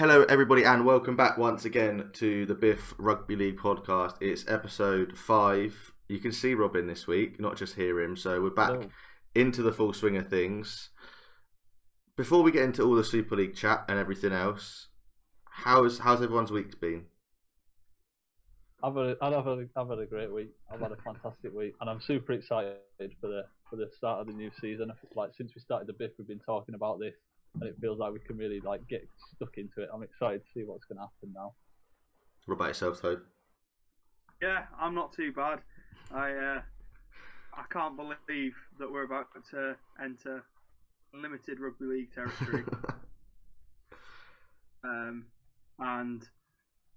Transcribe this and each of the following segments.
Hello, everybody, and welcome back once again to the Biff Rugby League podcast. It's episode five. You can see Robin this week, not just hear him. So we're back into the full swing of things. Before we get into all the Super League chat and everything else, how's how's everyone's week been? I've had, a, I've, had a, I've had a great week. I've had a fantastic week, and I'm super excited for the for the start of the new season. Like since we started the Biff, we've been talking about this, and it feels like we can really like get stuck into it. I'm excited to see what's going to happen now. What about yourself, Toad? Yeah, I'm not too bad. I uh, I can't believe that we're about to enter limited rugby league territory. um, and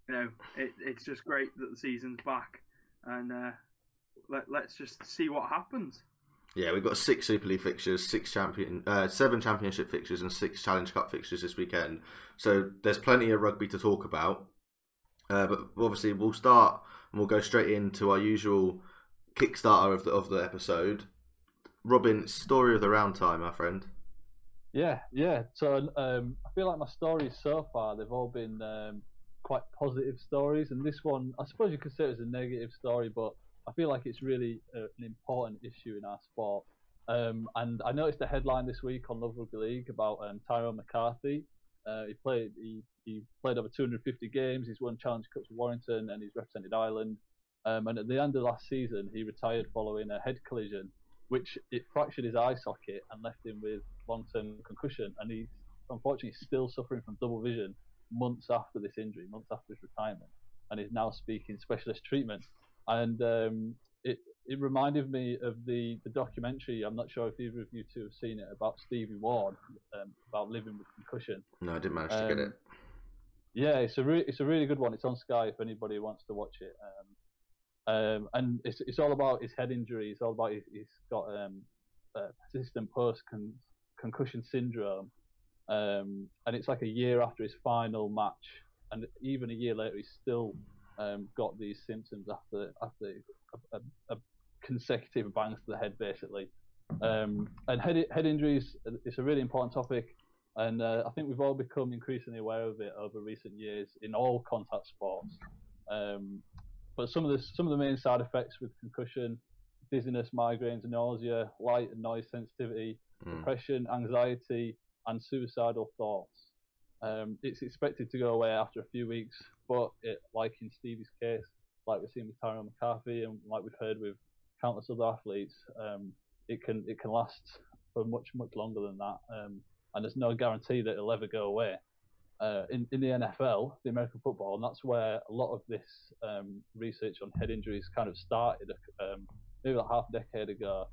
you know, it, it's just great that the season's back, and uh, let let's just see what happens. Yeah, we've got six Super League fixtures, six champion, uh, seven Championship fixtures, and six Challenge Cup fixtures this weekend. So there's plenty of rugby to talk about. Uh, but obviously, we'll start and we'll go straight into our usual Kickstarter of the of the episode. Robin, story of the round time, my friend. Yeah, yeah. So um, I feel like my stories so far they've all been um, quite positive stories, and this one I suppose you could say it was a negative story, but I feel like it's really uh, an important issue in our sport. Um, and I noticed a headline this week on Love Rugby League about um, Tyrone McCarthy. Uh, he played he, he played over 250 games. He's won Challenge Cups with Warrington, and he's represented Ireland. Um, and at the end of last season, he retired following a head collision, which it fractured his eye socket and left him with long-term concussion. And he's unfortunately still suffering from double vision months after this injury, months after his retirement, and is now seeking specialist treatment. And um, it it reminded me of the, the documentary. I'm not sure if either of you two have seen it about Stevie Ward um, about living with concussion. No, I didn't manage to get Um, it. Yeah, it's a re- it's a really good one. It's on Sky if anybody wants to watch it. Um, um, and it's it's all about his head injury. It's all about his, he's got um, uh, persistent post concussion syndrome. Um, and it's like a year after his final match, and even a year later, he's still um, got these symptoms after after a, a, a consecutive bangs to the head, basically. Um, and head head injuries, it's a really important topic and uh, I think we've all become increasingly aware of it over recent years in all contact sports. Um, but some of the some of the main side effects with concussion, dizziness, migraines, nausea, light and noise sensitivity, Mm. depression, anxiety, and suicidal thoughts. Um, it's expected to go away after a few weeks, but it, like in Stevie's case, like we've seen with Tyrone McCarthy, and like we've heard with countless other athletes, um, it can it can last for much much longer than that. Um, and there's no guarantee that it'll ever go away. Uh, in, in the NFL, the American football, and that's where a lot of this um, research on head injuries kind of started, um, maybe like half a decade ago.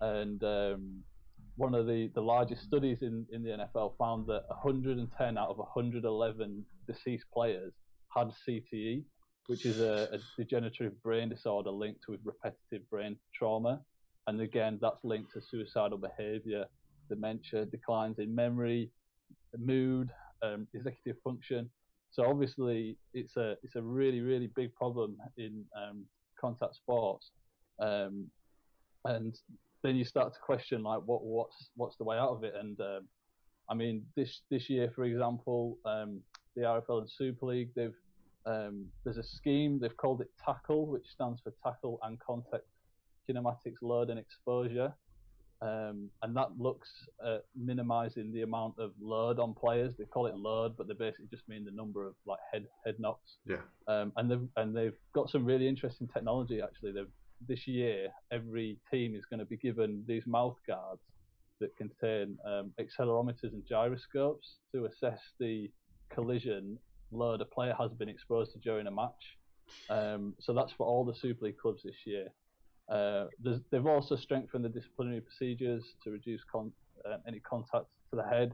And um, one of the, the largest studies in, in the NFL found that 110 out of 111 deceased players had CTE, which is a, a degenerative brain disorder linked with repetitive brain trauma. And again, that's linked to suicidal behavior, dementia, declines in memory, mood, um, executive function. So obviously, it's a it's a really really big problem in um, contact sports, um, and then you start to question like what what's what's the way out of it? And um, I mean, this this year, for example, um, the RFL and Super League, they've um, there's a scheme they've called it Tackle, which stands for Tackle and Contact Kinematics Load and Exposure um, and that looks at minimising the amount of load on players. They call it load, but they basically just mean the number of like head head knocks. Yeah. Um, and they've and they've got some really interesting technology actually. They've this year every team is going to be given these mouth guards that contain um, accelerometers and gyroscopes to assess the collision load a player has been exposed to during a match. Um, so that's for all the Super League clubs this year. Uh, they've also strengthened the disciplinary procedures to reduce con- uh, any contact to the head,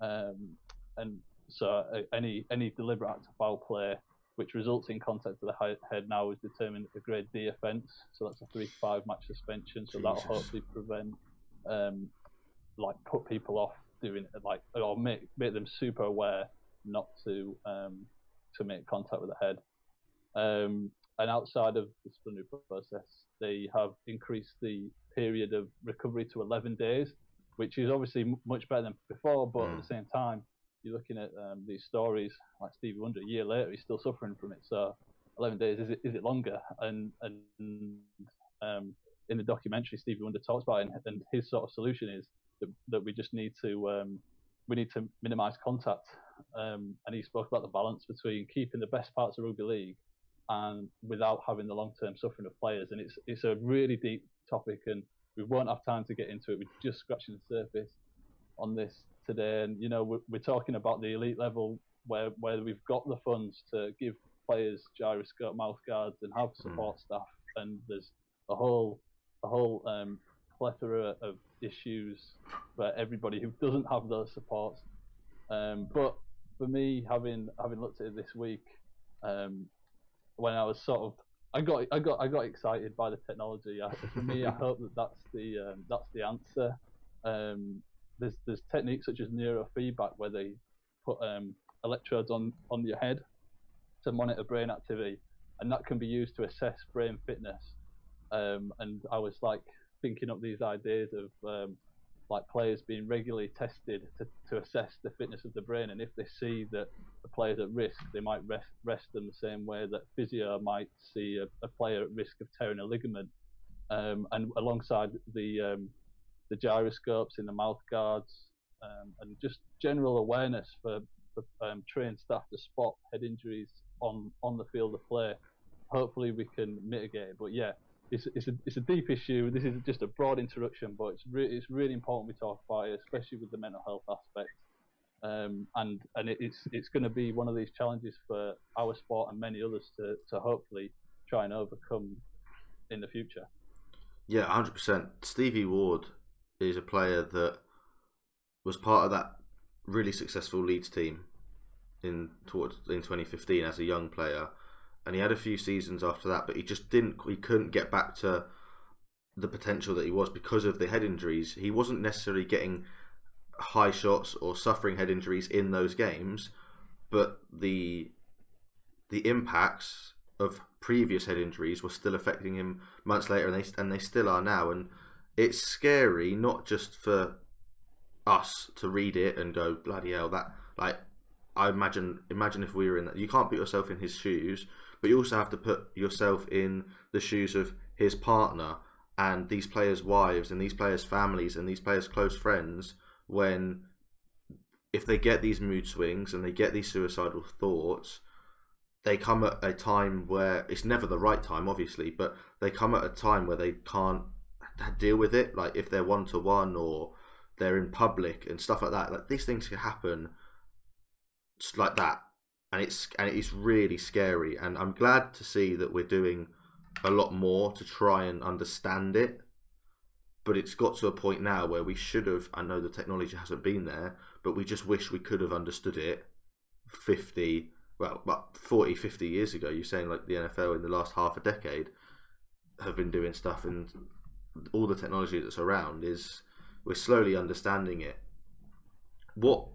um, and so uh, any any deliberate act of foul play which results in contact to the head now is determined a grade D offence. So that's a three to five match suspension. So that'll hopefully prevent um, like put people off doing it, like or make make them super aware not to um, to make contact with the head. Um, and outside of the disciplinary process, they have increased the period of recovery to 11 days, which is obviously m- much better than before. But at Mm. the same time, you're looking at um, these stories like Stevie Wonder. A year later, he's still suffering from it. So 11 days is it is it longer? And and um, in the documentary, Stevie Wonder talks about it, and, and his sort of solution is that, that we just need to um, we need to minimise contact. Um, and he spoke about the balance between keeping the best parts of rugby league and without having the long-term suffering of players. And it's it's a really deep topic, and we won't have time to get into it. We're just scratching the surface on this today, and you know we're, we're talking about the elite level where where we've got the funds to give players gyroscope mouth guards and have support mm. staff, and there's a whole a whole um, plethora of issues for everybody who doesn't have those supports. Um, but for me, having having looked at it this week, um, when I was sort of I got I got I got excited by the technology. I, for me, I hope that that's the um, that's the answer. Um, there's there's techniques such as neurofeedback where they put um, electrodes on on your head to monitor brain activity, and that can be used to assess brain fitness. Um, and I was like thinking up these ideas of um, like players being regularly tested to, to assess the fitness of the brain, and if they see that the player's at risk, they might rest, rest them the same way that physio might see a, a player at risk of tearing a ligament. Um, and alongside the um, the gyroscopes in the mouth guards, um, and just general awareness for, for um, trained staff to spot head injuries on on the field of play. Hopefully, we can mitigate it. But yeah, it's it's a it's a deep issue. This is just a broad introduction, but it's really it's really important we talk about it, especially with the mental health aspect. Um, and and it, it's it's going to be one of these challenges for our sport and many others to to hopefully try and overcome in the future. Yeah, hundred percent. Stevie Ward is a player that was part of that really successful Leeds team in towards in 2015 as a young player, and he had a few seasons after that, but he just didn't. He couldn't get back to the potential that he was because of the head injuries. He wasn't necessarily getting high shots or suffering head injuries in those games, but the the impacts of previous head injuries were still affecting him months later, and they and they still are now. And it's scary not just for us to read it and go bloody hell that like I imagine imagine if we were in that. You can't put yourself in his shoes, but you also have to put yourself in the shoes of his partner and these players' wives and these players' families and these players' close friends when if they get these mood swings and they get these suicidal thoughts, they come at a time where it's never the right time, obviously, but they come at a time where they can't deal with it. Like if they're one to one or they're in public and stuff like that. Like these things can happen like that, and it's and it's really scary. And I'm glad to see that we're doing a lot more to try and understand it. But it's got to a point now where we should have. I know the technology hasn't been there, but we just wish we could have understood it 50, well, about 40, 50 years ago. You're saying like the NFL in the last half a decade have been doing stuff, and all the technology that's around is we're slowly understanding it. What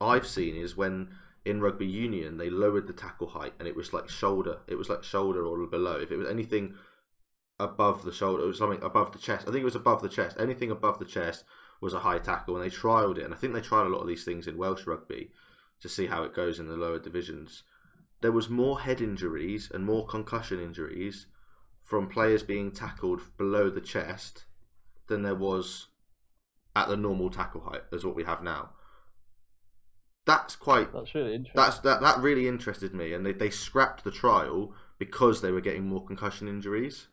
I've seen is when in rugby union they lowered the tackle height and it was like shoulder. It was like shoulder or below. If it was anything above the shoulder, it was something above the chest. I think it was above the chest. Anything above the chest was a high tackle, and they trialed it. And I think they tried a lot of these things in Welsh rugby to see how it goes in the lower divisions. There was more head injuries and more concussion injuries from players being tackled below the chest than there was at the normal tackle height as what we have now that's quite that's really interesting. That's that that really interested me, and they they scrapped the trial because they were getting more concussion injuries.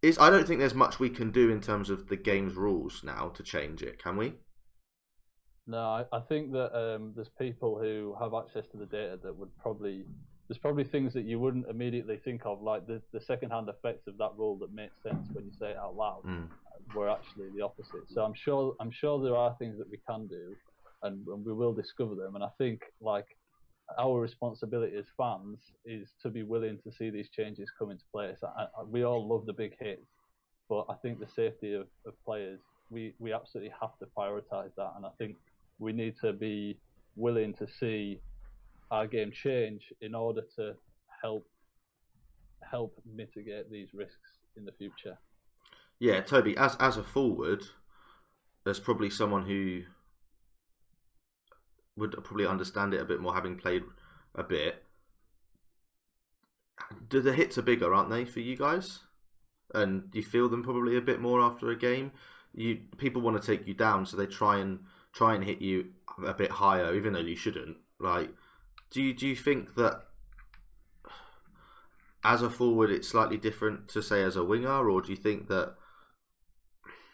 Is I don't think there's much we can do in terms of the game's rules now to change it, can we? No, I, I think that um, there's people who have access to the data that would probably there's probably things that you wouldn't immediately think of, like the, the second-hand effects of that rule that make sense when you say it out loud, mm. were actually the opposite. So I'm sure I'm sure there are things that we can do and, and we will discover them. And I think like our responsibility as fans is to be willing to see these changes come into place. I, I, we all love the big hits, but I think the safety of, of players, we, we absolutely have to prioritise that. And I think we need to be willing to see our game change in order to help help mitigate these risks in the future. Yeah, Toby, as as a forward, there's probably someone who would probably understand it a bit more, having played a bit. The hits are bigger, aren't they, for you guys? And you feel them probably a bit more after a game. You people want to take you down, so they try and try and hit you a bit higher, even though you shouldn't. Like, do you do you think that as a forward it's slightly different to say as a winger, or do you think that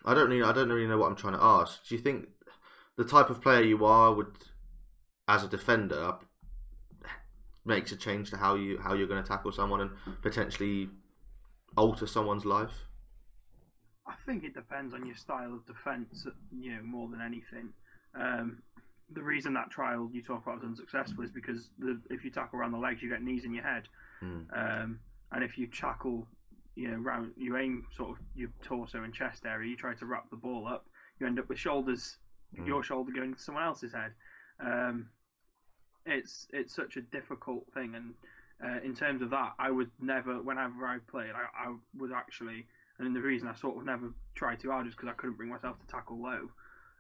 I don't really I don't really know what I'm trying to ask. Do you think the type of player you are would, as a defender, makes a change to how you how you're going to tackle someone and potentially alter someone's life? I think it depends on your style of defence, you know, more than anything. Um, the reason that trial you talk about was unsuccessful is because the, if you tackle around the legs, you get knees in your head, Mm. um, and if you tackle, you know, round, you aim sort of your torso and chest area, you try to wrap the ball up, you end up with shoulders, Mm. your shoulder going to someone else's head. Um, it's it's such a difficult thing, and uh, in terms of that, I would never, whenever I played, I, I was actually, and the reason I sort of never tried too hard is because I couldn't bring myself to tackle low.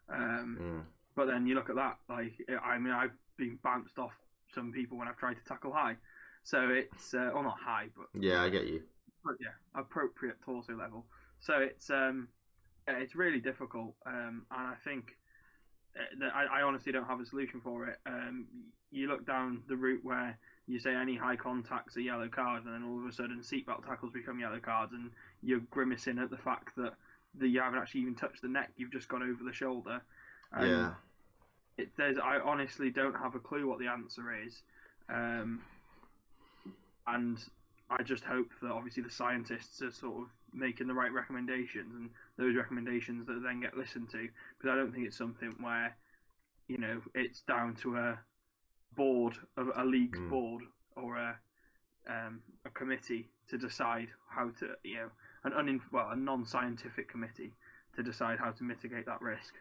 Um, Mm. but then you look at that, like I mean, I've been bounced off some people when I've tried to tackle high, so it's uh, or not high, but Yeah, I get you. but yeah, appropriate torso level. So it's um, it's really difficult, um, and I think I, I honestly don't have a solution for it. Um, you look down the route where you say any high contacts are yellow cards, and then all of a sudden seatbelt tackles become yellow cards, and you're grimacing at the fact that that you haven't actually even touched the neck; you've just gone over the shoulder. And yeah. it, there's, I honestly don't have a clue what the answer is, um, and I just hope that obviously the scientists are sort of making the right recommendations, and those recommendations that then get listened to. Because I don't think it's something where, you know, it's down to a board of a league's Mm. board or a um, a committee to decide how to, you know, an unin- well a non-scientific committee to decide how to mitigate that risk.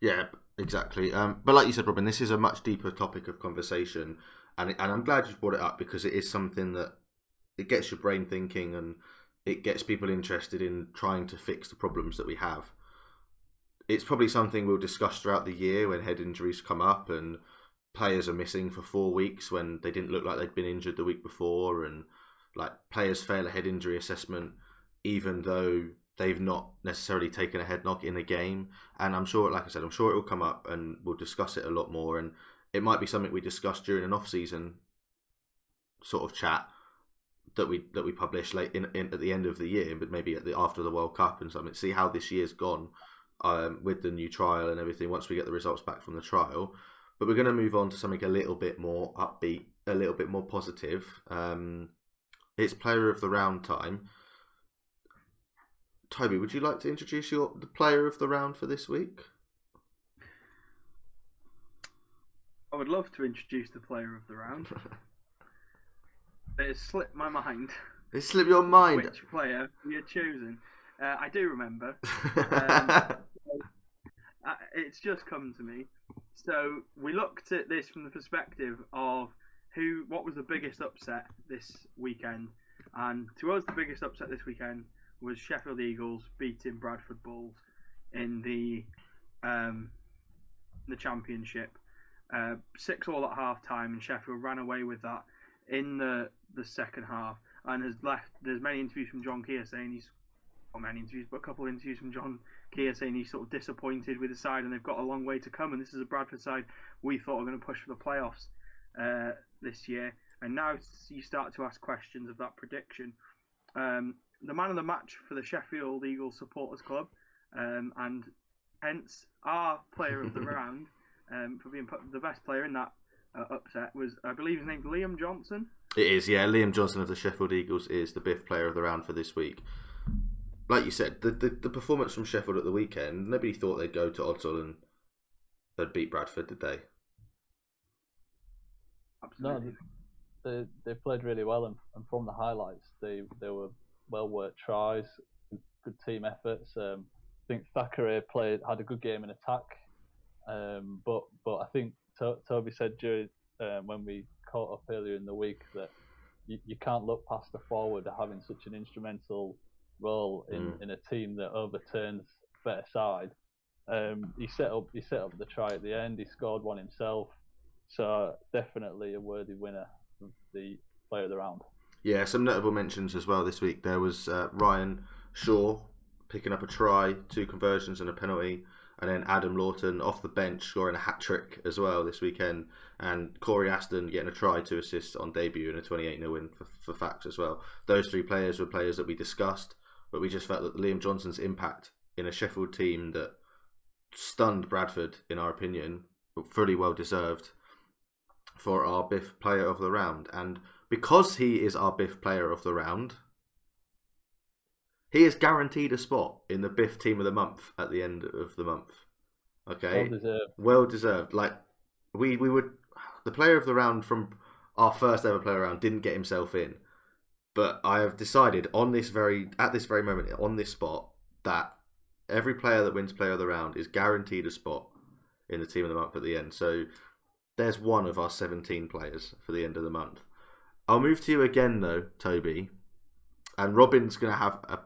Yeah, exactly. Um, but like you said, Robin, this is a much deeper topic of conversation, and and I'm glad you brought it up because it is something that it gets your brain thinking and it gets people interested in trying to fix the problems that we have. It's probably something we'll discuss throughout the year when head injuries come up and players are missing for four weeks when they didn't look like they'd been injured the week before, and like players fail a head injury assessment even though they've not necessarily taken a head knock in a game. And I'm sure, like I said, I'm sure it will come up and we'll discuss it a lot more. And it might be something we discuss during an off-season sort of chat that we that we publish late in, in at the end of the year, but maybe at the after the World Cup and something. See how this year's gone um, with the new trial and everything. Once we get the results back from the trial, but we're going to move on to something a little bit more upbeat, a little bit more positive. Um, it's player of the round time. Toby, would you like to introduce your the player of the round for this week? I would love to introduce the player of the round. it slipped my mind It slipped your mind. which player we had chosen. Uh, I do remember. Uh, it's just come to me. So we looked at this from the perspective of who, what was the biggest upset this weekend, and to us, the biggest upset this weekend was Sheffield Eagles beating Bradford Bulls in the um, the championship. Uh, six all at half time, and Sheffield ran away with that in the the second half, and has left. There's many interviews from John Kear saying he's not many interviews, but a couple of interviews from John Kear saying he's sort of disappointed with the side and they've got a long way to come. And this is a Bradford side we thought were going to push for the playoffs uh, this year. And now you start to ask questions of that prediction. Um, the man of the match for the Sheffield Eagles Supporters Club, um, and hence our player of the round um, for being put, the best player in that uh, upset was, I believe, his name's Liam Johnson. It is, yeah. Liam Johnson of the Sheffield Eagles is the Biff player of the round for this week. Like you said, the, the, the performance from Sheffield at the weekend, nobody thought they'd go to Odsal and they'd beat Bradford, did they? Absolutely. they they played really well, and, and from the highlights, they they were well worked tries, good team efforts. Um, I think Thackeray played had a good game in attack, um, but but I think to- Toby said during uh, when we caught up earlier in the week that you, you can't look past the forward having such an instrumental role in, Mm. in a team that overturns better side. Um, he set up he set up the try at the end. He scored one himself. So definitely a worthy winner of the player of the round. Yeah, some notable mentions as well this week. There was uh, Ryan Shaw picking up a try, two conversions and a penalty, and then Adam Lawton off the bench scoring a hat trick as well this weekend, and Cory Aston getting a try, to assist on debut and a 28 0 win for, for Fax as well. Those three players were players that we discussed, but we just felt that Liam Johnson's impact in a Sheffield team that stunned Bradford, in our opinion, but fully well deserved for our Biff player of the round. And because he is our Biff player of the round, he is guaranteed a spot in the Biff team of the month at the end of the month. Okay, Well deserved. well deserved. Like we we would the player of the round from our first ever player round didn't get himself in, but I have decided on this very at this very moment on this spot that every player that wins player of the round is guaranteed a spot in the team of the month at the end. So there's one of our 17 players for the end of the month. I'll move to you again though, Toby, and Robin's going to have a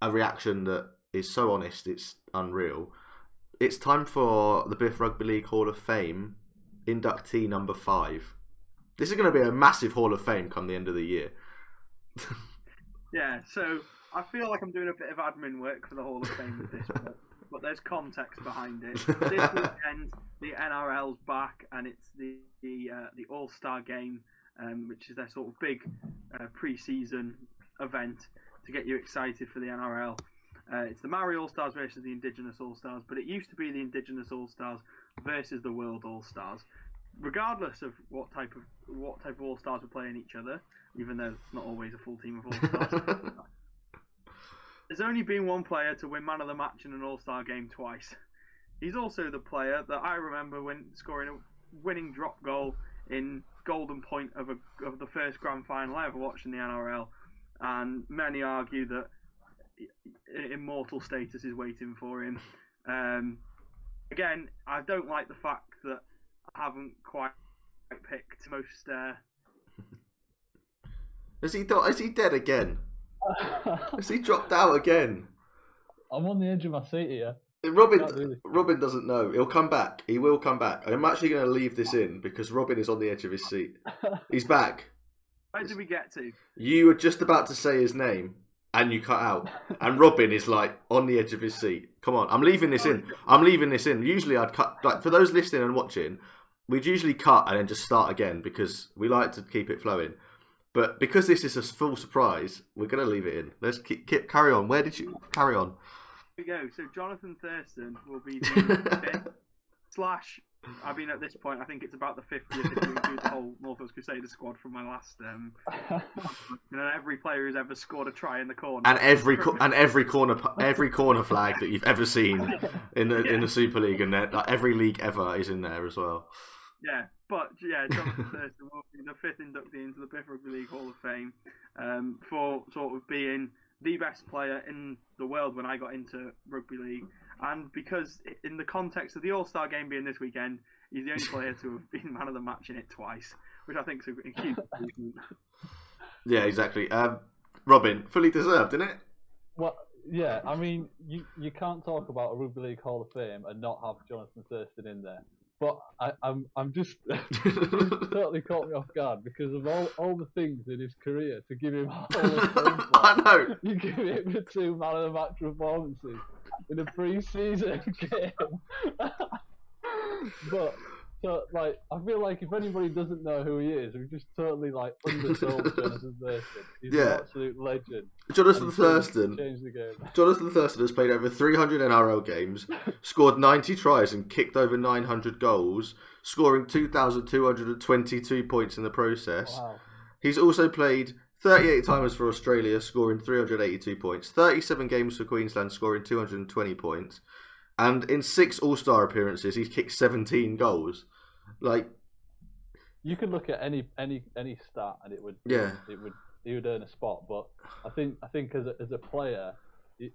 a reaction that is so honest, it's unreal. It's time for the Biff Rugby League Hall of Fame inductee number five. This is going to be a massive Hall of Fame come the end of the year. Yeah, so I feel like I'm doing a bit of admin work for the Hall of Fame with this, but, but there's context behind it. This weekend, the NRL's back, and it's the the, uh, the All Star Game, um, which is their sort of big uh, pre-season event to get you excited for the NRL. Uh, it's the Maori All Stars versus the Indigenous All Stars, but it used to be the Indigenous All Stars versus the World All Stars. Regardless of what type of what type of All Stars were playing each other, even though it's not always a full team of All Stars, there's only been one player to win Man of the Match in an All Star game twice. He's also the player that I remember when scoring a winning drop goal in golden point of a, of the first grand final I ever watched in the NRL, and many argue that immortal status is waiting for him. Um, again, I don't like the fact that I haven't quite picked most. Uh, Is he do- is he dead again? Has he dropped out again? I'm on the edge of my seat here. Robin Not really. Robin doesn't know. He'll come back. He will come back. I'm actually going to leave this in because Robin is on the edge of his seat. He's back. Where did we get to? You were just about to say his name and you cut out. And Robin is like on the edge of his seat. Come on, I'm leaving this in. I'm leaving this in. Usually I'd cut like for those listening and watching, we'd usually cut and then just start again because we like to keep it flowing. But because this is a full surprise, we're gonna leave it in. Let's keep, keep carry on. Where did you carry on? Here we go. So Jonathan Thurston will be the fifth slash. I mean, at this point, I think it's about the 50th if you include the whole North Wales Crusader squad from my last. Um, you know, every player who's ever scored a try in the corner. And every co- and every corner every corner flag that you've ever seen in the in the Super League and like, every league ever is in there as well. Yeah, but yeah, Jonathan Thurston will be the fifth inductee into the Biff Rugby League Hall of Fame um, for sort of being the best player in the world when I got into rugby league, and because in the context of the All Star game being this weekend, he's the only player to have been man of the match in it twice, which I think is a huge achievement. Yeah, exactly. Um, Robin, fully deserved, isn't it? well, yeah, I mean, you, you can't talk about a Rugby League Hall of Fame and not have Jonathan Thurston in there. But I, I'm I'm just it's totally caught me off guard because of all, all the things in his career to give him Hall of I know. You give him the two man of the match performances in a pre-season game. but so like, I feel like if anybody doesn't know who he is, we've just totally like undersold Jonathan Thurston. He's Yeah. an absolute legend. Jonathan Thurston. changed the game. Jonathan Thurston has played over 300 NRL games, scored 90 tries and kicked over 900 goals, scoring 2,222 points in the process. Wow. He's also played 38 times for Australia, scoring 382 points, 37 games for Queensland, scoring 220 points, and in six All Star appearances, he's kicked 17 goals. Like, You could look at any any any stat and it would Yeah. it would he would earn a spot. But I think I think as a, as a player, you,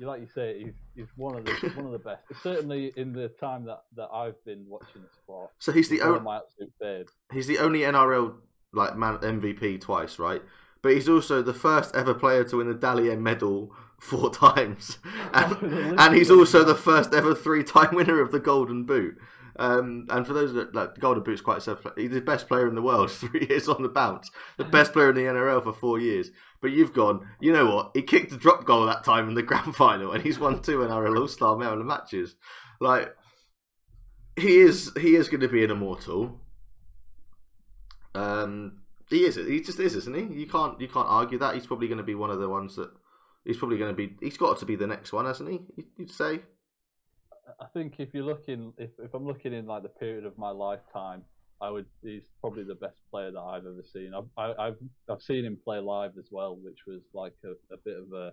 like you say he's he's one of the one of the best. Certainly in the time that, that I've been watching the sport, so he's the only my absolute faves. he's the only NRL like man MVP twice, right? But he's also the first ever player to win the Dally M medal four times, and, and he's also the first ever three-time winner of the Golden Boot. Um, and for those that like the Golden Boot's quite self, he's the best player in the world. Three years on the bounce, the best player in the NRL for four years. But you've gone. You know what? He kicked a drop goal that time in the grand final, and he's won two NRL All Star Maryland matches. Like he is, he is going to be an immortal. Um, he is. He just is, isn't he? You can't, you can't argue that. He's probably going to be one of the ones that. He's probably going to be. He's got to be the next one, hasn't he? You'd say. I think if you're looking, if, if I'm looking in like the period of my lifetime, I would. He's probably the best player that I've ever seen. I've I, have I've seen him play live as well, which was like a, a bit of a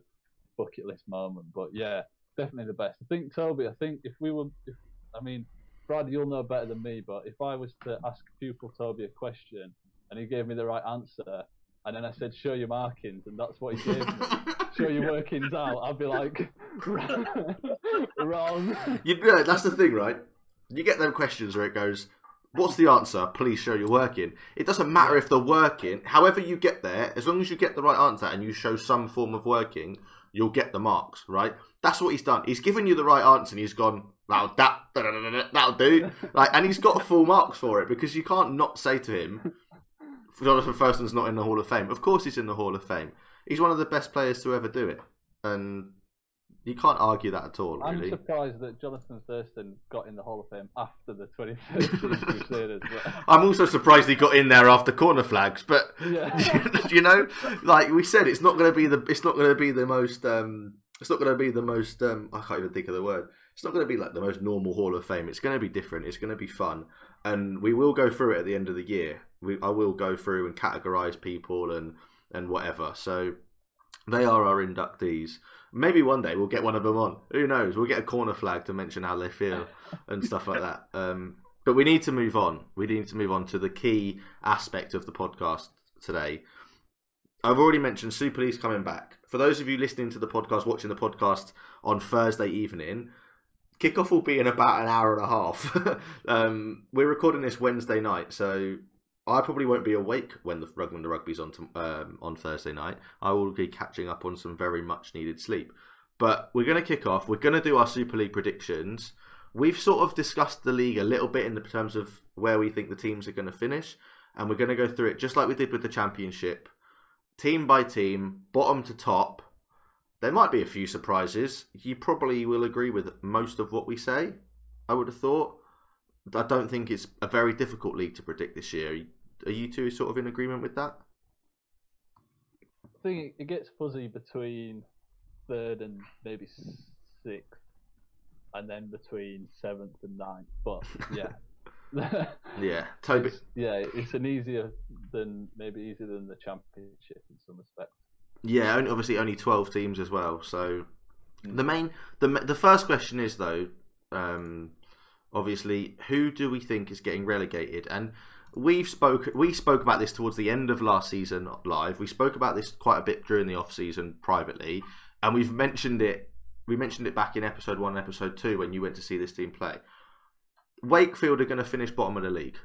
bucket list moment. But yeah, definitely the best. I think Toby. I think if we were, if I mean, Brad, you'll know better than me. But if I was to ask pupil Toby a question and he gave me the right answer, and then I said, "Show your markings," and that's what he gave me. Show your workings out. I'd be like, wrong. You know, that's the thing, right? You get them questions where it goes, "What's the answer? Please show your working." It doesn't matter if they're working. However you get there, as long as you get the right answer and you show some form of working, you'll get the marks, right? That's what he's done. He's given you the right answer, and he's gone, "That'll that, that'll do." Like, and he's got full marks for it because you can't not say to him, "Jonathan Thurston's not in the Hall of Fame." Of course, he's in the Hall of Fame. He's one of the best players to ever do it, and you can't argue that at all. Really. I'm surprised that Jonathan Thurston got in the Hall of Fame after the 2013 Crusaders. But... I'm also surprised he got in there after corner flags, but yeah. you know, like we said, it's not going to be the it's not going to be the most um, it's not going to be the most um, I can't even think of the word. It's not going to be like the most normal Hall of Fame. It's going to be different. It's going to be fun, and we will go through it at the end of the year. We, I will go through and categorize people and and whatever. So they are our inductees. Maybe one day we'll get one of them on. Who knows? We'll get a corner flag to mention how they feel and stuff like that. Um, but we need to move on. We need to move on to the key aspect of the podcast today. I've already mentioned Super League's coming back. For those of you listening to the podcast, watching the podcast on Thursday evening, kickoff will be in about an hour and a half. um, we're recording this Wednesday night, so I probably won't be awake when the when the rugby's on to, um, on Thursday night. I will be catching up on some very much needed sleep. But we're going to kick off. We're going to do our Super League predictions. We've sort of discussed the league a little bit in the terms of where we think the teams are going to finish, and we're going to go through it just like we did with the Championship, team by team, bottom to top. There might be a few surprises. You probably will agree with most of what we say. I would have thought. I don't think it's a very difficult league to predict this year. Are you two sort of in agreement with that? I think it gets fuzzy between third and maybe sixth, and then between seventh and ninth. But yeah. yeah, Toby. It's, yeah, it's an easier than maybe easier than the championship in some respects. Yeah, only, obviously only twelve teams as well. So mm. the main the the first question is though, um, obviously, who do we think is getting relegated? And we've spoke we spoke about this towards the end of last season live. We spoke about this quite a bit during the off season privately, and we've mentioned it. We mentioned it back in episode one and episode two when you went to see this team play. Wakefield are going to finish bottom of the league.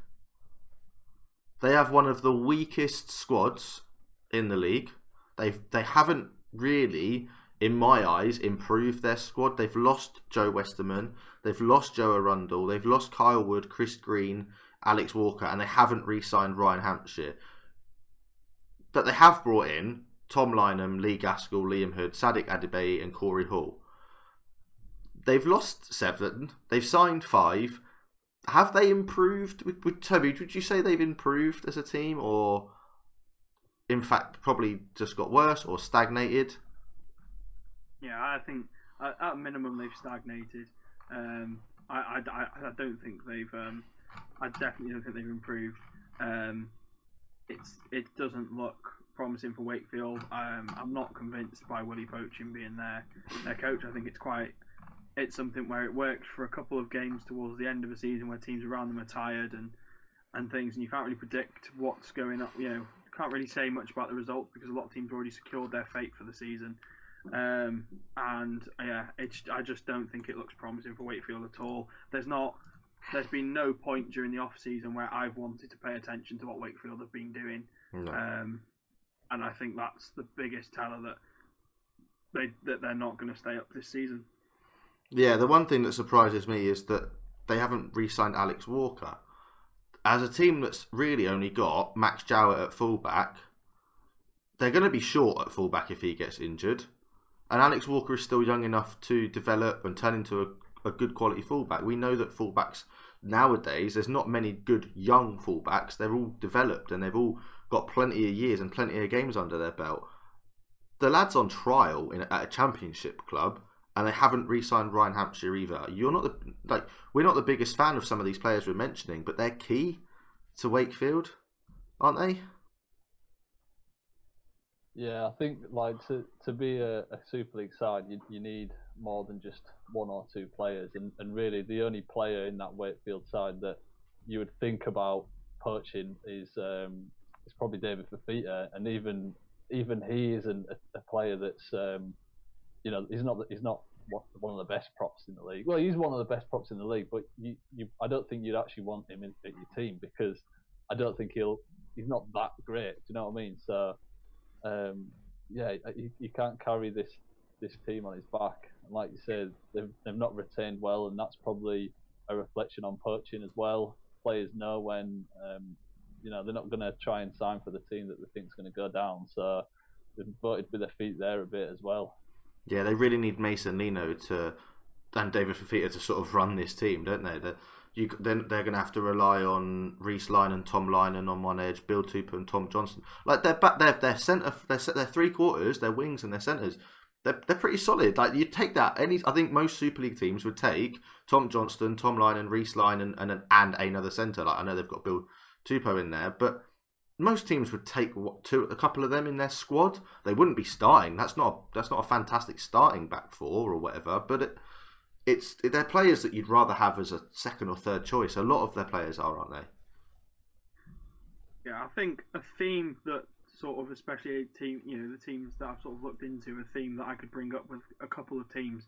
They have one of the weakest squads in the league. They they haven't really, in my eyes, improved their squad. They've lost Joe Westerman. They've lost Joe Arundel. They've lost Kyle Wood, Chris Green, Alex Walker, and they haven't re-signed Ryan Hampshire. But they have brought in Tom Lineham, Lee Gaskell, Liam Hood, Sadiq Adebiyi, and Corey Hall. They've lost seven. They've signed five. Have they improved? With, with Toby, would you say they've improved as a team, or in fact probably just got worse or stagnated? Yeah, I think at, minimum they've stagnated. Um, I, I, I, don't think they've um, I definitely don't think they've improved. Um, it's it doesn't look promising for Wakefield. Um, I'm not convinced by Willie Poching being their their coach. I think it's quite it's something where it worked for a couple of games towards the end of the season where teams around them are tired and and things, and you can't really predict what's going on. You know, can't really say much about the results because a lot of teams already secured their fate for the season. Um, and yeah, it's I just don't think it looks promising for Wakefield at all. There's not there's been no point during the off season where I've wanted to pay attention to what Wakefield have been doing. No. Um, and I think that's the biggest teller that they that they're not going to stay up this season. Yeah, the one thing that surprises me is that they haven't re-signed Alex Walker. As a team that's really only got Max Jowett at fullback, they're going to be short at fullback if he gets injured. And Alex Walker is still young enough to develop and turn into a, a good quality fullback. We know that fullbacks nowadays, there's not many good young fullbacks. They're all developed and they've all got plenty of years and plenty of games under their belt. The lad's on trial in, at a championship club and they haven't re-signed Ryan Hampshire either. You're not the like we're not the biggest fan of some of these players we're mentioning, but they're key to Wakefield, aren't they? Yeah, I think like to to be a, a Super League side, you you need more than just one or two players, and, and really the only player in that Wakefield side that you would think about poaching is um, is probably David Fifita, and even even he isn't a, a player that's um, you know he's not he's not one of the best props in the league. Well, he's one of the best props in the league, but you, you I don't think you'd actually want him in, your team because I don't think he'll he's not that great. Do you know what I mean? So um, yeah, you, you can't carry this this team on his back. And like you said, they've they've not retained well, and that's probably a reflection on Poching as well. Players know when um, you know they're not going to try and sign for the team that they think is going to go down, so they've voted with their feet there a bit as well. Yeah, they really need Mason Lino to and David Fifita to sort of run this team, don't they? They're, you then they're going to have to rely on Reece Lyne and Tom Lineham on one edge, Bill Tupou and Tom Johnstone. Like they're back, they're their centre, they're their three quarters, their wings and their centres. They're, they're pretty solid. Like you take that. Any, I think most Super League teams would take Tom Johnstone, Tom Lineham, Reece Lyne and and, and another centre. Like I know they've got Bill Tupou in there, but most teams would take what two a couple of them in their squad. They wouldn't be starting. That's not that's not a fantastic starting back four or whatever. But it, it's they're players that you'd rather have as a second or third choice. A lot of their players are, aren't they? Yeah, I think a theme that sort of, especially a team, you know, the teams that I've sort of looked into, a theme that I could bring up with a couple of teams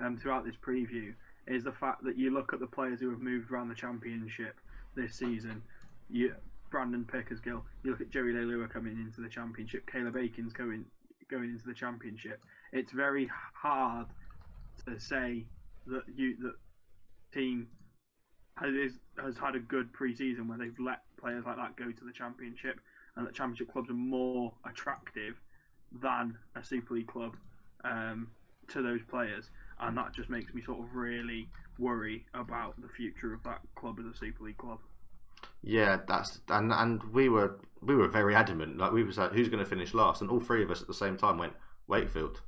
um, throughout this preview is the fact that you look at the players who have moved around the championship this season. You, Brandon Pickersgill. You look at Joey Leilua coming into the championship. Caleb Aekins going going into the championship. It's very hard to say that you that team has has had a good preseason where they've let players like that go to the championship, and that championship clubs are more attractive than a Super League club um, to those players, and that just makes me sort of really worry about the future of that club as a Super League club. Yeah, that's and and we were we were very adamant. Like we was like, who's going to finish last? And all three of us at the same time went Wakefield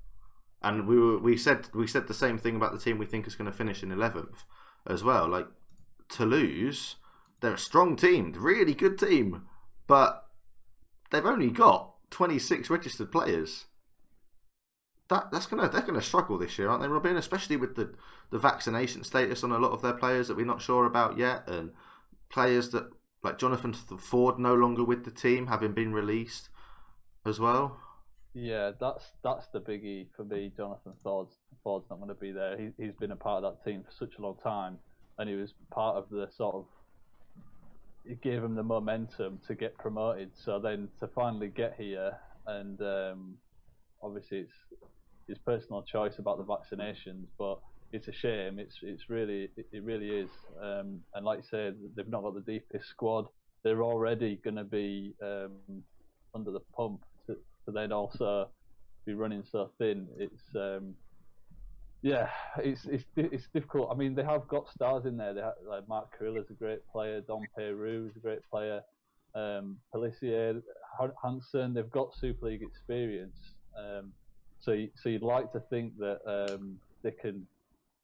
and we were we said we said the same thing about the team we think is going to finish in eleventh as well. Like Toulouse, they're a strong team, really good team, but they've only got twenty six registered players. That that's gonna they're gonna struggle this year, aren't they, Robin? Especially with the the vaccination status on a lot of their players that we're not sure about yet, and players that like Jonathan Ford no longer with the team, having been released as well. Yeah, that's that's the biggie for me. Jonathan Ford's Ford's not going to be there. He, he's been a part of that team for such a long time, and he was part of the sort of. It gave him the momentum to get promoted. So then to finally get here, and um, obviously it's his personal choice about the vaccinations, but it's a shame. It's it's really it, it really is. Um, and like I said, they've not got the deepest squad. They're already going to be um, under the pump to then also be running so thin. It's um, yeah, it's it's it's difficult. I mean, they have got stars in there. They have, like Mark is a great player. Dom Peyroux is a great player. Um, Pelissier, Hansen, they've got Super League experience. Um, so so you'd like to think that um, they can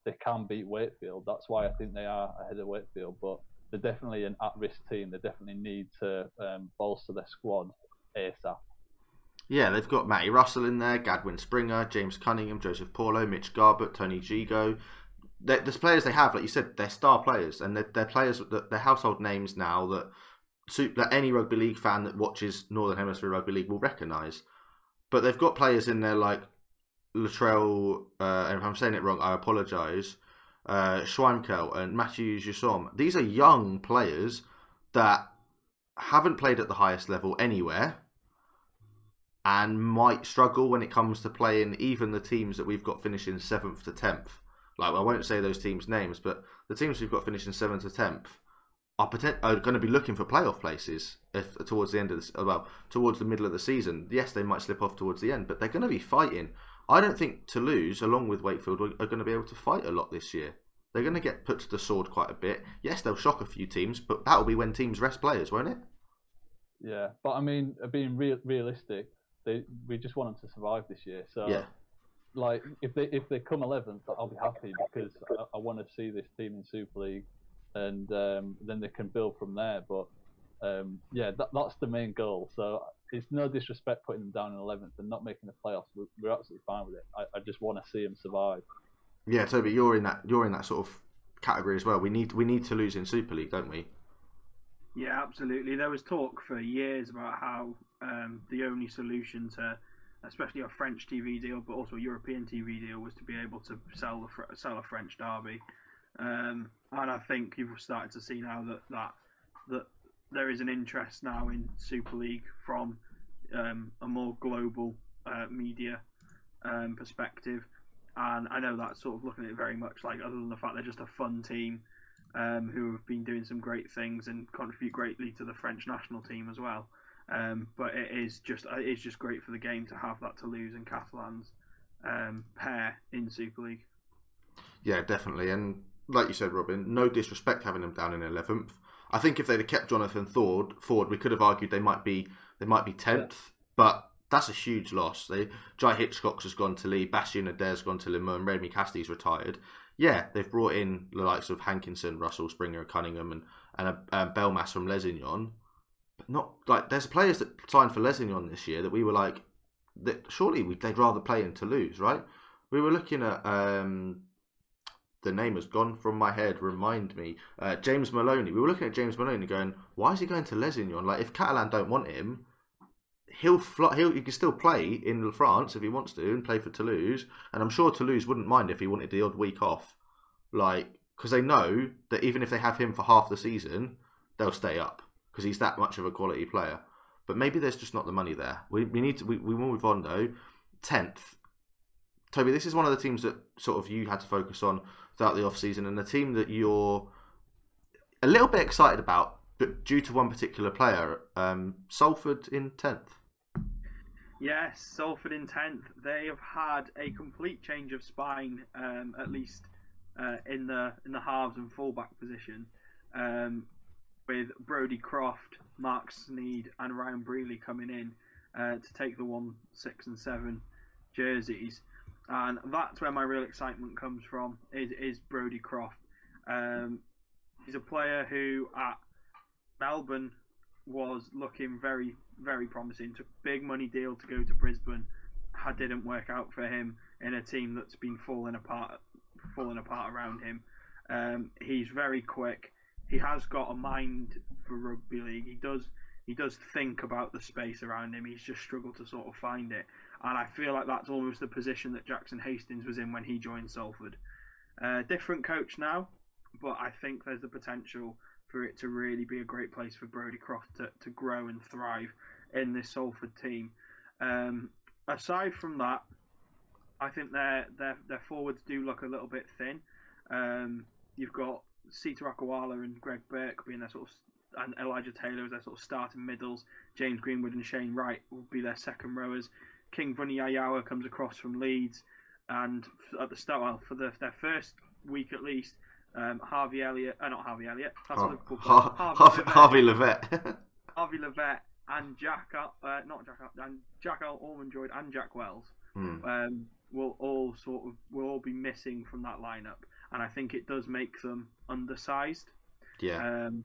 they can beat Wakefield. That's why I think they are ahead of Wakefield. But they're definitely an at-risk team. They definitely need to um, bolster their squad ASAP. Yeah, they've got Matty Russell in there, Gadwin Springer, James Cunningham, Joseph Paulo, Mitch Garbutt, Tony Gigot. There's players they have, like you said, they're star players, and they're, they're players that they're household names now that that any rugby league fan that watches Northern Hemisphere rugby league will recognise. But they've got players in there like Latrell, uh, and if I'm saying it wrong, I apologise. Uh, Schweinkel and Matthew Jussaume. These are young players that haven't played at the highest level anywhere and might struggle when it comes to playing even the teams that we've got finishing seventh to tenth. Like I won't say those teams' names, but the teams we've got finishing seventh to tenth are, potent- are going to be looking for playoff places if towards the end of well, towards the middle of the season. Yes, they might slip off towards the end, but they're going to be fighting. I don't think Toulouse, along with Wakefield, are going to be able to fight a lot this year. They're going to get put to the sword quite a bit. Yes, they'll shock a few teams, but that'll be when teams rest players, won't it? Yeah, but I mean, being real, realistic, they we just want them to survive this year. So Yeah. like if they if they come 11th, I'll be happy because I, I want to see this team in Super League, and um, then they can build from there. But um, yeah, that, that's the main goal. So it's no disrespect putting them down in 11th and not making the playoffs. We're, we're absolutely fine with it. I, I just want to see them survive. Yeah, Toby, you're in that you're in that sort of category as well. We need we need to lose in Super League, don't we? Yeah, absolutely. There was talk for years about how um, the only solution to, especially a French TV deal, but also a European TV deal, was to be able to sell the sell a French derby. Um, and I think you've started to see now that that that there is an interest now in Super League from um, a more global uh, media um, perspective. And I know that's sort of looking at it very much like, other than the fact they're just a fun team, um, who have been doing some great things and contribute greatly to the French national team as well. Um, but it is just it is just great for the game to have that Toulouse and Catalans um, pair in Super League. Yeah, definitely. And like you said, Robin, no disrespect having them down in eleventh. I think if they'd have kept Johnathon Ford, Ford, we could have argued they might be they might be tenth, but that's a huge loss. They Jai Hitchcock has gone to Leigh, Bastien Ader's gone to and Rémi Casty's retired. Yeah, they've brought in the likes of Hankinson, Russell, Springer, Cunningham, and and a, um, Belmas from Lézignan. But not like there's players that signed for Lézignan this year that we were like, that surely we, they'd rather play in Toulouse, right? We were looking at um, the name has gone from my head. Remind me, uh, James Maloney. We were looking at James Maloney, going, "Why is he going to Lézignan? Like, if Catalan don't want him, he'll he'll he can still play in France if he wants to and play for Toulouse. And I'm sure Toulouse wouldn't mind if he wanted the odd week off, like because they know that even if they have him for half the season, they'll stay up because he's that much of a quality player. But maybe there's just not the money there. We, we need to we, we move on though. Tenth, Toby. This is one of the teams that sort of you had to focus on throughout the off season, and the team that you're a little bit excited about, but due to one particular player, um, Salford in tenth. Yes, Salford in tenth. They have had a complete change of spine, um, at least uh, in the in the halves and fullback position, um, with Brodie Croft, Marc Sneyd, and Ryan Brierley coming in uh, to take the one, six, and seven jerseys, and that's where my real excitement comes from. Is is Brodie Croft? Um, he's a player who at Melbourne was looking very, very promising. Took a big money deal to go to Brisbane. Had didn't work out for him in a team that's been falling apart, falling apart around him. Um, he's very quick. He has got a mind for rugby league. He does. He does think about the space around him. He's just struggled to sort of find it. And I feel like that's almost the position that Jackson Hastings was in when he joined Salford. Uh, different coach now, but I think there's the potential for it to really be a great place for Brodie Croft to, to grow and thrive in this Salford team. Um, aside from that, I think their their their forwards do look a little bit thin. Um, you've got Sita Akauola and Greg Burke being their sort of and Elijah Taylor as their sort of starting middles. James Greenwood and Shane Wright will be their second rowers. King Vuniyayawa comes across from Leeds, and at the start, well, for the, their first week at least, um, Harvey Elliott, uh, not Harvey Elliott, that's Har- Liverpool. Har-. Harvey Livett. Livett. Harvey Livett and Jack, uh, not Jack, and Jack Ormondroyd and Jack Wells Hmm. um, will all sort of will all be missing from that lineup, and I think it does make them undersized. Yeah. Um,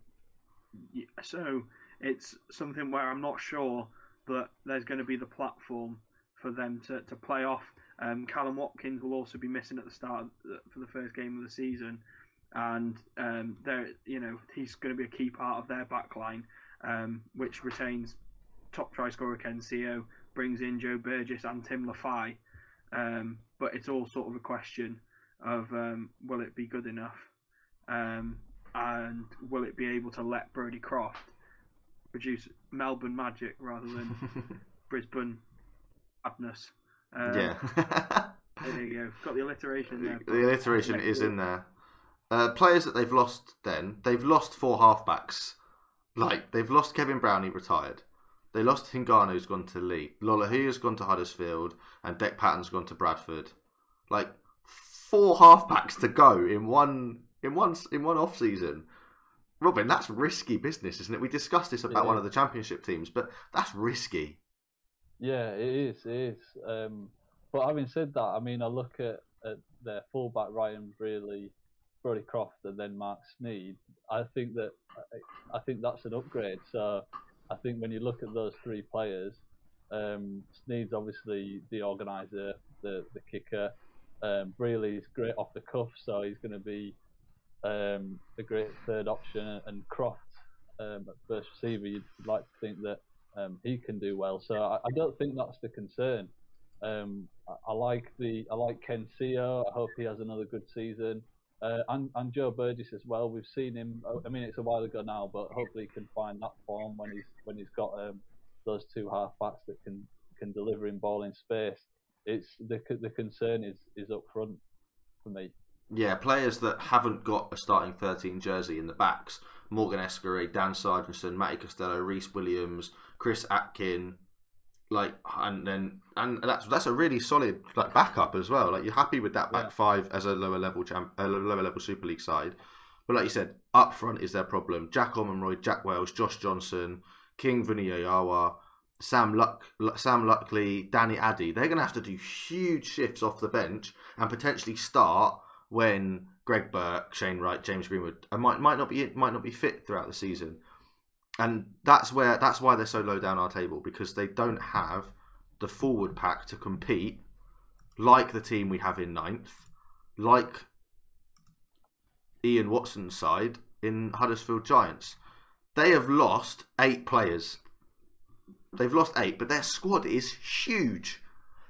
yeah, so it's something where I'm not sure that there's going to be the platform for them to, to play off. Um, Kallum Watkins will also be missing at the start of the- for the first game of the season, and um, there, you know, he's going to be a key part of their back line, um, which retains top try scorer Ken Sio, brings in Joe Burgess and Tim Lafai, um, but it's all sort of a question of um, will it be good enough, um, and will it be able to let Brodie Croft produce Melbourne magic rather than Brisbane Madness. Um, yeah. There you go. Got the alliteration there. the alliteration is in there. Uh, players that they've lost, then they've lost four halfbacks. Like they've lost Kevin Brown, he retired. They lost Hingano, who's gone to Leigh. Lolohea's gone to Huddersfield, and Dec Patton's gone to Bradford. Like four halfbacks to go in one in one in one off season. Robin, that's risky business, isn't it? We discussed this about It one of the championship teams, but that's risky. Yeah, it is. It is. Um, but having said that, I mean, I look at, at their fullback Ryan Brierley, Brodie Croft, and then Marc Sneyd. I think that I think that's an upgrade. So I think when you look at those three players, um, Sneyd's obviously the organizer, the the kicker. Um, great off the cuff, so he's going to be um, a great third option. And Croft um, at first receiver, you'd like to think that um, he can do well. So I, I don't think that's the concern. Um, I, I like the I like Ken Sio. I hope he has another good season. Uh, and, and Joe Burgess as well. We've seen him. I mean, it's a while ago now, but hopefully he can find that form when he's when he's got um, those two half halfbacks that can can deliver in ball in space. It's the the concern is is up front for me. Yeah, players that haven't got a starting 13 jersey in the backs. Morgan Escare, Dan Sarginson, Matty Costello, Rhys Williams, Chris Atkin, like, and then and that's that's a really solid like backup as well. Like you're happy with that back Yeah. five as a lower level champ, a lower level Super League side. But like you said, up front is their problem. Jack Ormondroyd, Jack Wells, Josh Johnson, King Vuniyayawa, Sam Luck, Sam Luckley, Danny Addy. They're going to have to do huge shifts off the bench and potentially start when Greg Burke, Shane Wright, James Greenwood uh, might might not be might not be fit throughout the season, and that's where that's why they're so low down our table because they don't have the forward pack to compete like the team we have in ninth, like Ian Watson's side in Huddersfield Giants. They have lost eight players. They've lost eight, but their squad is huge.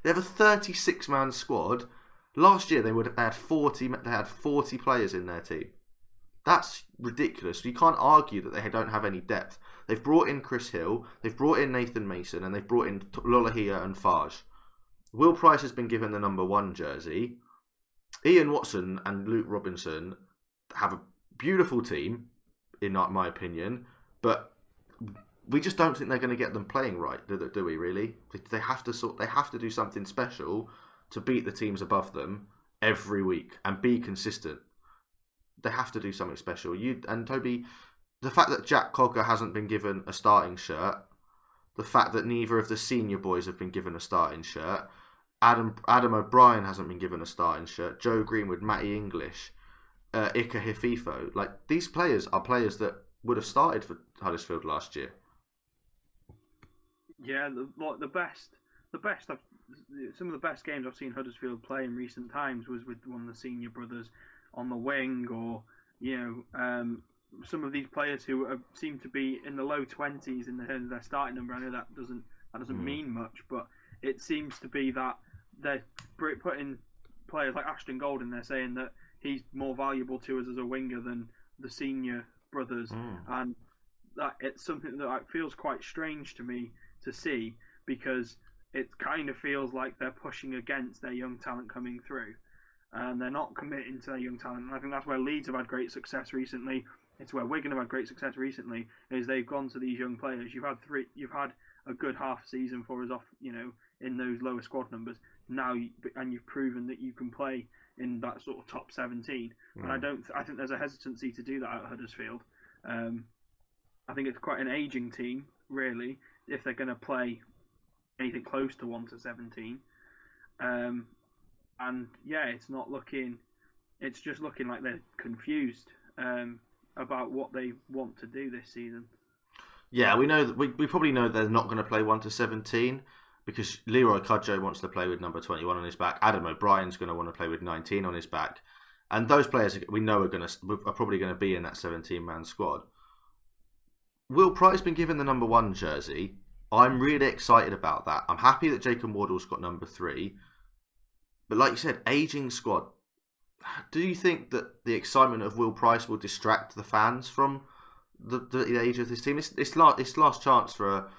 They have a 36 man squad. Last year they would have had 40 they had 40 players in their team. That's ridiculous. You can't argue that they don't have any depth. They've brought in Chris Hill, they've brought in Nathan Mason, and they've brought in Lolohea and Fages. Will Price has been given the number one jersey. Ian Watson and Luke Robinson have a beautiful team, in my opinion, but we just don't think they're going to get them playing right, do, we? Really? They- They have to sort. They have to do something special to beat the teams above them every week and be consistent. They have to do something special. You and Toby, the fact that Jack Cogger hasn't been given a starting shirt, the fact that neither of the senior boys have been given a starting shirt, Adam Adam O'Brien hasn't been given a starting shirt, Joe Greenwood, Matty English, uh, Ikahihifo, like these players are players that would have started for Huddersfield last year. Yeah, the like the best, the best. I've, some of the best games I've seen Huddersfield play in recent times was with one of the senior brothers on the wing, or you know, um, some of these players who are, seem to be in the low twenties in terms of their starting number. I know that doesn't that doesn't Mm. mean much, but it seems to be that they're putting players like Ashton Gold in there, saying that he's more valuable to us as a winger than the senior brothers Mm. and that it's something that feels quite strange to me to see because it kind of feels like they're pushing against their young talent coming through, and they're not committing to their young talent. And I think that's where Leeds have had great success recently. It's where Wigan have had great success recently. Is they've gone to these young players. You've had three. You've had a good half season for us off. You know, in those lower squad numbers now, you, and you've proven that you can play in that sort of top 17. And I Mm. don't. I think there's a hesitancy to do that at Huddersfield. Um, I think it's quite an aging team, really, if they're going to play anything close to one to 17. Um, and yeah, it's not looking. It's just looking like they're confused um, about what they want to do this season. Yeah, we know that we, we probably know they're not going to play one to seventeen because Leroy Cudjoe wants to play with number twenty one on his back. Adam O'Brien's going to want to play with nineteen on his back, and those players we know are going to are probably going to be in that seventeen man squad. Will Price been given the number one jersey? I'm really excited about that. I'm happy that Jacob Wardle's got number three, but like you said, aging squad. Do you think that the excitement of Will Price will distract the fans from the, the age of this team. It's it's last it's last chance for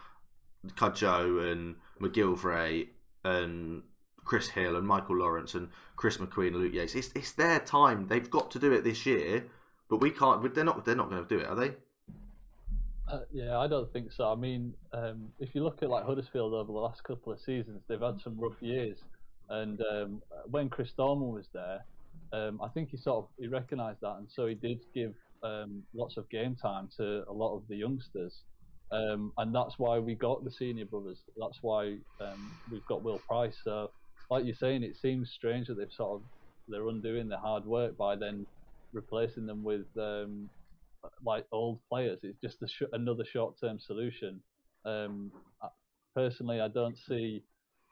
Cudjoe and McGillvary and Chris Hill and Michael Lawrence and Chris McQueen and Luke Yates. It's it's their time. They've got to do it this year, but we can't. They're not. They're not going to do it, are they? Uh, yeah, I don't think so. I mean, um, if you look at like Huddersfield over the last couple of seasons, they've had some rough years. And um, when Chris Thorman was there, um, I think he sort of he recognised that, and so he did give um, lots of game time to a lot of the youngsters. Um, and that's why we got the senior brothers. That's why um, we've got Will Price. So, like you're saying, it seems strange that they've sort of they're undoing their hard work by then replacing them with um, like old players. It's just sh- another short-term solution. Um, personally, I don't see,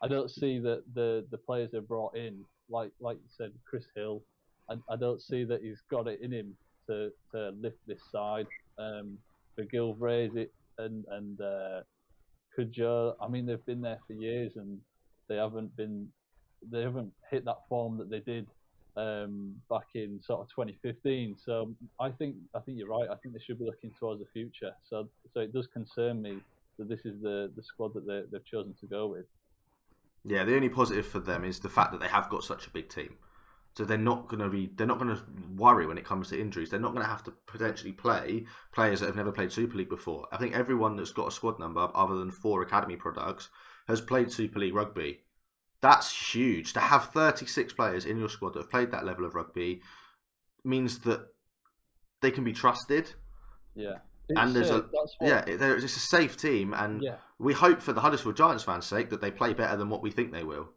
I don't see that the the players they've brought in, like like you said, Chris Hill, I, I don't see that he's got it in him to, to lift this side. Um, McGillvary it and and uh, I mean, they've been there for years and they haven't been, they haven't hit that form that they did um, back in sort of 2015. So I think I think you're right. I think they should be looking towards the future. So so it does concern me that this is the the squad that they, they've chosen to go with. Yeah, the only positive for them is the fact that they have got such a big team. So they're not going to be they're not going to worry when it comes to injuries. They're not going to have to potentially play players that have never played Super League before. I think everyone that's got a squad number other than four academy products has played Super League rugby. That's huge. To have 36 players in your squad that have played that level of rugby means that they can be trusted. Yeah. It's and there's safe. a uh, what... yeah, it's a safe team, and yeah. we hope for the Huddersfield Giants fans' sake that they play better than what we think they will.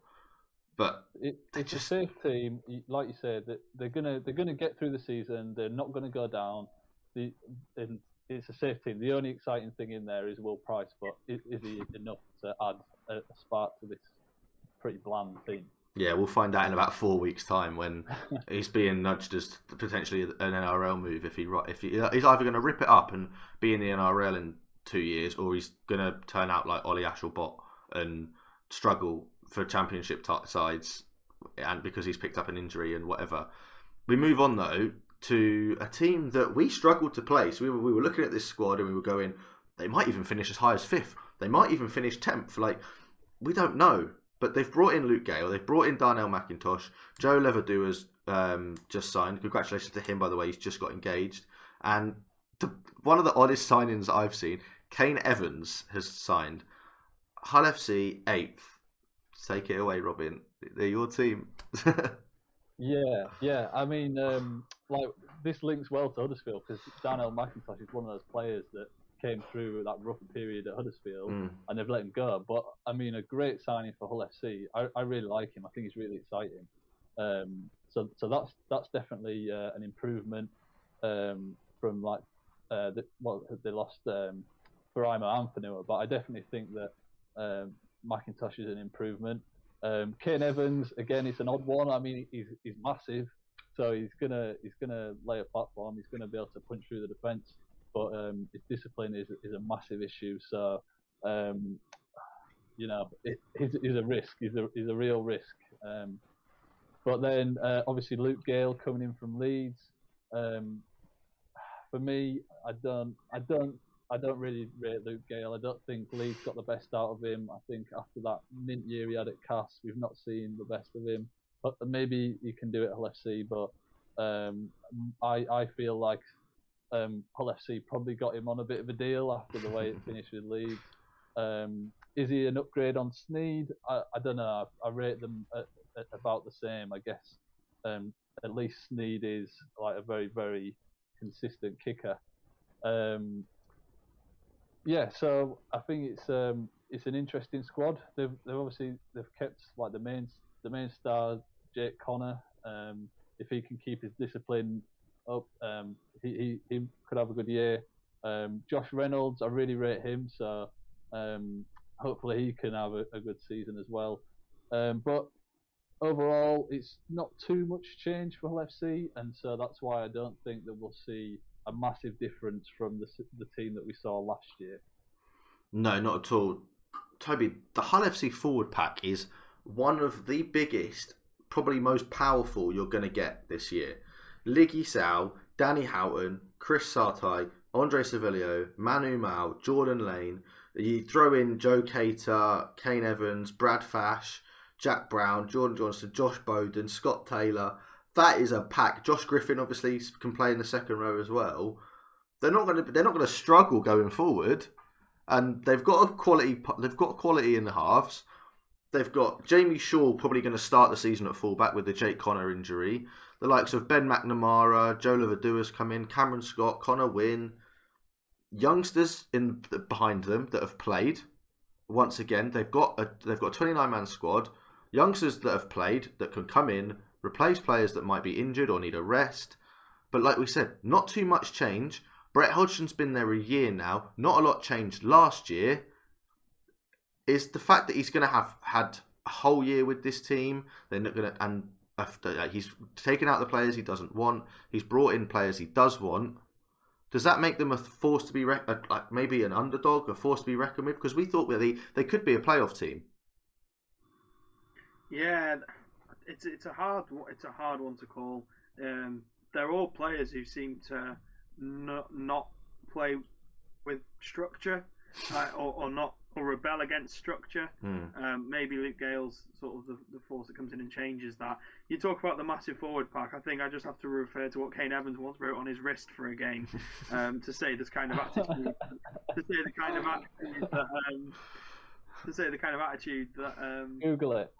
But it, it's just... a safe team, like you said, that they're gonna they're gonna get through the season. They're not gonna go down. The and it's a safe team. The only exciting thing in there is Will Price, but is, is he enough to add a, a spark to this pretty bland team? Yeah, we'll find out in about four weeks' time when he's being nudged as potentially an NRL move. If he if he, he's either going to rip it up and be in the NRL in two years, or he's going to turn out like Ollie Ashall-Bott and struggle for championship t- sides, and because he's picked up an injury and whatever. We move on though to a team that we struggled to place. We were, we were looking at this squad and we were going, they might even finish as high as fifth. They might even finish tenth. Like we don't know. But they've brought in Luke Gale. They've brought in Darnell McIntosh. Joe Lovodua has um, just signed. Congratulations to him, by the way. He's just got engaged. And the, one of the oddest signings I've seen, Kane Evans has signed. Hull FC eighth Take it away, Robin. They're your team. yeah, yeah. I mean, um, like this links well to Huddersfield because Darnell McIntosh is one of those players that came through that rough period at Huddersfield mm. and they've let him go. But I mean, a great signing for Hull FC. I, I really like him. I think he's really exciting. Um, so so that's that's definitely uh, an improvement um, from like uh, the, well they lost um, Faraimo and Fonua, but I definitely think that um, McIntosh is an improvement. Um, Kane Evans again, it's an odd one. I mean, he's he's massive, so he's gonna he's gonna lay a platform. He's gonna be able to punch through the defence, but um, his discipline is is a massive issue. So, um, you know, it, he's a risk. He's a he's a real risk. Um, but then uh, obviously Luke Gale coming in from Leeds. Um, for me, I don't I don't I don't really rate Luke Gale. I don't think Leeds got the best out of him. I think after that mint year he had at Cas, we've not seen the best of him. But maybe he can do it at Hull FC. But um, I I feel like um, Hull FC probably got him on a bit of a deal after the way it finished with Leeds. Um, is he an upgrade on Sneyd? I, I don't know. I, I rate them at, at about the same. I guess um, at least Sneyd is like a very very consistent kicker. Um, yeah, so I think it's um, it's an interesting squad. They've, they've obviously they've kept like the main the main star Jake Connor. Um, if he can keep his discipline up, um, he, he, he could have a good year. Um, Josh Reynolds, I really rate him, so um, hopefully he can have a, a good season as well. Um, but overall, it's not too much change for Hull FC, and so that's why I don't think that we'll see a massive difference from the the team that we saw last year. No, not at all. Toby, the Hull FC forward pack is one of the biggest, probably most powerful you're going to get this year. Ligi Sao, Danny Houghton, Chris Satae, Andre Savelio, Manu Ma'u, Jordan Lane. You throw in Joe Cator, Kane Evans, Brad Fash, Jack Brown, Jordan Johnson, Josh Bowden, Scott Taylor. That is a pack. Josh Griffin obviously can play in the second row as well. They're not going to. They're not going to struggle going forward, and they've got a quality. They've got quality in the halves. They've got Jamie Shaul probably going to start the season at fullback with the Jake Connor injury. The likes of Ben McNamara, Joe Lovodua's come in, Cameron Scott, Connor Wynne, youngsters in behind them that have played. Once again, they've got a they've got a 29 man squad, youngsters that have played that can come in, replace players that might be injured or need a rest. But like we said, not too much change. Brett Hodgson's been there a year now. Not a lot changed last year. Is the fact that he's going to have had a whole year with this team. They're not going to, and after, he's taken out the players he doesn't want. He's brought in players he does want. Does that make them a force to be re- like maybe an underdog, a force to be reckoned with? Because we thought they they could be a playoff team. Yeah, it's it's a hard it's a hard one to call. Um, they're all players who seem to not not play with structure uh, or, or not or rebel against structure. Mm. Um, maybe Luke Gale's sort of the, the force that comes in and changes that. You talk about the massive forward pack. I think I just have to refer to what Kane Evans once wrote on his wrist for a game um, to say this kind of attitude. to say the kind of attitude that. Um, to say the kind of attitude that. Um, Google it.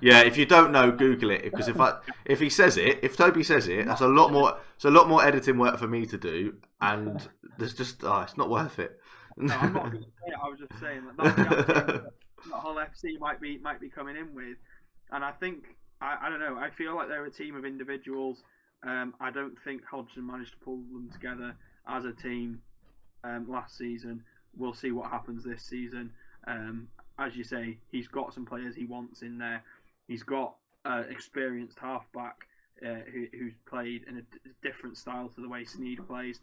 Yeah, if you don't know, Google it because if I if he says it, if Toby says it, that's a lot more. It's a lot more editing work for me to do, and there's just oh, it's not worth it. No, I'm not going to say it. I was just saying that that's the attitude that Hull FC might be might be coming in with, and I think I, I don't know. I feel like they're a team of individuals. Um, I don't think Hodgson managed to pull them together as a team um, last season. We'll see what happens this season. Um, as you say, he's got some players he wants in there. He's got uh, experienced halfback uh, who, who's played in a d- different style to the way Sneed plays.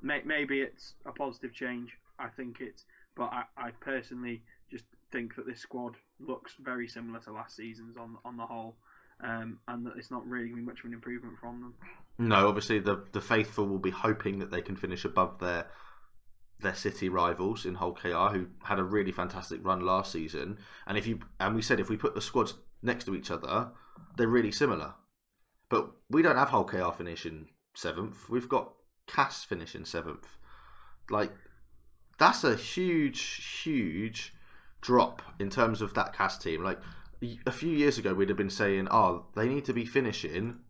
May- maybe it's a positive change. I think it's, but I, I personally just think that this squad looks very similar to last season's on on the whole, um, and that it's not really going to be much of an improvement from them. No, obviously the the faithful will be hoping that they can finish above their their city rivals in Hull KR, who had a really fantastic run last season. And if you and we said if we put the squads next to each other, they're really similar. But we don't have Hull KR finishing seventh. We've got Cas finishing seventh. Like that's a huge, huge drop in terms of that cast team. Like a few years ago, we'd have been saying, "Oh, they need to be finishing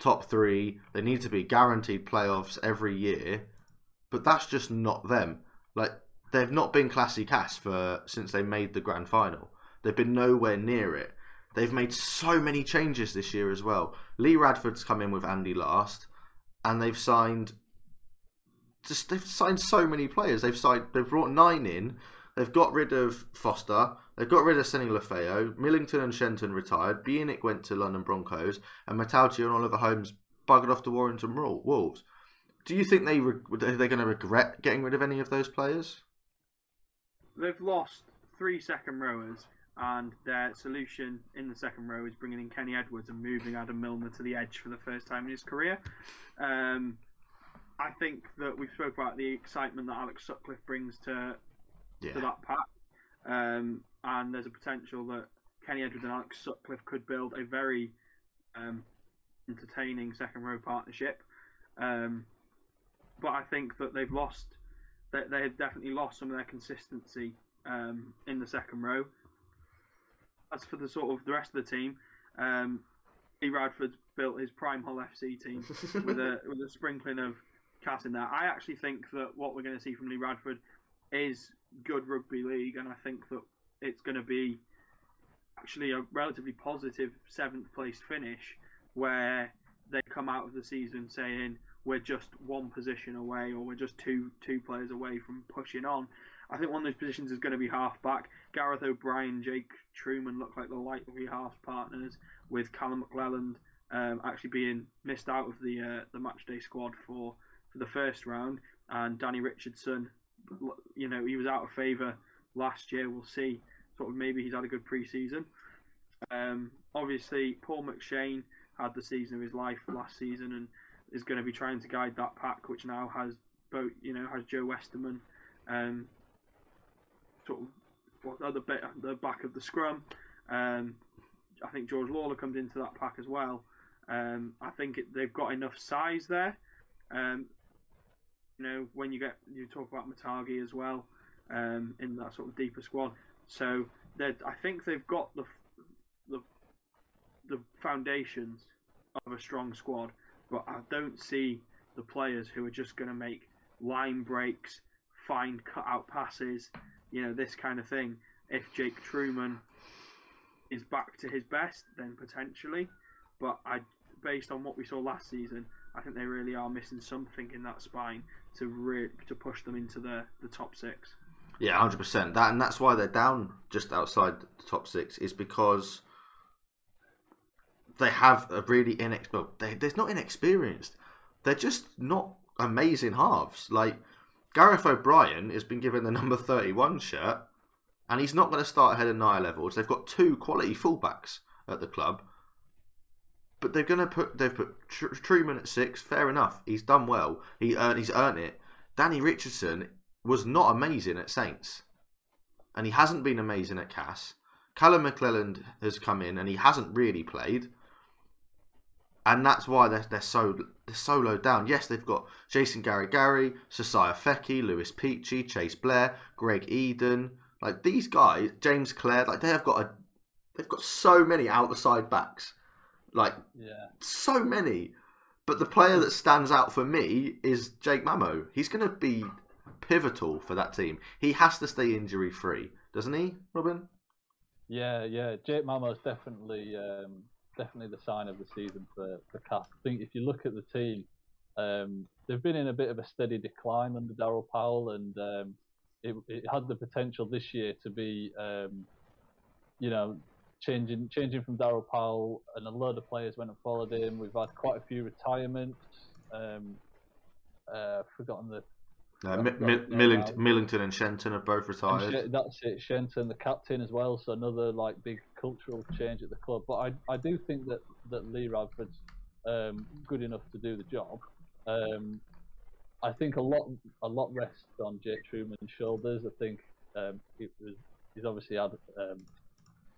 top three. They need to be guaranteed playoffs every year." But that's just not them. Like they've not been classy cast for since they made the grand final. They've been nowhere near it. They've made so many changes this year as well. Lee Radford's come in with Andy Last, and they've signed. Just they've signed so many players. They've signed. They've brought nine in. They've got rid of Foster. They've got rid of Sene-Lefao. Millington and Shenton retired. Bieniek went to London Broncos, and Mata'utia and Oliver Holmes buggered off to Warrington Wolves. Do you think they re- are going to regret getting rid of any of those players? They've lost three second rowers, and their solution in the second row is bringing in Kenny Edwards and moving Adam Milner to the edge for the first time in his career. Um, I think that we've spoke about the excitement that Alex Sutcliffe brings to Yeah. to that pack, um, and there's a potential that Kenny Edwards and Alex Sutcliffe could build a very um, entertaining second row partnership. Um, but I think that they've lost, they, they have definitely lost some of their consistency um, in the second row. As for the sort of the rest of the team, um, Lee Radford's built his prime Hull FC team with a with a sprinkling of In there. I actually think that what we're going to see from Lee Radford is good rugby league, and I think that it's going to be actually a relatively positive seventh place finish where they come out of the season saying we're just one position away or we're just two two players away from pushing on. I think one of those positions is going to be half back. Gareth O'Brien, Jake Trueman look like the likely half partners with Callum McLelland um, actually being missed out of the uh, the matchday squad for for the first round, and Danny Richardson, you know, he was out of favour last year. We'll see. Sort of maybe he's had a good pre-season. Um, obviously, Paul McShane had the season of his life last season and is going to be trying to guide that pack, which now has both, you know, has Joe Westerman, um, sort of well, at the bit, the back of the scrum. Um, I think George Lawler comes into that pack as well. Um, I think it, they've got enough size there. Um, you know, when you get you talk about Matagi as well um, in that sort of deeper squad. So I think they've got the the the foundations of a strong squad, but I don't see the players who are just going to make line breaks, find cut out passes, you know, this kind of thing. If Jake Trueman is back to his best, then potentially. But I, based on what we saw last season, I think they really are missing something in that spine to re- to push them into the, the top six. Yeah, hundred percent. That and that's why they're down just outside the top six is because they have a really inex. Well, they, they're not inexperienced. They're just not amazing halves. Like Gareth O'Brien has been given the number thirty-one shirt, and he's not going to start ahead of Niall Evalds. They've got two quality fullbacks at the club, but they're going to put they've put Tr- Trueman at six. Fair enough. He's done well. He earned he's earned it. Danny Richardson was not amazing at Saints, and he hasn't been amazing at Cas. Callum McLelland has come in and he hasn't really played, and that's why they're they're so they're so low down. Yes, they've got Jason Gary Gary, Sosaia Feki, Lewis Peachey, Cheyse Blair, Greg Eden. Like these guys, James Clare, like they have got a they've got so many outside backs. Like yeah. so many. But the player that stands out for me is Jake Mamo. He's going to be pivotal for that team. He has to stay injury free, doesn't he, Robin? Yeah, yeah. Jake Mamo's definitely um, definitely the sign of the season for for Cas. I think if you look at the team, um, they've been in a bit of a steady decline under Daryl Powell, and um, it, it had the potential this year to be, um, you know, changing changing from Daryl Powell, and a load of players went and followed him. We've had quite a few retirements. Um, uh, forgotten the uh, Mi- Mi- Millington, Millington and Shenton have both retired. Sh- that's it. Shenton, the captain as well, so another like big cultural change at the club. But I, I do think that, that Lee Radford's um, good enough to do the job. Um, I think a lot a lot rests on Jake Trueman's shoulders. I think um, it was he's obviously had um,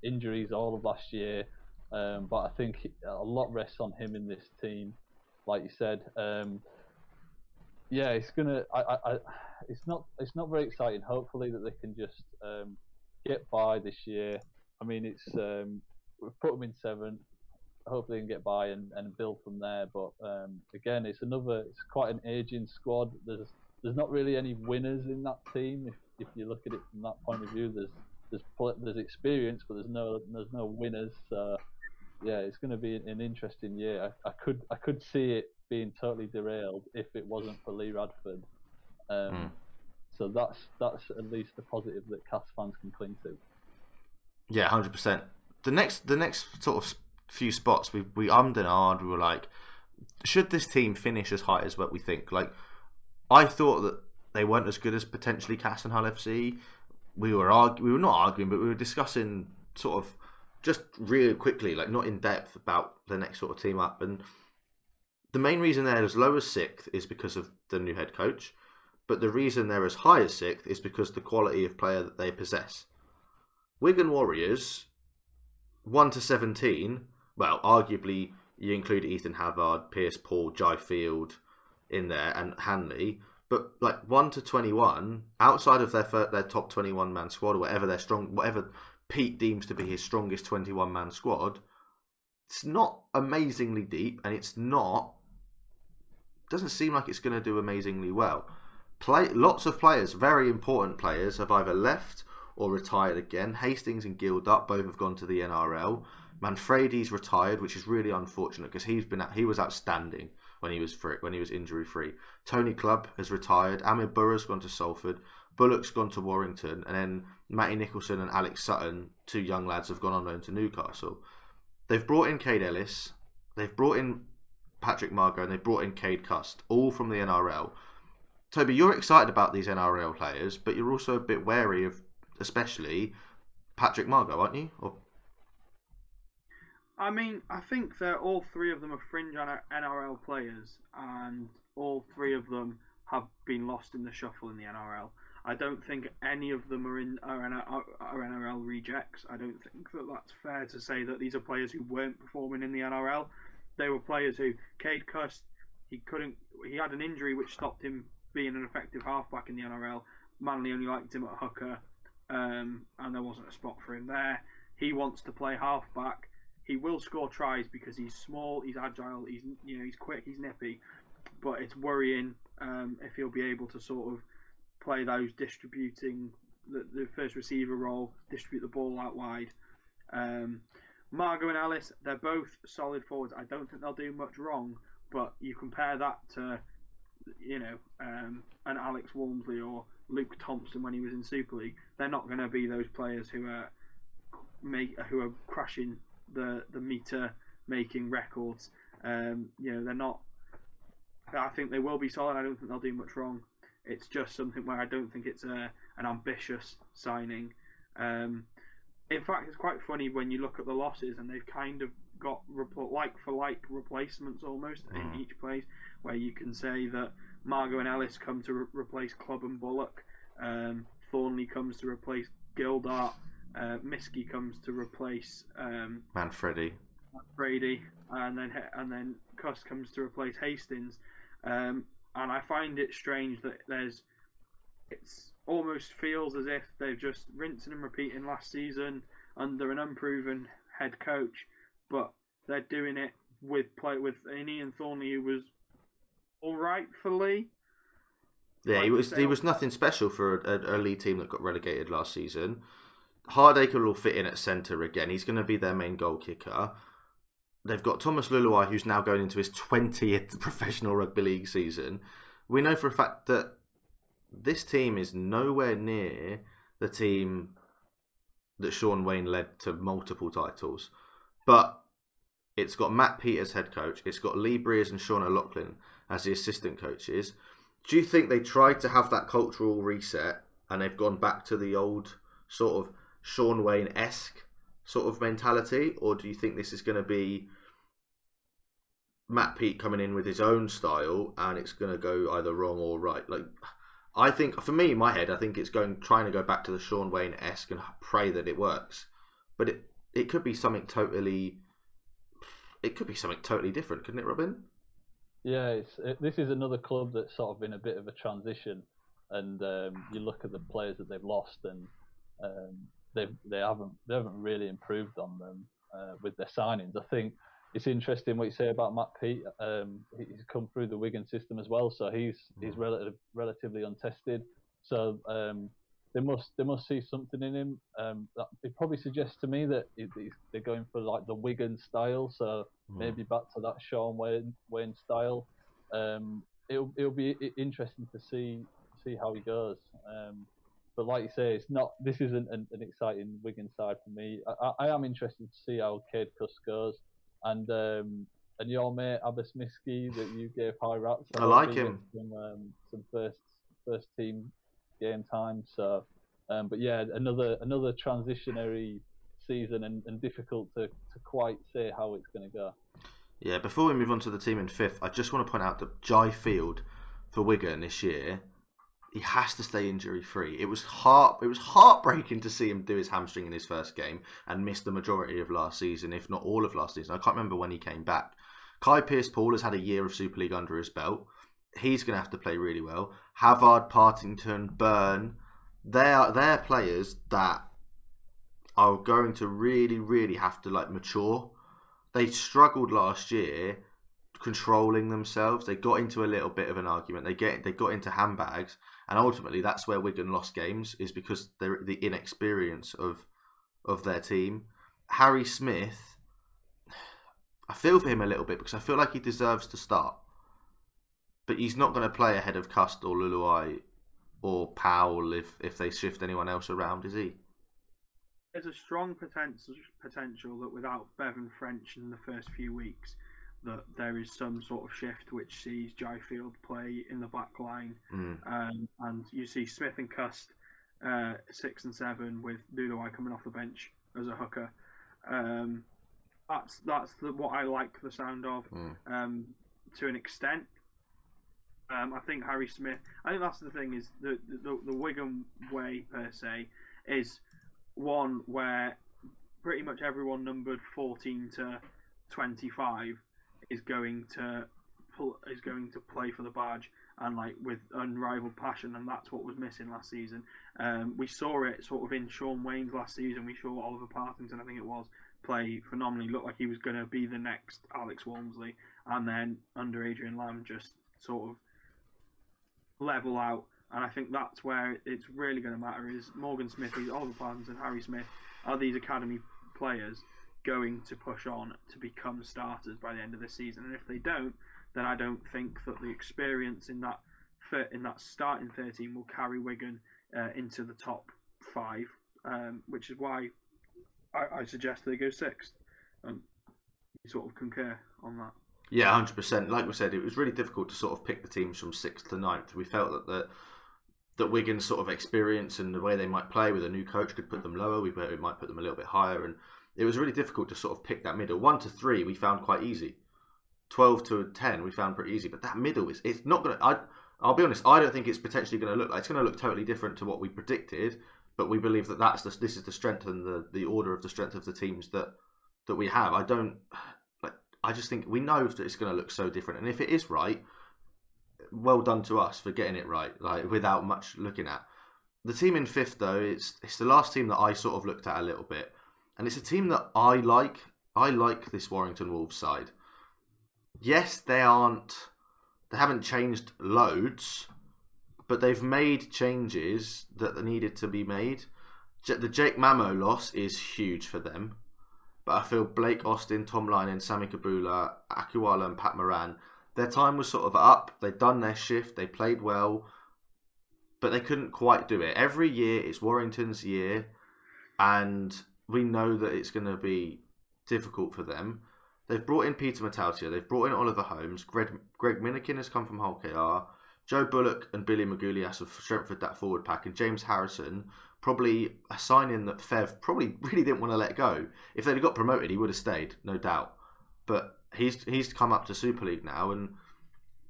injuries all of last year, um, but I think a lot rests on him in this team. Like you said, um, yeah, it's gonna. I, I, I, it's not. It's not very exciting. Hopefully that they can just um, get by this year. I mean, it's um, we've put them in seventh. Hopefully, they can get by and, and build from there. But um, again, it's another. It's quite an aging squad. There's there's not really any winners in that team. If if you look at it from that point of view, there's there's there's experience, but there's no there's no winners. So yeah, it's going to be an interesting year. I, I could I could see it being totally derailed if it wasn't for Lee Radford. Um, mm. So that's that's at least the positive that Cas fans can cling to. Yeah, hundred percent. The next the next sort of few spots we we ummed and ahed. We were like, should this team finish as high as what we think? Like, I thought that they weren't as good as potentially Cas and Hull FC. We were argu- we were not arguing, but we were discussing sort of just really quickly, like not in depth about the next sort of team up and the main reason they're as low as sixth is because of the new head coach, but the reason they're as high as sixth is because the quality of player that they possess. Wigan Warriors, one to seventeen. Well, arguably you include Ethan Havard, Pearce-Paul, Jai Field in there, and Hanley. But like one to twenty-one, outside of their their top twenty-one man squad or whatever their strong, whatever Peet deems to be his strongest twenty-one man squad, it's not amazingly deep, and it's not doesn't seem like it's going to do amazingly well. Play lots of players, very important players, have either left or retired again. Hastings and Gildart both have gone to the NRL. Manfredi's retired, which is really unfortunate because he's been he was outstanding when he was free, when he was injury free. Tony Clubb has retired. Amir Bourouh's gone to Salford. Bullock's gone to Warrington, and then Matty Nicholson and Alex Sutton, two young lads, have gone on loan to Newcastle. They've brought in Kaide Ellis. They've brought in Patrick Mago and they've brought in Cade Cust, all from the NRL. Toby, you're excited about these NRL players, but you're also a bit wary of, especially Patrick Mago, aren't you? Or... I mean, I think that all three of them are fringe NRL players, and all three of them have been lost in the shuffle in the NRL. I don't think any of them are in are, NRL rejects. I don't think that that's fair to say that these are players who weren't performing in the NRL. They were players who Cade Cust he couldn't he had an injury which stopped him being an effective halfback in the NRL. Manly only liked him at hooker, um, and there wasn't a spot for him there. He wants to play halfback. He will score tries because he's small, he's agile, he's you know he's quick, he's nippy. But it's worrying um, if he'll be able to sort of play those distributing the, the first receiver role, distribute the ball out wide. Um, Mago and Ellis, they're both solid forwards. I don't think they'll do much wrong, but you compare that to, you know, um, an Alex Walmsley or Luke Thompson when he was in Super League. They're not going to be those players who are make who are crashing the the meter making records. Um, you know, they're not. I think they will be solid. I don't think they'll do much wrong. It's just something where I don't think it's a an ambitious signing. Um, in fact, it's quite funny when you look at the losses, and they've kind of got like for like replacements almost mm. in each place, where you can say that Mago and Ellis come to re- replace Clubb and Bullock, um, Thornley comes to replace Gildart, uh, Miski comes to replace um, Manfredi, Brady, and then and then Cust comes to replace Hastings, um, and I find it strange that there's it's almost feels as if they've just rinsing and repeating last season under an unproven head coach, but they're doing it with play with an Iain Thornley who was all right for Leigh. Yeah, he was he was nothing special for a, a, team that got relegated last season. Hardaker will fit in at centre again. He's going to be their main goal kicker. They've got Thomas Leuluai, who's now going into his 20th professional rugby league season. We know for a fact that this team is nowhere near the team that Shaun Wane led to multiple titles. But it's got Matt Peters head coach. It's got Lee Briers and Sean O'Loughlin as the assistant coaches. Do you think they tried to have that cultural reset and they've gone back to the old sort of Shaun Wane esque sort of mentality, or do you think this is going to be Matt Peet coming in with his own style and it's going to go either wrong or right? Like, I think for me, in my head, I think it's going trying to go back to the Shaun Wane esque and pray that it works, but it it could be something totally. It could be something totally different, couldn't it, Robin? Yeah, it, this is another club that's sort of in a bit of a transition, and um, you look at the players that they've lost, and um, they they haven't they haven't really improved on them uh, with their signings. I think it's interesting what you say about Matt Peet. Um, he's come through the Wigan system as well, so he's he's mm. relative, relatively untested. So um, they must they must see something in him. Um, that, it probably suggests to me that they're going for like the Wigan style, so mm. maybe back to that Shaun Wayne Wane style. Um, it'll it'll be interesting to see see how he goes. Um, but like you say, it's not. This isn't an, an exciting Wigan side for me. I, I, am interested to see how Cade Cust goes, and um, and your mate Abbas Miski that you gave high raps. I, I like him. Some, um, some first first team game time. So, um, but yeah, another another transitionary season and, and difficult to, to quite say how it's going to go. Yeah, before we move on to the team in fifth, I just want to point out that Jai Field for Wigan this year he has to stay injury free. It was heart it was heartbreaking to see him do his hamstring in his first game and miss the majority of last season, if not all of last season. I can't remember when he came back. Kai Pearce-Paul has had a year of Super League under his belt. He's going to have to play really well. Havard, Partington, Byrne, they are they're players that are going to really, really have to like mature. They struggled last year controlling themselves. They got into a little bit of an argument. They get they got into handbags and ultimately that's where Wigan lost games is because they're the inexperience of of their team. Harry Smith, I feel for him a little bit because I feel like he deserves to start, but he's not going to play ahead of Cust or Leuluai or Powell if if they shift anyone else around, is he? There's a strong potential potential that without Bevan French in the first few weeks, that there is some sort of shift which sees Jai Field play in the back line, mm. um, and you see Smith and Cust uh, six and seven with Leuluai coming off the bench as a hooker. Um, that's that's the, what I like the sound of mm. um, to an extent. Um, I think Harry Smith. I think that's the thing is the, the the Wigan way per se is one where pretty much everyone numbered 14 to 25 is going to pull, is going to play for the badge and like with unrivaled passion, and that's what was missing last season. Um, we saw it sort of in Shaun Wane's last season. We saw Oliver Partington, I think it was, play phenomenally. Looked like he was going to be the next Alex Walmsley, and then under Adrian Lam, just sort of level out. And I think that's where it's really going to matter: is Morgan Smith, Oliver Partington, Harry Smith are these academy players going to push on to become starters by the end of the season? And if they don't, then I don't think that the experience in that in that starting 13 will carry Wigan uh, into the top five, um, which is why I, I, suggest they go sixth. Um, sort of concur on that. Yeah, hundred percent. Like we said, it was really difficult to sort of pick the teams from sixth to ninth. We felt that the that Wigan's sort of experience and the way they might play with a new coach could put them lower. We might put them a little bit higher, and it was really difficult to sort of pick that middle. One to three, we found quite easy. Twelve to ten, we found pretty easy. But that middle is it's not gonna. I I'll be honest. I don't think it's potentially going to look like it's going to look totally different to what we predicted. But we believe that that's the, this is the strength and the the order of the strength of the teams that that we have. I don't like. I just think we know that it's going to look so different. And if it is right, well done to us for getting it right, like without much looking at. The team in fifth, though, it's it's the last team that I sort of looked at a little bit, and it's a team that I like. I like this Warrington Wolves side. Yes, they aren't. They haven't changed loads, but they've made changes that needed to be made. The Jake Mamo loss is huge for them, but I feel Blake Austin, Tom Lineham, Sammy Kabula, Akauola, and Pat Moran their time was sort of up. They'd done their shift. They played well, but they couldn't quite do it. Every year it's Warrington's year, and we know that it's going to be difficult for them. They've brought in Peter Mata'utia. They've brought in Oliver Holmes. Greg, Greg Minikin has come from Hull KR. Joe Bullock and Billy Magoulias have strengthened that forward pack, and James Harrison probably a signing that Fev probably really didn't want to let go. If they'd have got promoted, he would have stayed, no doubt. But he's he's come up to Super League now, and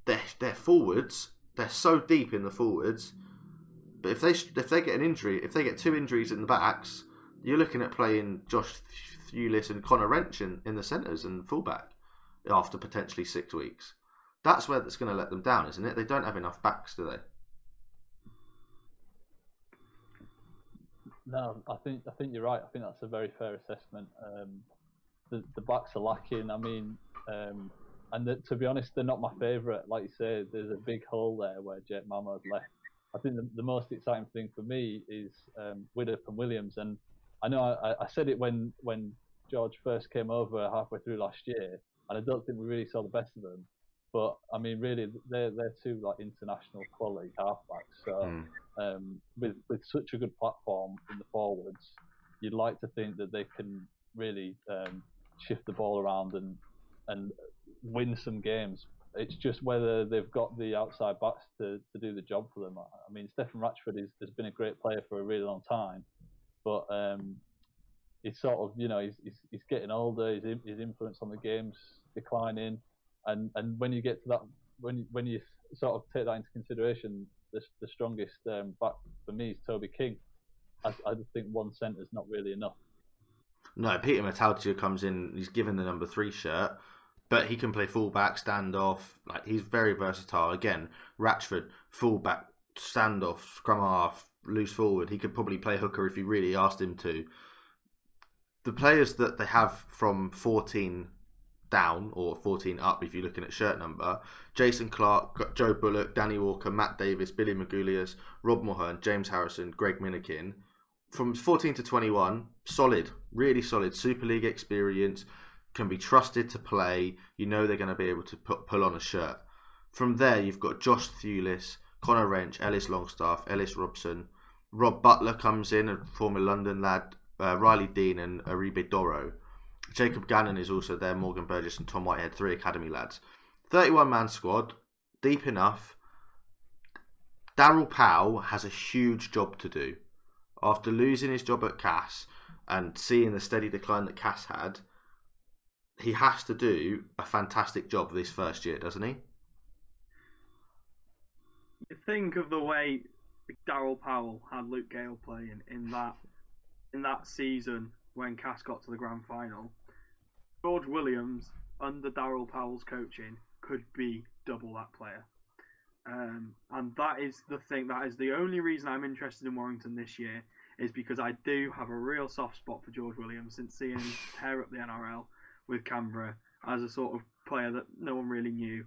their forwards they're so deep in the forwards. But if they if they get an injury, if they get two injuries in the backs, you're looking at playing Josh Thewlis and Connor Wrench in, the centres and fullback after potentially six weeks. That's where that's going to let them down, isn't it? They don't have enough backs, do they? No, I think I think you're right. I think that's a very fair assessment. Um, the the backs are lacking. I mean, um, and the, to be honest, they're not my favourite. Like you say, there's a big hole there where Jake Mamo's left. I think the, the most exciting thing for me is um, Widdop and Williams. And I know I, I said it when when George first came over halfway through last year, and I don't think we really saw the best of them. But I mean, really, they're they're two like international quality halfbacks. So mm. um, with with such a good platform in the forwards, you'd like to think that they can really um, shift the ball around and and win some games. It's just whether they've got the outside backs to, to do the job for them. I mean, Stefan Ratchford is, has been a great player for a really long time, but um, he's sort of, you know, he's, he's, he's getting older. His, his influence on the game's declining, and, and when you get to that, when when you sort of take that into consideration, the, the strongest um, back for me is Toby King. I, I just think one centre is not really enough. No, Peter Mata'utia comes in. He's given the number three shirt, but he can play fullback, standoff. Like he's very versatile. Again, Ratchford, fullback, standoff, scrum half, loose forward. He could probably play hooker if you really asked him to. The players that they have from 14 down or 14 up, if you're looking at shirt number, Jason Clark, Joe Bullock, Danny Walker, Matt Davis, Billy Magoulias, Rob Mulhern, James Harrison, Greg Minikin. From 14 to 21, solid, really solid Super League experience can be trusted to play. You know they're going to be able to put, pull on a shirt. From there, you've got Josh Thewlis, Connor Wrench, Ellis Longstaff, Ellis Robson. Rob Butler comes in, a former London lad, uh, Riley Dean, and Eribe Doro. Jacob Gannon is also there, Morgan Burgess and Tom Whitehead, three academy lads. 31 man squad, deep enough. Daryl Powell has a huge job to do. After losing his job at Cas and seeing the steady decline that Cas had, he has to do a fantastic job this first year, doesn't he? you think of the way Daryl Powell had Luke Gale playing in that in that season when Cas got to the grand final. George Williams under Daryl Powell's coaching could be double that player. Um, and that is the thing. That is the only reason I'm interested in Warrington this year is because I do have a real soft spot for George Williams since seeing him tear up the NRL with Canberra as a sort of player that no one really knew.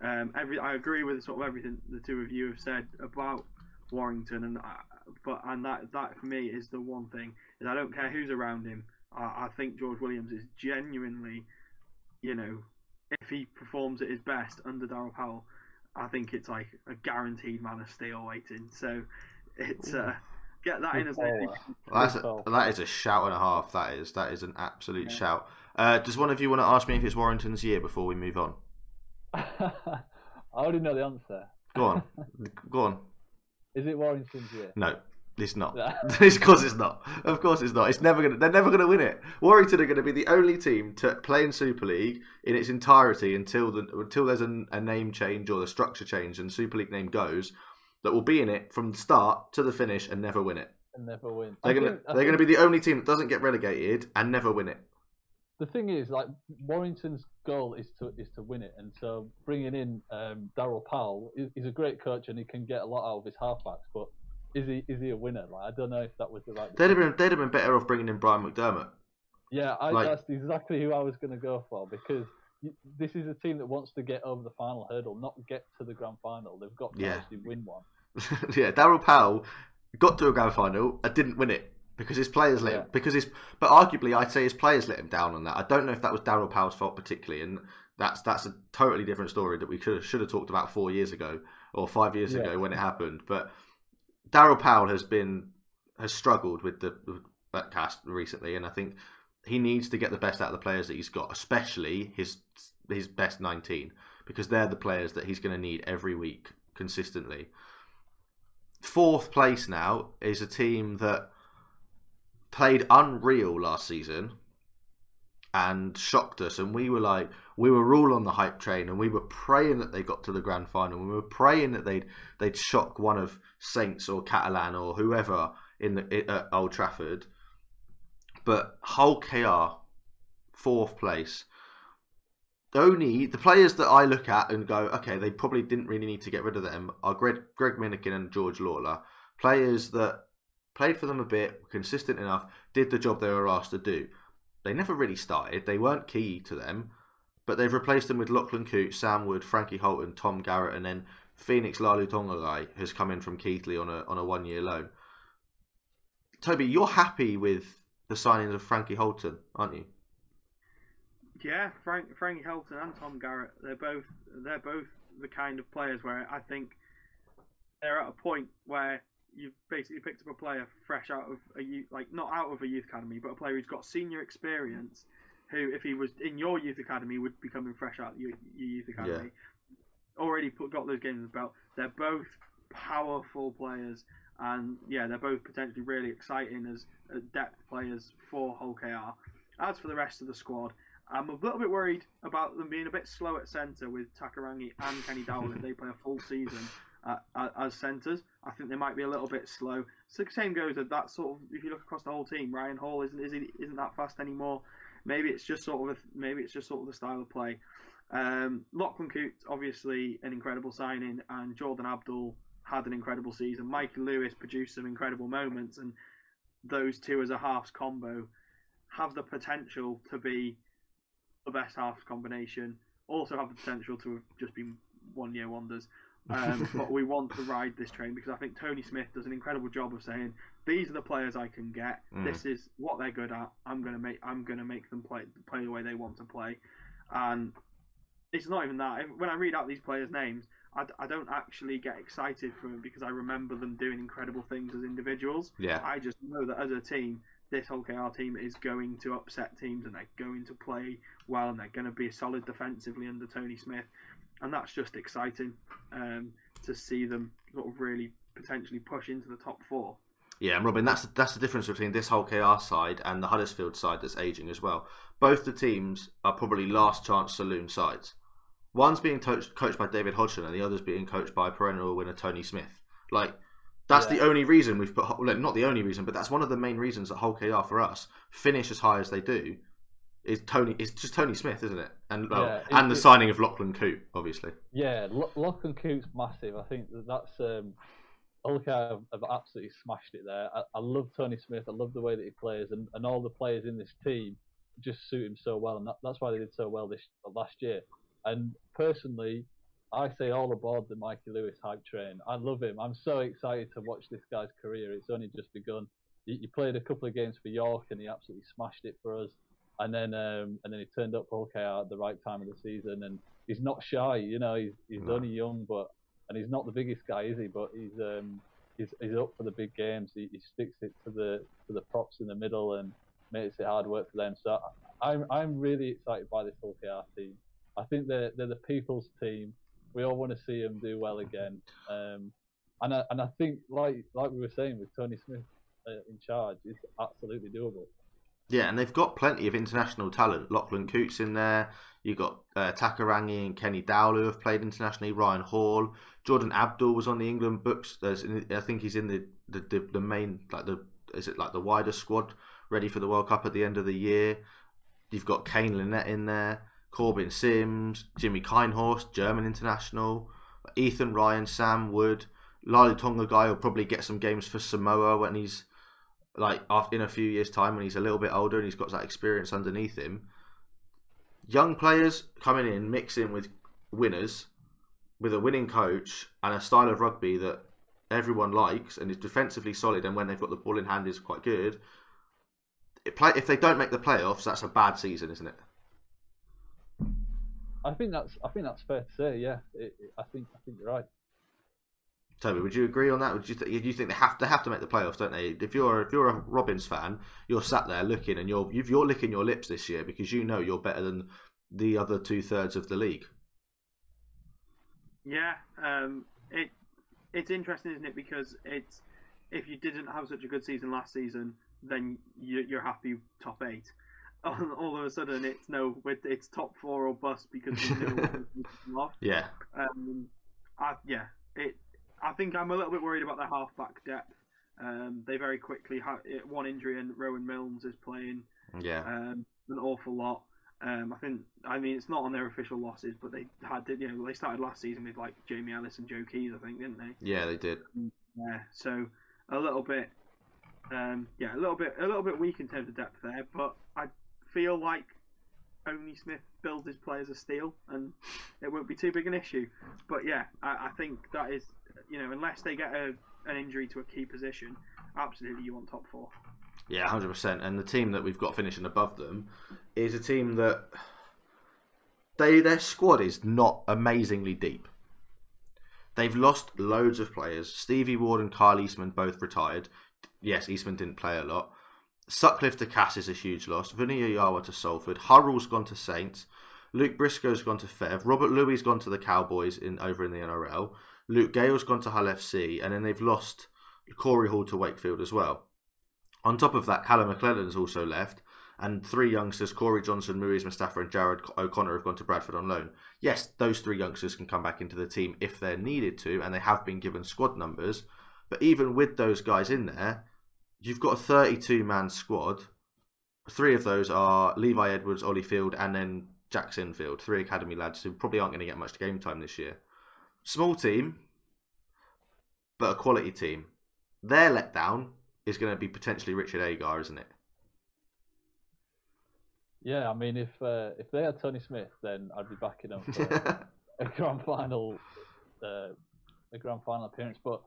Um, every I agree with sort of everything the two of you have said about Warrington, and I, but and that that for me is the one thing is I don't care who's around him. I, I think George Williams is genuinely, you know, if he performs at his best under Daryl Powell, I think it's like a guaranteed man of steel waiting. So it's uh, get that in as Well, that's a, that is a shout and a half. That is that is an absolute shout. Uh, does one of you want to ask me if it's Warrington's year before we move on? I already know the answer. Go on, go on. Is it Warrington's year? No, it's not. It's because it's not. Of course it's not. It's never gonna. They're never gonna win it. Warrington are going to be the only team to play in Super League in its entirety until the until there's a, a name change or the structure change and Super League name goes. That will be in it from the start to the finish and never win it. And never win. They're I gonna think- they're gonna be the only team that doesn't get relegated and never win it. The thing is, like Warrington's goal is to is to win it, and so bringing in um, Daryl Powell, is he's a great coach and he can get a lot out of his halfbacks. But is he is he a winner? Like I don't know if that was the right. They'd have been they'd have been better off bringing in Brian McDermott. Yeah, I, Like- that's exactly who I was going to go for because this is a team that wants to get over the final hurdle, not get to the grand final. They've got to Yeah. actually win one. yeah, Daryl Powell got to a grand final and didn't win it because his players let him. Because his, but arguably, I'd say his players let him down on that. I don't know if that was Daryl Powell's fault particularly, and that's that's a totally different story that we should have, should have talked about four years ago or five years Yeah. ago when it happened. But Daryl Powell has been has struggled with the with that cast recently, and I think he needs to get the best out of the players that he's got, especially his his best nineteen, because they're the players that he's going to need every week consistently. Fourth place now is a team that played unreal last season and shocked us, and we were like, we were all on the hype train, and we were praying that they got to the grand final. We were praying that they'd they'd shock one of Saints or Catalan or whoever in the at Old Trafford. But Hull KR, fourth place. Only the players that I look at and go, okay, they probably didn't really need to get rid of them are Greg, Greg Minikin and George Lawler. Players that played for them a bit, were consistent enough, did the job they were asked to do. They never really started, they weren't key to them, but they've replaced them with Lachlan Coote, Sam Wood, Frankie Halton, Tom Garrett, and then Phoenix Laulu-Togagae has come in from Keighley on a on a one year loan. Toby, you're happy with the signings of Frankie Halton, aren't you? Yeah, Frank, Frankie Halton and Tom Garrett, they're both they're both the kind of players where I think they're at a point where you've basically picked up a player fresh out of a youth, like not out of a youth academy, but a player who's got senior experience, who if he was in your youth academy would be coming fresh out of your, your youth academy. Already put, got those games in the belt. They're both powerful players, and yeah, they're both potentially really exciting as, depth players for Hull KR. As for the rest of the squad, I'm a little bit worried about them being a bit slow at centre with Takarangi and Kenny-Dowall if they play a full season uh, as centres. I think they might be a little bit slow. So the same goes with that sort of. If you look across the whole team, Ryan Hall isn't isn't, that fast anymore. Maybe it's just sort of maybe it's just sort of the style of play. Um, Lachlan Coote, obviously an incredible signing, and Jordan Abdull had an incredible season. Michael Lewis produced some incredible moments, and those two as a halves combo have the potential to be the best halves combination. Also have the potential to have just been one year wonders. Um, but we want to ride this train because I think Tony Smith does an incredible job of saying these are the players I can get. Mm. This is what they're good at. I'm gonna make I'm gonna make them play play the way they want to play, and it's not even that. When I read out these players' names, I, I don't actually get excited for them because I remember them doing incredible things as individuals. Yeah. I just know that as a team, this Hull KR team is going to upset teams and they're going to play well and they're going to be solid defensively under Tony Smith. And that's just exciting um, to see them sort of really potentially push into the top four. Yeah, and Robin, that's that's the difference between this Hull KR side and the Huddersfield side that's aging as well. Both the teams are probably last chance saloon sides. One's being coached, coached by David Hodgson, and the other's being coached by perennial winner Tony Smith. Like that's Yeah. the only reason we've put well, not the only reason, but that's one of the main reasons that Hull KR for us finish as high as they do. Is Tony? It's just Tony Smith, isn't it? And well, Yeah, and the signing of Lachlan Coote, obviously. Yeah, Lo- Lachlan Coote's massive. I think that that's um, have, have absolutely smashed it there. I, I love Tony Smith. I love the way that he plays, and, and all the players in this team just suit him so well, and that, that's why they did so well this last year. And personally, I say all aboard the Mikey Lewis hype train. I love him. I'm so excited to watch this guy's career. It's only just begun. He, he played a couple of games for York, and he absolutely smashed it for us. And then um, and then he turned up for Hull KR at the right time of the season, and he's not shy. You know, he's he's No. only young, but and he's not the biggest guy, is he? But he's um he's, he's up for the big games. He, he sticks it to the to the props in the middle and makes it hard work for them. So I'm I'm really excited by this Hull KR team. I think they're they're the people's team. We all want to see them do well again. Um, and I, and I think like like we were saying with Tony Smith uh, in charge, it's absolutely doable. Yeah, and they've got plenty of international talent. Lachlan Coote's in there. You've got uh, Takarangi and Kenny-Dowall who have played internationally. Ryan Hall, Jordan Abdull was on the England books. There's, I think he's in the, the, the, the main like the is it like the wider squad ready for the World Cup at the end of the year. You've got Kane Linnett in there, Korbin Sims, Jimmy Keinhorst, German international, Ethan Ryan, Sam Wood, Lali Tonga guy will probably get some games for Samoa when he's like in a few years' time when he's a little bit older and he's got that experience underneath him. Young players coming in, mixing with winners, with a winning coach and a style of rugby that everyone likes and is defensively solid, and when they've got the ball in hand is quite good. If they don't make the playoffs, that's a bad season, isn't it? I think that's I think that's fair to say. Yeah, it, it, I think I think you're right. Toby, would you agree on that? Would you, th- do you think they have to have to make the playoffs, don't they? If you're if you're a Robins fan, you're sat there looking and you're you've, you're licking your lips this year because you know you're better than the other two thirds of the league. Yeah, um, it it's interesting, isn't it? Because it's if you didn't have such a good season last season, then you, you're happy top eight. All, all of a sudden, it's no, it's top four or bust because there's no one who's come off. Yeah, Um, I, yeah, it. I think I'm a little bit worried about their halfback depth. Um, they very quickly had one injury, and Rowan Milnes is playing yeah, um, an awful lot. Um, I think, I mean, it's not on their official losses, but they had, you know, they started last season with like Jamie Ellis and Joe Keyes, I think, didn't they? yeah, they did. Yeah. So a little bit, um, yeah, a little bit, a little bit weak in terms of depth there, but I feel like only Smith builds his players of steel, and it won't be too big an issue. But yeah, I, I think that is, you know, unless they get a, an injury to a key position, absolutely you want top four. Yeah, hundred percent. And the team that we've got finishing above them is a team that they their squad is not amazingly deep. They've lost loads of players. Stevie Ward and Kyle Eastmond both retired. Yes, Eastmond didn't play a lot. Sutcliffe to Cass is a huge loss. Vuniyayawa to Salford. Hurrell's gone to Saints. Luke Briscoe's gone to Fev. Robert Louis gone to the Cowboys in over in the NRL. Luke Gale's gone to Hull FC, and then they've lost Corey Hall to Wakefield as well. On top of that, Callum McLelland has also left, and three youngsters, Corey Johnson, Muizz Mustapha, and Jarrod O'Connor, have gone to Bradford on loan. Yes, those three youngsters can come back into the team if they're needed to, and they have been given squad numbers. But even with those guys in there, you've got a 32 man squad. Three of those are Levi Edwards, Ollie Field, and then Jackson Field, three academy lads who probably aren't going to get much game time this year. Small team, but a quality team. Their letdown is going to be potentially Richard Agar, isn't it? Yeah, I mean, if uh, if they had Tony Smith, then I'd be backing them for a grand final, uh, a grand final appearance. But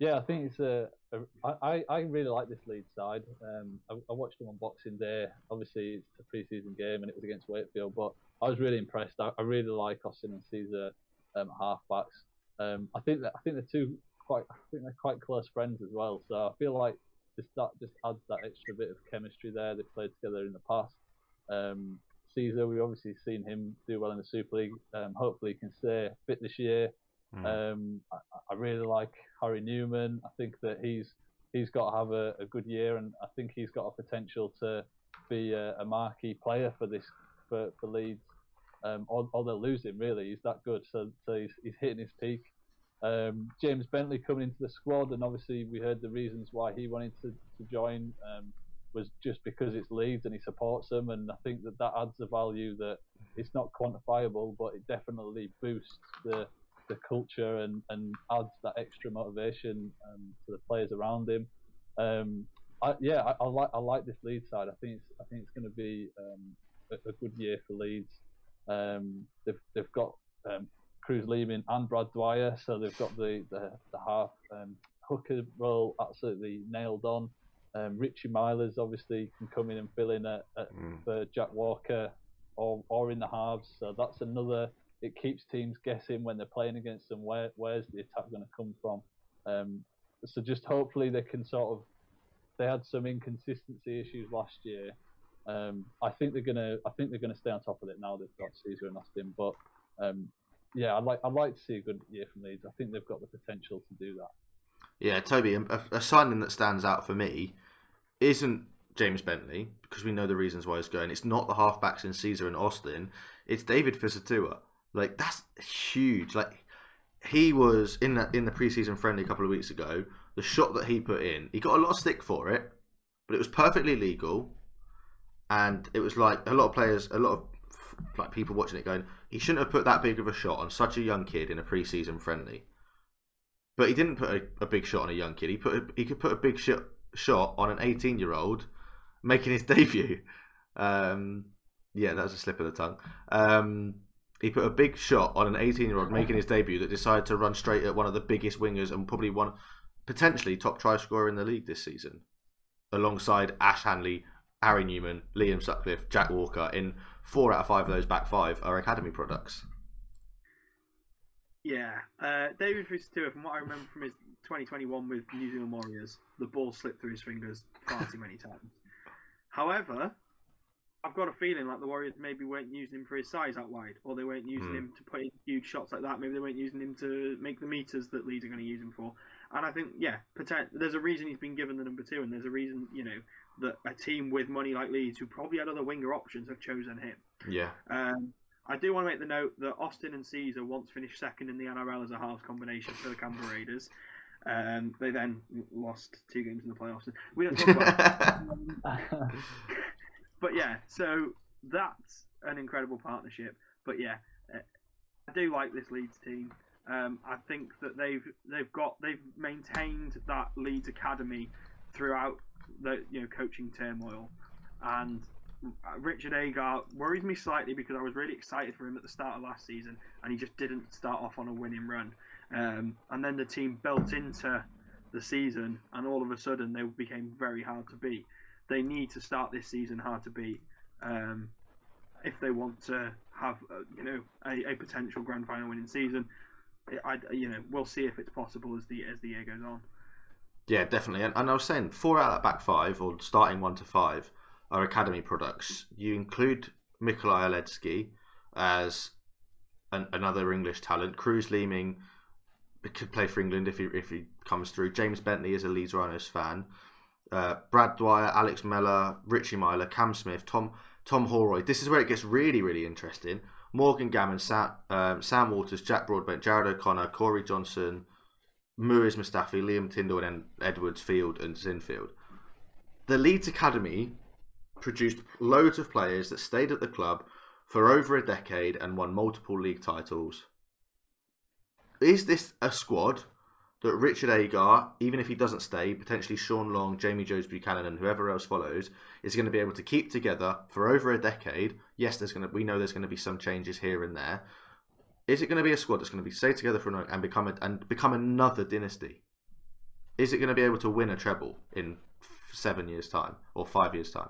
yeah, I think it's a. a I, I really like this Leeds side. Um, I, I watched them on Boxing Day. Obviously, it's a pre-season game and it was against Wakefield, but I was really impressed. I, I really like Austin and Sezer um, halfbacks. Um, I think that I think they're two quite. I think they're quite close friends as well. So I feel like just that just adds that extra bit of chemistry there. They've played together in the past. Um, Sezer, we've obviously seen him do well in the Super League. Um, hopefully, he can stay fit this year. Um, I, I really like Harry Newman. I think that he's he's got to have a, a good year, and I think he's got a potential to be a, a marquee player for this for, for Leeds. um, or, or they'll lose him. Really, he's that good. So, so he's, he's hitting his peak. Um, James Bentley coming into the squad, and obviously we heard the reasons why he wanted to, to join um, was just because it's Leeds and he supports them, and I think that that adds a value that it's not quantifiable, but it definitely boosts the the culture and, and adds that extra motivation um, to the players around him. Um, I, yeah, I, I, like I like this Leeds side. I think it's I think it's going to be um, a, a, good year for Leeds. Um, they've they've got um, Kruise Leeming and Brad Dwyer, so they've got the the, the half um, hooker role absolutely nailed on. Um, Richie Myler obviously can come in and fill in at, at, mm. for Jack Walker or or in the halves. So that's another. It keeps teams guessing when they're playing against them. Where where's the attack going to come from? Um, so just hopefully they can sort of. They had some inconsistency issues last year. Um, I think they're gonna. I think they're gonna stay on top of it now. They've got Sezer and Austin, but um, yeah, I'd like. I'd like to see a good year from Leeds. I think they've got the potential to do that. Yeah, Toby, a, a signing that stands out for me isn't James Bentley because we know the reasons why he's going. It's not the halfbacks in Sezer and Austin. It's David Fusitu'a. Like that's huge. Like he was in the in the preseason friendly a couple of weeks ago. The shot that he put in, he got a lot of stick for it, but it was perfectly legal. And it was like a lot of players, a lot of like people watching it going, he shouldn't have put that big of a shot on such a young kid in a preseason friendly. But he didn't put a, a big shot on a young kid. He put a, he could put a big shot shot on an 18 year old making his debut. Um, yeah, that was a slip of the tongue. Um, he put a big shot on an 18 year old making his debut that decided to run straight at one of the biggest wingers and probably one potentially top try scorer in the league this season, alongside Ash Handley, Harry Newman, Liam Sutcliffe, Jack Walker. In four out of five of those back five are academy products. Yeah, uh, David Fusitu'a, from what I remember from his 2021 with New Zealand Warriors, the ball slipped through his fingers far too many times. However, I've got a feeling like the Warriors maybe weren't using him for his size out wide, or they weren't using mm. him to put in huge shots like that. Maybe they weren't using him to make the meters that Leeds are going to use him for. And I think, yeah, there's a reason he's been given the number two, and there's a reason, you know, that a team with money like Leeds, who probably had other winger options, have chosen him. Yeah. Um, I do want to make the note that Austin and Sezer once finished second in the NRL as a halves combination for the Canberra Raiders. Um, they then lost two games in the playoffs. We don't talk about. but yeah, so that's an incredible partnership. But yeah, uh, I do like this Leeds team. Um, I think that they've they've got they've maintained that Leeds academy throughout the you know coaching turmoil, and Richard Agar worries me slightly because I was really excited for him at the start of last season, and he just didn't start off on a winning run. Um, and then the team built into the season, and all of a sudden they became very hard to beat. They need to start this season hard to beat um, if they want to have, uh, you know, a, a, potential grand final winning season. I, you know, we'll see if it's possible as the as the year goes on. Yeah, definitely. And, and I was saying, four out of that back five, or starting one to five, are academy products. You include Mikolaj Oledzki as an, another English talent. Kruise Leeming could play for England if he if he comes through. James Bentley is a Leeds Rhinos fan. Uh, Brad Dwyer, Alex Mellor, Richie Myler, Cam Smith, Tom Tom Holroyd. This is where it gets really really interesting. Morgan Gannon, Sam, um, Sam Walters, Jack Broadbent, Jarrod O'Connor, Corey Johnson, Muizz Mustapha, Liam Tindall, and Edwards Field and Sinfield. The Leeds Academy produced loads of players that stayed at the club for over a decade and won multiple league titles is this a squad that Richard Agar, even if he doesn't stay, potentially Sean Long, Jamie Jones Buchanan, and whoever else follows, is going to be able to keep together for over a decade? Yes, there's going to we know there's going to be some changes here and there. Is it going to be a squad that's going to be stay together for and become a, and become another dynasty? Is it going to be able to win a treble in seven years' time or five years' time?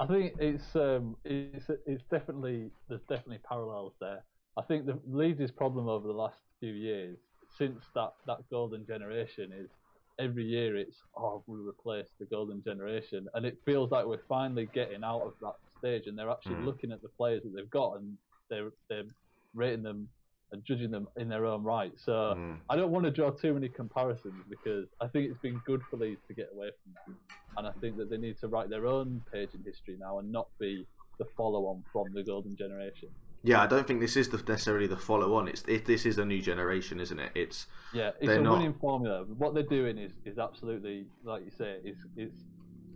I think it's um, it's it's definitely there's definitely parallels there. I think the Leeds' problem over the last few years, since that, that golden generation, is every year it's oh we replaced the golden generation, and it feels like we're finally getting out of that stage, and they're actually mm. looking at the players that they've got, and they're they're rating them and judging them in their own right. So mm. I don't want to draw too many comparisons because I think it's been good for Leeds to get away from that, and I think that they need to write their own page in history now and not be the follow on from the golden generation. Yeah, I don't think this is the, necessarily the follow on. It's it, this is a new generation, isn't it? It's yeah, it's a not- winning formula. What they're doing is is absolutely like you say. It's it's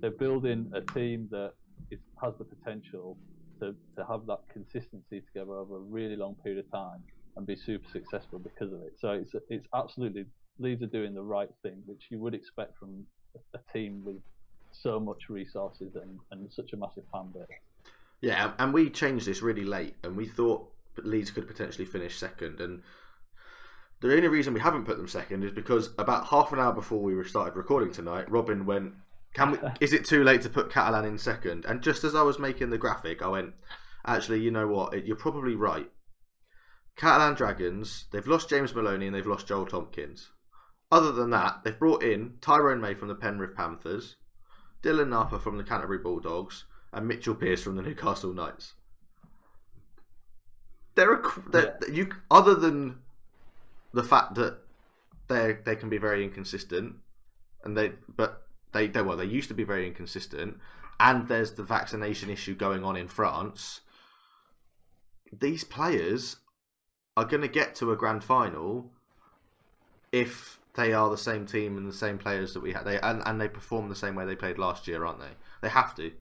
they're building a team that is, has the potential to, to have that consistency together over a really long period of time and be super successful because of it. So it's it's absolutely Leeds are doing the right thing, which you would expect from a team with so much resources and, and such a massive fan base. Yeah, and we changed this really late, and we thought Leeds could potentially finish second. And the only reason we haven't put them second is because about half an hour before we started recording tonight, Robin went, "Can we? is it too late to put Catalan in second? And just as I was making the graphic, I went, "Actually, you know what? You're probably right. Catalan Dragons, they've lost James Maloney and they've lost Joel Tomkins. Other than that, they've brought in Tyrone May from the Penrith Panthers, Dylan Napa from the Canterbury Bulldogs, and Mitchell Pearce from the Newcastle Knights. They're, a, they're you other than the fact that they they can be very inconsistent, and they but they they well they used to be very inconsistent, and there's the vaccination issue going on in France. These players are going to get to a grand final if they are the same team and the same players that we had. They and, and they perform the same way they played last year, aren't they? They have to.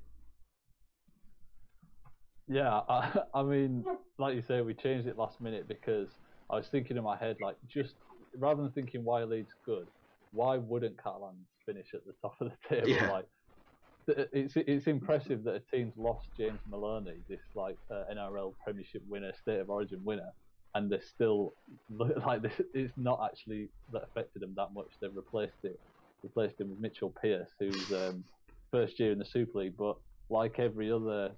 Yeah, I, I mean, like you say, we changed it last minute because I was thinking in my head, like, just rather than thinking why Leeds good, why wouldn't Catalan finish at the top of the table? Yeah. Like, it's it's impressive that a team's lost James Maloney, this like uh, NRL Premiership winner, State of Origin winner, and they're still like this. It's not actually that affected them that much. They've replaced it, replaced him with Mitchell Pearce, who's um, first year in the Super League, but like every other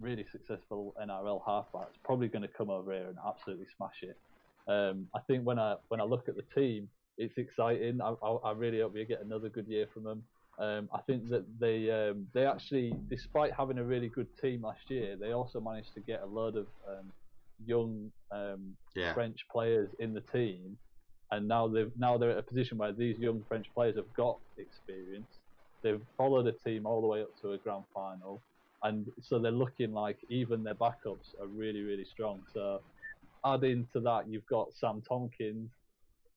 really successful NRL halfback, is probably going to come over here and absolutely smash it. Um, I think when I when I look at the team, it's exciting. I, I, I really hope we get another good year from them. Um, I think that they um, they actually, despite having a really good team last year, they also managed to get a load of um, young um, Yeah. French players in the team, and now they've now they're at a position where these young French players have got experience. They've followed a team all the way up to a grand final, and so they're looking like even their backups are really really strong. So add into that, you've got Sam Tomkins.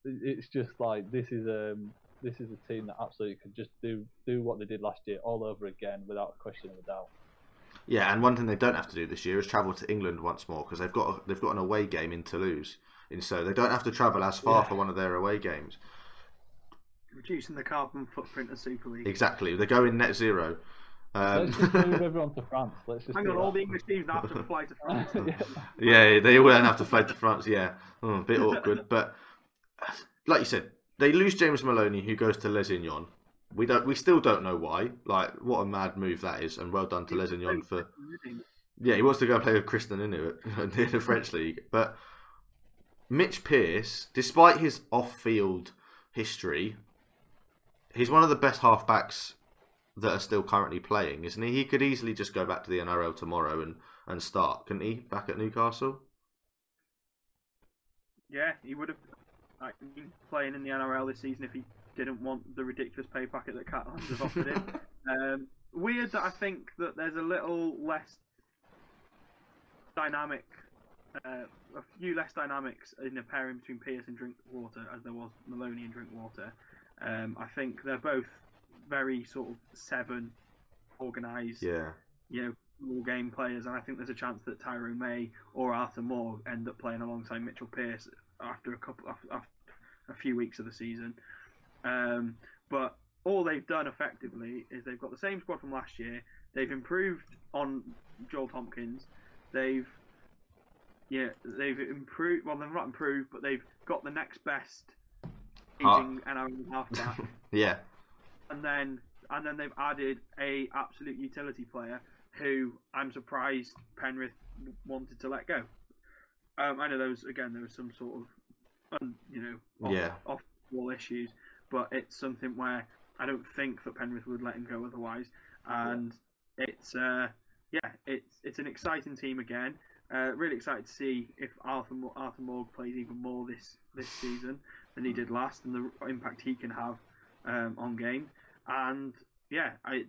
It's just like this is um this is a team that absolutely could just do do what they did last year all over again without a question of a doubt. Yeah, and one thing they don't have to do this year is travel to England once more because they've got a, they've got an away game in Toulouse, and so they don't have to travel as far Yeah. for one of their away games. Reducing the carbon footprint of Super League. Exactly, they're going net zero. Um, Let's just move everyone to France. Let's just Hang do on, all the English teams now have to fly to France. Yeah. yeah, they all have to fly to France. Yeah, a bit awkward, but like you said, they lose James Maloney, who goes to Lézignan. We don't, we still don't know why. Like, what a mad move that is, and well done to Lézignan for Yeah, he wants to go and play with Krisnan Inu in the French league. But Mitch Pearce, despite his off-field history, he's one of the best halfbacks that are still currently playing, isn't he? He could easily just go back to the NRL tomorrow and, and start, couldn't he? Back at Newcastle. Yeah, he would have like, been playing in the NRL this season if he didn't want the ridiculous pay packet that Catalans have offered him. um, weird that I think that there's a little less dynamic, uh, a few less dynamics in the pairing between Pearce and Drinkwater as there was Maloney and Drinkwater. Um, I think they're both very sort of seven organised Yeah. you know, all game players, and I think there's a chance that Tyrone May or Arthur Mourgue end up playing alongside Mitchell Pearce after a couple, after, a few weeks of the season. Um, but all they've done effectively is they've got the same squad from last year. They've improved on Joel Tomkins. They've yeah, they've improved. Well, they've not improved, but they've got the next best Ah. aging NRL halfback Yeah. And then and then they've added a absolute utility player who I'm surprised Penrith wanted to let go. Um, I know there was again there was some sort of um, you know off, Yeah. off wall issues, but it's something where I don't think that Penrith would let him go otherwise, and it's uh, yeah it's it's an exciting team again. Uh, really excited to see if Arthur Arthur Mourgue plays even more this this season than he did last, and the impact he can have um, on game. And yeah, I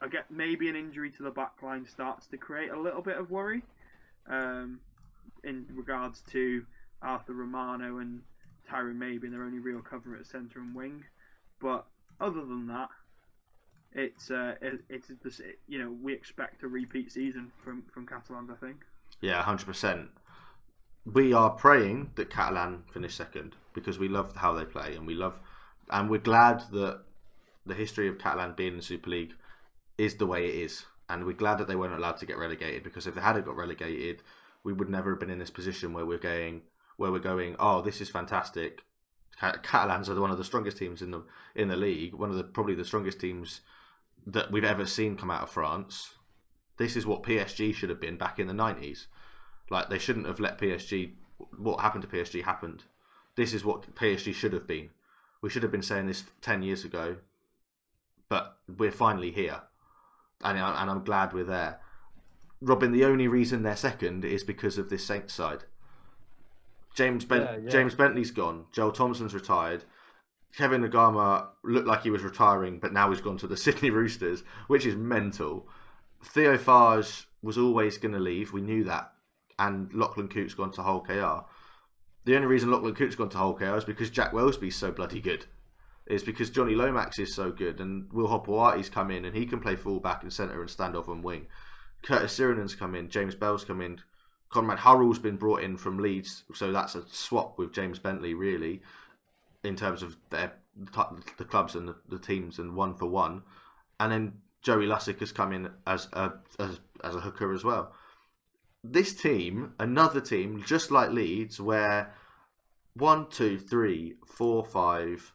I get maybe an injury to the back line starts to create a little bit of worry um, in regards to Arthur Romano and Tyrone May being their only real cover at centre and wing. But other than that, it's uh, it, it's just, you know we expect a repeat season from from Catalans. I think. Yeah, hundred percent. We are praying that Catalan finish second because we love how they play and we love, and we're glad that the history of Catalan being in the Super League is the way it is, and we're glad that they weren't allowed to get relegated because if they had got relegated, we would never have been in this position where we're going where we're going. Oh, this is fantastic. Catalans are one of the strongest teams in the in the league. One of the probably the strongest teams that we've ever seen come out of France. This is what PSG should have been back in the nineties. Like they shouldn't have let PSG. What happened to PSG happened. This is what PSG should have been. We should have been saying this ten years ago, but we're finally here, and and I'm glad we're there. Robin, the only reason they're second is because of this Saints side. James ben- yeah, yeah. James Bentley's gone. Joel Thompson's retired. Kevin Naiqama looked like he was retiring, but now he's gone to the Sydney Roosters, which is mental. Theo Fages was always going to leave. We knew that. And Lachlan Coote's gone to Hull KR. The only reason Lachlan Coote's gone to Hull KR is because Jack Welsby's so bloody good. It's because Jonny Lomax is so good and Will Hopoate's come in and he can play fullback and centre and stand off and wing. Curtis Sironen's come in, James Bell's come in, Conrad Hurrell's been brought in from Leeds, so that's a swap with James Bentley, really in terms of their the clubs and the, the teams and one for one, and then Joey Lussick has come in as a as, as a hooker as well. This team, another team, just like Leeds, where one, two, three, four, five,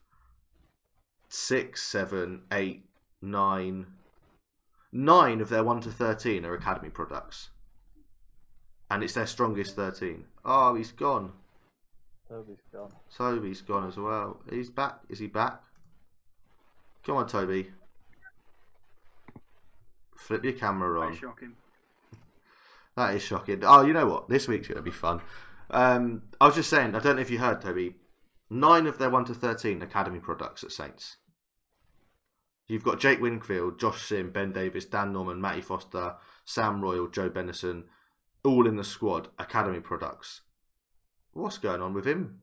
six, seven, eight, nine, nine of their one to thirteen are academy products, and it's their strongest thirteen. Oh, he's gone. Toby's gone. Toby's gone as well. He's back. Is he back? Come on, Toby. Flip your camera on. Shocking. That is shocking. Oh, you know what? This week's going to be fun. Um, I was just saying, I don't know if you heard, Toby. Nine of their 1 to 13 academy products at Saints. You've got Jake Wingfield, Josh Simm, Ben Davis, Dan Norman, Matty Foster, Sam Royle, Joe Bennison, all in the squad, academy products. What's going on with him?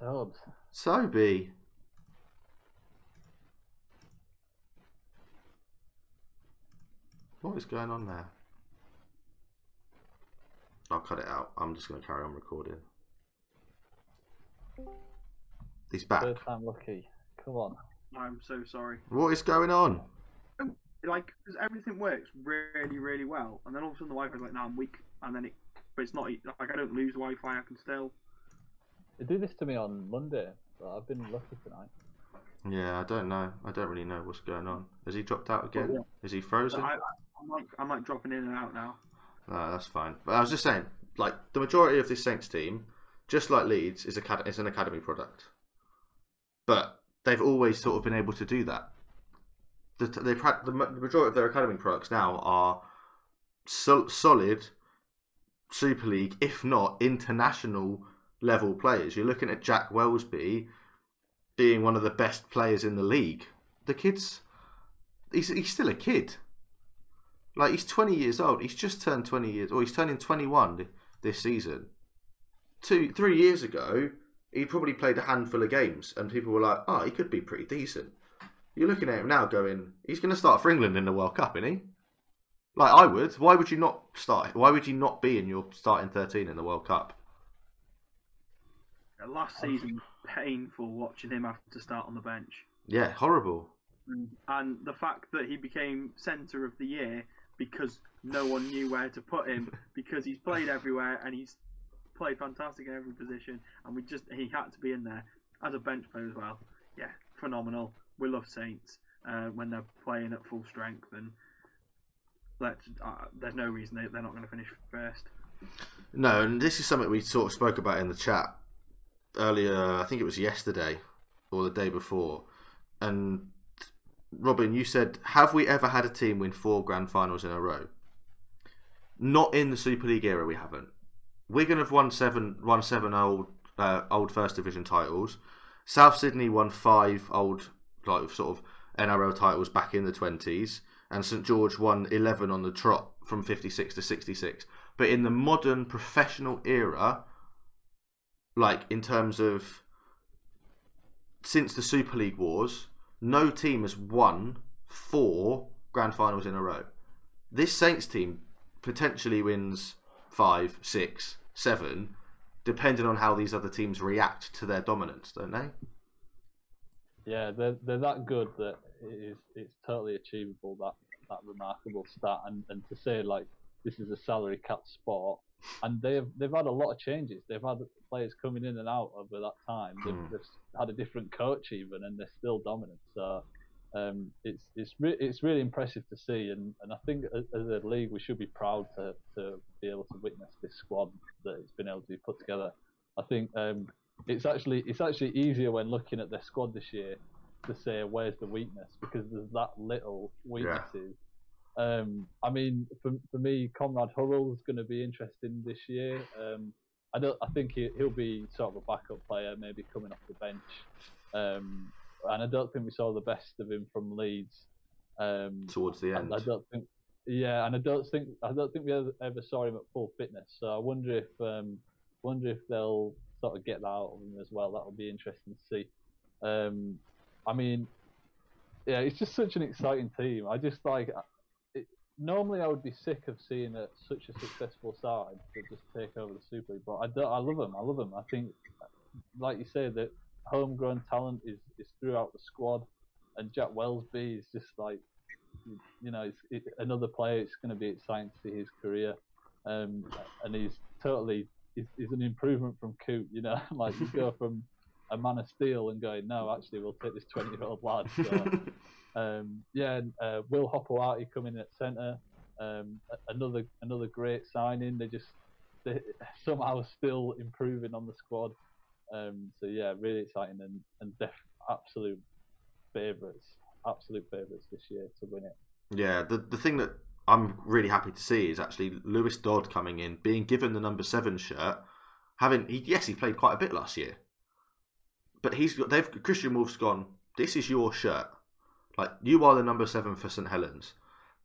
Sobs. Soby. What is going on there? I'll cut it out. I'm just going to carry on recording. He's back. First time lucky. Come on. I'm so sorry. What is going on? Um, like, because everything works really, really well, and then all of a sudden the Wi-Fi's like, "No, I'm weak," and then it but it's not like I don't lose Wi-Fi. I can still. They do this to me on Monday, but I've been lucky tonight. Yeah, I don't know. I don't really know what's going on. Has he dropped out oh, again? yeah. Is he frozen? I, am like I'm like dropping in and out now. No, that's fine. But I was just saying, like the majority of this Saints team, just like Leeds, is a is an academy product. But they've always sort of been able to do that. The, they've had the, majority of their academy products now are so, solid Super League, if not international level players. You're looking at Jack Welsby being one of the best players in the league. The kid's he's he's still a kid. Like he's 20 years old. He's just turned 20 years, or he's turning 21 this season. Two, three years ago, he probably played a handful of games, and people were like, "Oh, he could be pretty decent." You're looking at him now, going, "He's going to start for England in the World Cup, isn't he?" Like I would. Why would you not start? Why would you not be in your starting thirteen in the World Cup? Last season, painful watching him have to start on the bench. Yeah, horrible. Mm, and the fact that he became centre of the year because no one knew where to put him because he's played everywhere and he's played fantastic in every position and we just he had to be in there as a bench player as well. Yeah, phenomenal. We love Saints uh, when they're playing at full strength and let's. Uh, there's no reason they, they're not going to finish first. No, and this is something we sort of spoke about in the chat earlier. I think it was yesterday or the day before. And Robin, you said, "Have we ever had a team win four grand finals in a row?" Not in the Super League era. We haven't. Wigan have won seven, won seven old, uh, old First Division titles. South Sydney won five old, like sort of NRL titles back in the twenties and St George won 11 on the trot from 56 to 66. But in the modern professional era, like in terms of since the Super League wars, no team has won four grand finals in a row. This Saints team potentially wins five, six, seven, depending on how these other teams react to their dominance, don't they? Yeah, they're they're that good that it is it's totally achievable that that remarkable stat and, and to say like this is a salary cap sport and they've they've had a lot of changes. They've had players coming in and out over that time. They've, Hmm. they've had a different coach even, and they're still dominant. So um, it's it's re- it's really impressive to see, and, and I think as, as a league we should be proud to, to be able to witness this squad that it's been able to be put together. I think um, it's actually it's actually easier when looking at their squad this year to say where's the weakness because there's that little weaknesses. Um, I mean, for, for me, Conrad Hurrell's going to be interesting this year. Um, I don't. I think he, he'll be sort of a backup player, maybe coming off the bench. Um, and I don't think we saw the best of him from Leeds. Um, Towards the end. I don't think. Yeah, and I don't think I don't think we ever, ever saw him at full fitness. So I wonder if um, wonder if they'll sort of get that out of him as well. That'll be interesting to see. Um, I mean, yeah, it's just such an exciting team. I just like. Normally, I would be sick of seeing a, such a successful side to just take over the Super League, but I don't. I love them. I love them. I think, like you say, that homegrown talent is is throughout the squad, and Jack Welsby is just like, you- know, it's it, another player. It's going to be exciting to see his career, um, and he's totally. He's, he's an improvement from Coote, you know, like you go from a man of steel and going, no, actually, we'll take this 20 year old lad. So, um, yeah, and, uh, Will Hopoate coming in at centre. Um, another another great signing. They just they somehow still improving on the squad. Um, so yeah, really exciting and and def- absolute favourites, absolute favourites this year to win it. Yeah, the the thing that I'm really happy to see is actually Lewis Dodd coming in, being given the number seven shirt. Having he, yes, he played quite a bit last year, but he's got they've Kristian Woolf's gone. This is your shirt. Like you are the number seven for St Helens.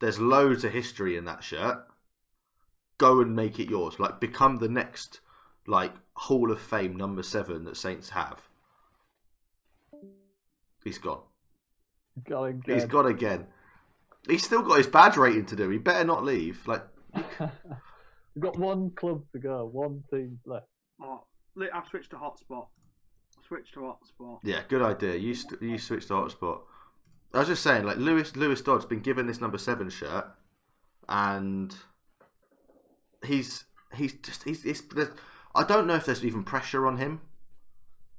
There's loads of history in that shirt. Go and make it yours. Like become the next like Hall of Fame number seven that Saints have. He's gone. Got again. He's gone again. He's still got his badge rating to do. He better not leave. Like We've got one club to go, one team left. Oh, I've switched to hotspot. Switched to hotspot. Yeah, good idea. You st- you switch to hotspot. I was just saying, like Lewis Lewis Dodd's been given this number seven shirt, and he's he's just he's, he's there's- I don't know if there's even pressure on him.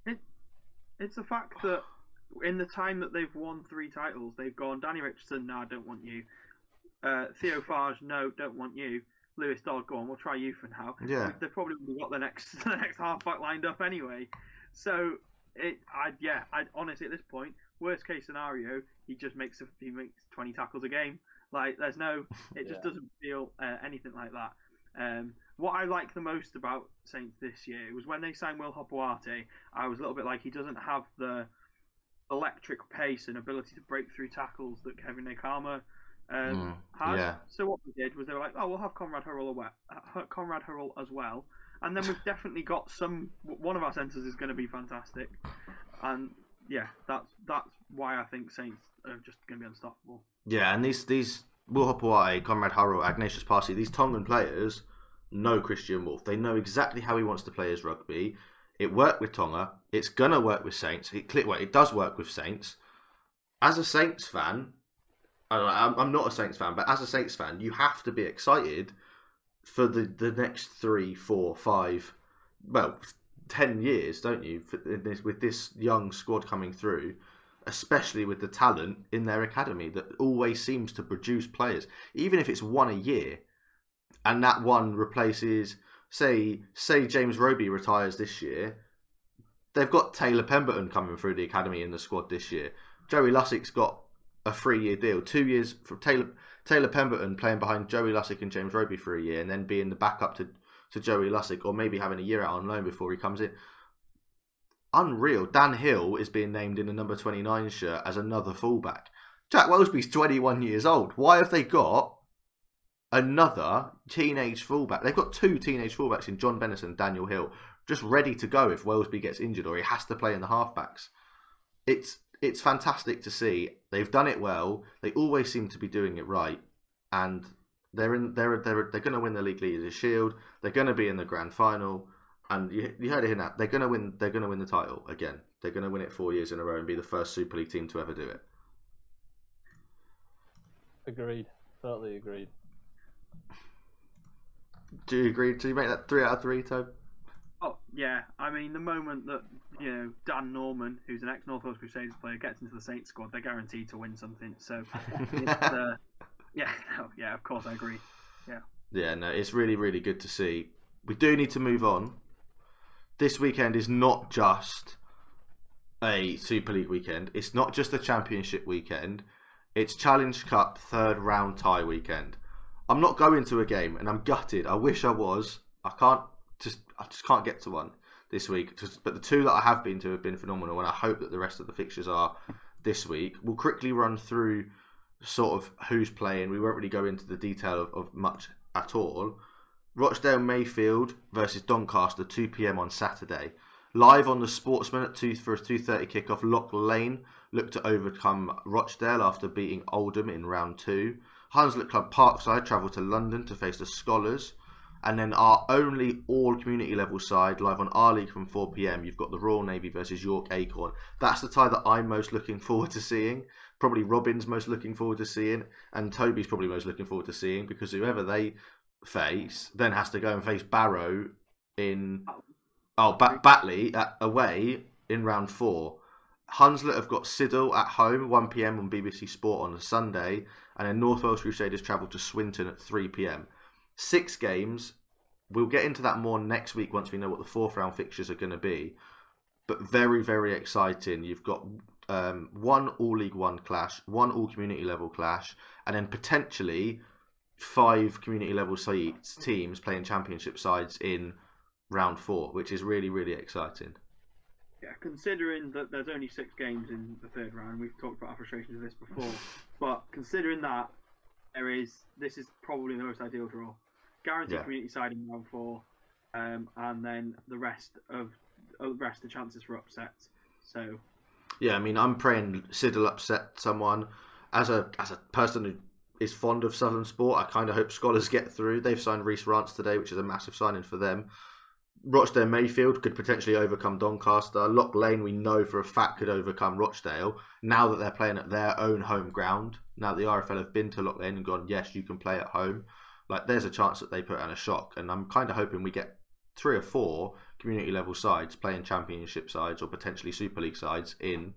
It, It's the fact that in the time that they've won three titles, they've gone Danny Richardson, no, I don't want you. Uh, Theo Fages, no, don't want you. Lewis Dodd, go on, we'll try you for now. Yeah. They've probably got the next the next halfback lined up anyway. So it, I yeah, I honestly at this point, worst case scenario, he just makes a, he makes twenty tackles a game. Like there's no, it just Yeah. doesn't feel uh, anything like that. Um, what I like the most about Saints this year was when they signed Will Hopoate. I was a little bit like he doesn't have the electric pace and ability to break through tackles that Kevin Naiqama um, Mm, has. yeah. So what we did was they were like, oh, we'll have Conrad Hurrell, uh, Conrad Hurrell as well, and then we've definitely got some. One of our centres is going to be fantastic, and yeah, that's that's why I think Saints are just going to be unstoppable. Yeah, and these these Will Hopoate, Conrad Hurrell, Agnatius Paasi, these Tongan players know Kristian Woolf. They know exactly how he wants to play his rugby. It worked with Tonga. It's gonna work with Saints. It well, it does work with Saints. As a Saints fan, I I'm not a Saints fan, but as a Saints fan, you have to be excited for the, the next three, four, five, well, ten years, don't you? This, with this young squad coming through, especially with the talent in their academy that always seems to produce players, even if it's one a year, and that one replaces, say, say James Roby retires this year. They've got Taylor Pemberton coming through the academy in the squad this year. Joey Lussick's got a three-year deal, two years for Taylor Taylor Pemberton playing behind Joey Lussick and James Roby for a year, and then being the backup to to Joey Lussick, or maybe having a year out on loan before he comes in. Unreal. Dan Hill is being named in the number 29 shirt as another fullback. Jack Welsby's 21 years old. Why have they got another teenage fullback? They've got two teenage fullbacks in Jon Bennison and Daniel Hill, just ready to go if Welsby gets injured or he has to play in the halfbacks. It's it's fantastic to see. They've done it well. They always seem to be doing it right, and they're in. They're they're they're going to win the league leaders shield. They're going to be in the grand final, and you, you heard it here now. They're going to win. They're going to win the title again. They're going to win it four years in a row and be the first Super League team to ever do it. Agreed. Totally agreed. Do you agree? Do you make that three out of three, Tobe? Oh yeah, I mean the moment that you know Dan Norman, who's an ex North Wales Crusaders player, gets into the Saints squad, they're guaranteed to win something. So, it's, uh, yeah, yeah, of course I agree. Yeah, Yeah, no, it's really, really good to see. We do need to move on. This weekend is not just a Super League weekend. It's not just a Championship weekend. It's Challenge Cup third round tie weekend. I'm not going to a game, and I'm gutted. I wish I was. I can't just. I just can't get to one this week. But the two that I have been to have been phenomenal, and I hope that the rest of the fixtures are this week. We'll quickly run through sort of who's playing. We won't really go into the detail of, of much at all. Rochdale Mayfield versus Doncaster, 2 p.m. on Saturday. Live on the Sportsman at two for a 2:30 kickoff. Lock Lane look to overcome Rochdale after beating Oldham in round two. Hunslet Club Parkside travel to London to face the Skolars. And then our only all community level side live on our league from 4 pm. You've got the Royal Navy versus York Acorn. That's the tie that I'm most looking forward to seeing. Probably Robin's most looking forward to seeing, and Toby's probably most looking forward to seeing because whoever they face then has to go and face Barrow in oh ba- Batley at, away in round four. Hunslet have got Siddal at home 1 pm on BBC Sport on a Sunday, and then North Wales Crusaders travel to Swinton at 3 pm. Six games. We'll get into that more next week once we know what the fourth round fixtures are going to be. But very, very exciting. You've got um, one All League One clash, one All Community level clash, and then potentially five community level sides, teams playing championship sides in round four, which is really, really exciting. Yeah, considering that there's only six games in the third round, we've talked about our frustrations of this before. but considering that, there is this is probably the most ideal draw. Guaranteed Yeah. community side in round four, um, and then the rest of uh, the rest of the chances for upsets. So Yeah, I mean, I'm praying Siddal upset someone. As a as a person who is fond of Southern sport, I kind of hope Skolars get through. They've signed Reese Rance today, which is a massive signing for them. Rochdale Mayfield could potentially overcome Doncaster. Lock Lane, we know for a fact, could overcome Rochdale. Now that they're playing at their own home ground, now the RFL have been to Lock Lane and gone, yes, you can play at home. Like, there's a chance that they put on a shock, and I'm kind of hoping we get three or four community level sides playing championship sides or potentially Super League sides in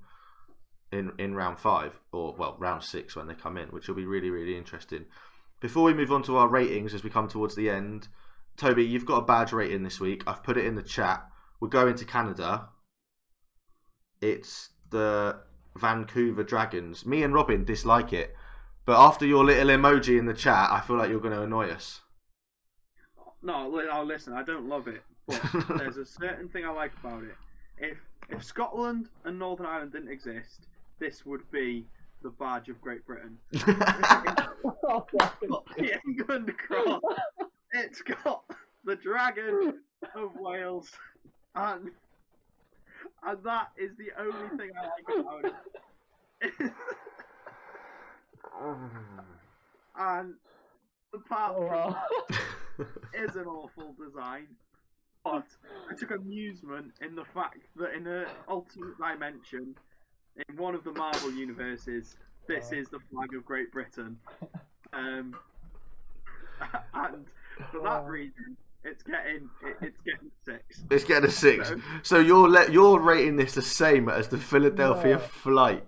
in in round five or well round six when they come in, which will be really really interesting. Before we move on to our ratings as we come towards the end, Toby, you've got a badge rating this week. I've put it in the chat. We're going to Canada. It's the Vancouver Dragons. Me and Robin dislike it, but after your little emoji in the chat, I feel like you're going to annoy us. no, oh, listen, I don't love it, but there's a certain thing I like about it. If if Scotland and Northern Ireland didn't exist, this would be the badge of Great Britain. Got the England cross. It's got the dragon of Wales, and and that is the only thing I like about it. and apart Oh, from wow. that is an awful design, but I took amusement in the fact that in an alternate dimension, in one of the Marvel universes, this is the flag of Great Britain. Um, and for that Oh. reason, it's getting it, it's getting six. It's getting a six. No. So you're le- you're rating this the same as the Philadelphia No. flight.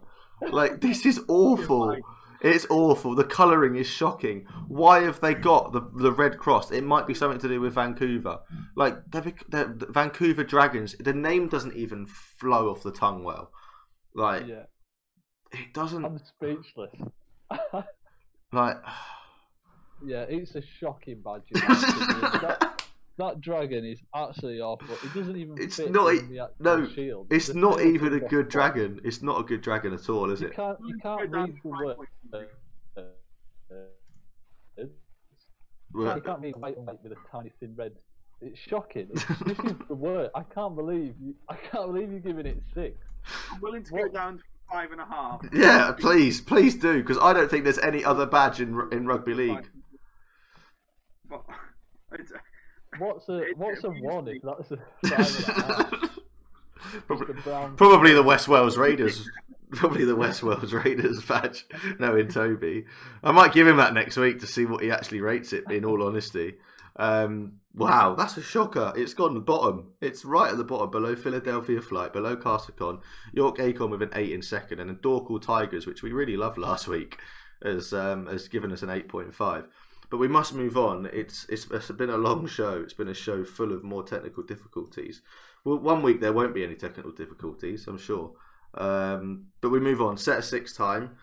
Like this is awful. It's awful. The colouring is shocking. Why have they got the the red cross? It might be something to do with Vancouver. Like they're, they're, the Vancouver Dragons. The name doesn't even flow off the tongue well. Like yeah, it doesn't. I'm speechless. Like yeah, it's a shocking badge. in my opinion. That- that dragon is actually awful. It doesn't even. It's fit not- in the actual no, shield. It's The not even a good flat. dragon. It's not a good dragon at all, is You it? can't. You can't read the five word. uh, uh, uh, Well, You can't read white and white with a tiny thin red. It's shocking. It's, this is the word. I can't believe you. I can't believe you're giving it six. I'm willing to go down to five and a half. Yeah, please, please do, because I don't think there's any other badge in in rugby league. But it's, What's a It- what's it a one if that's a five and a half? probably, The probably the West Wales Raiders. Probably the West Wales Raiders badge. Knowing Toby, I might give him that next week to see what he actually rates it. In all honesty, um, wow, that's a shocker. It's gone bottom. It's right at the bottom, below Philadelphia Flight, below Castlecon, York Acorn with an eight in second, and then Dorcal Tigers, which we really loved last week, has um, has given us an eight point five. But we must move on. It's, it's it's been a long show. It's been a show full of more technical difficulties. Well, one week there won't be any technical difficulties, I'm sure. Um, but we move on. Set a six time.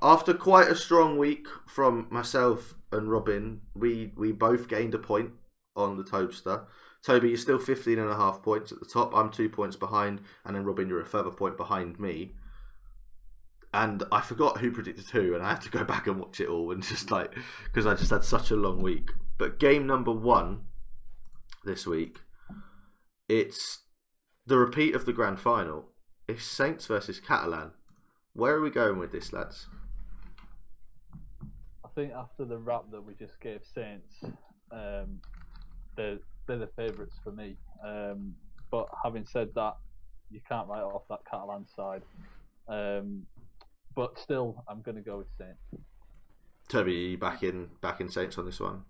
After quite a strong week from myself and Robin, we we both gained a point on the Toadster. Toby, you're still 15 and a half points at the top. I'm two points behind, and then Robin, you're a further point behind me. And I forgot who predicted who, and I had to go back and watch it all, and just like because I just had such a long week. But game number one this week, it's the repeat of the grand final. It's Saints versus Catalan. Where are we going with this, lads? I think after the rap that we just gave Saints, um, they're they're the favourites for me. Um, but having said that, you can't write off that Catalan side. Um, but still, I'm going to go with Saints. Toby, are you back in back in Saints on this one?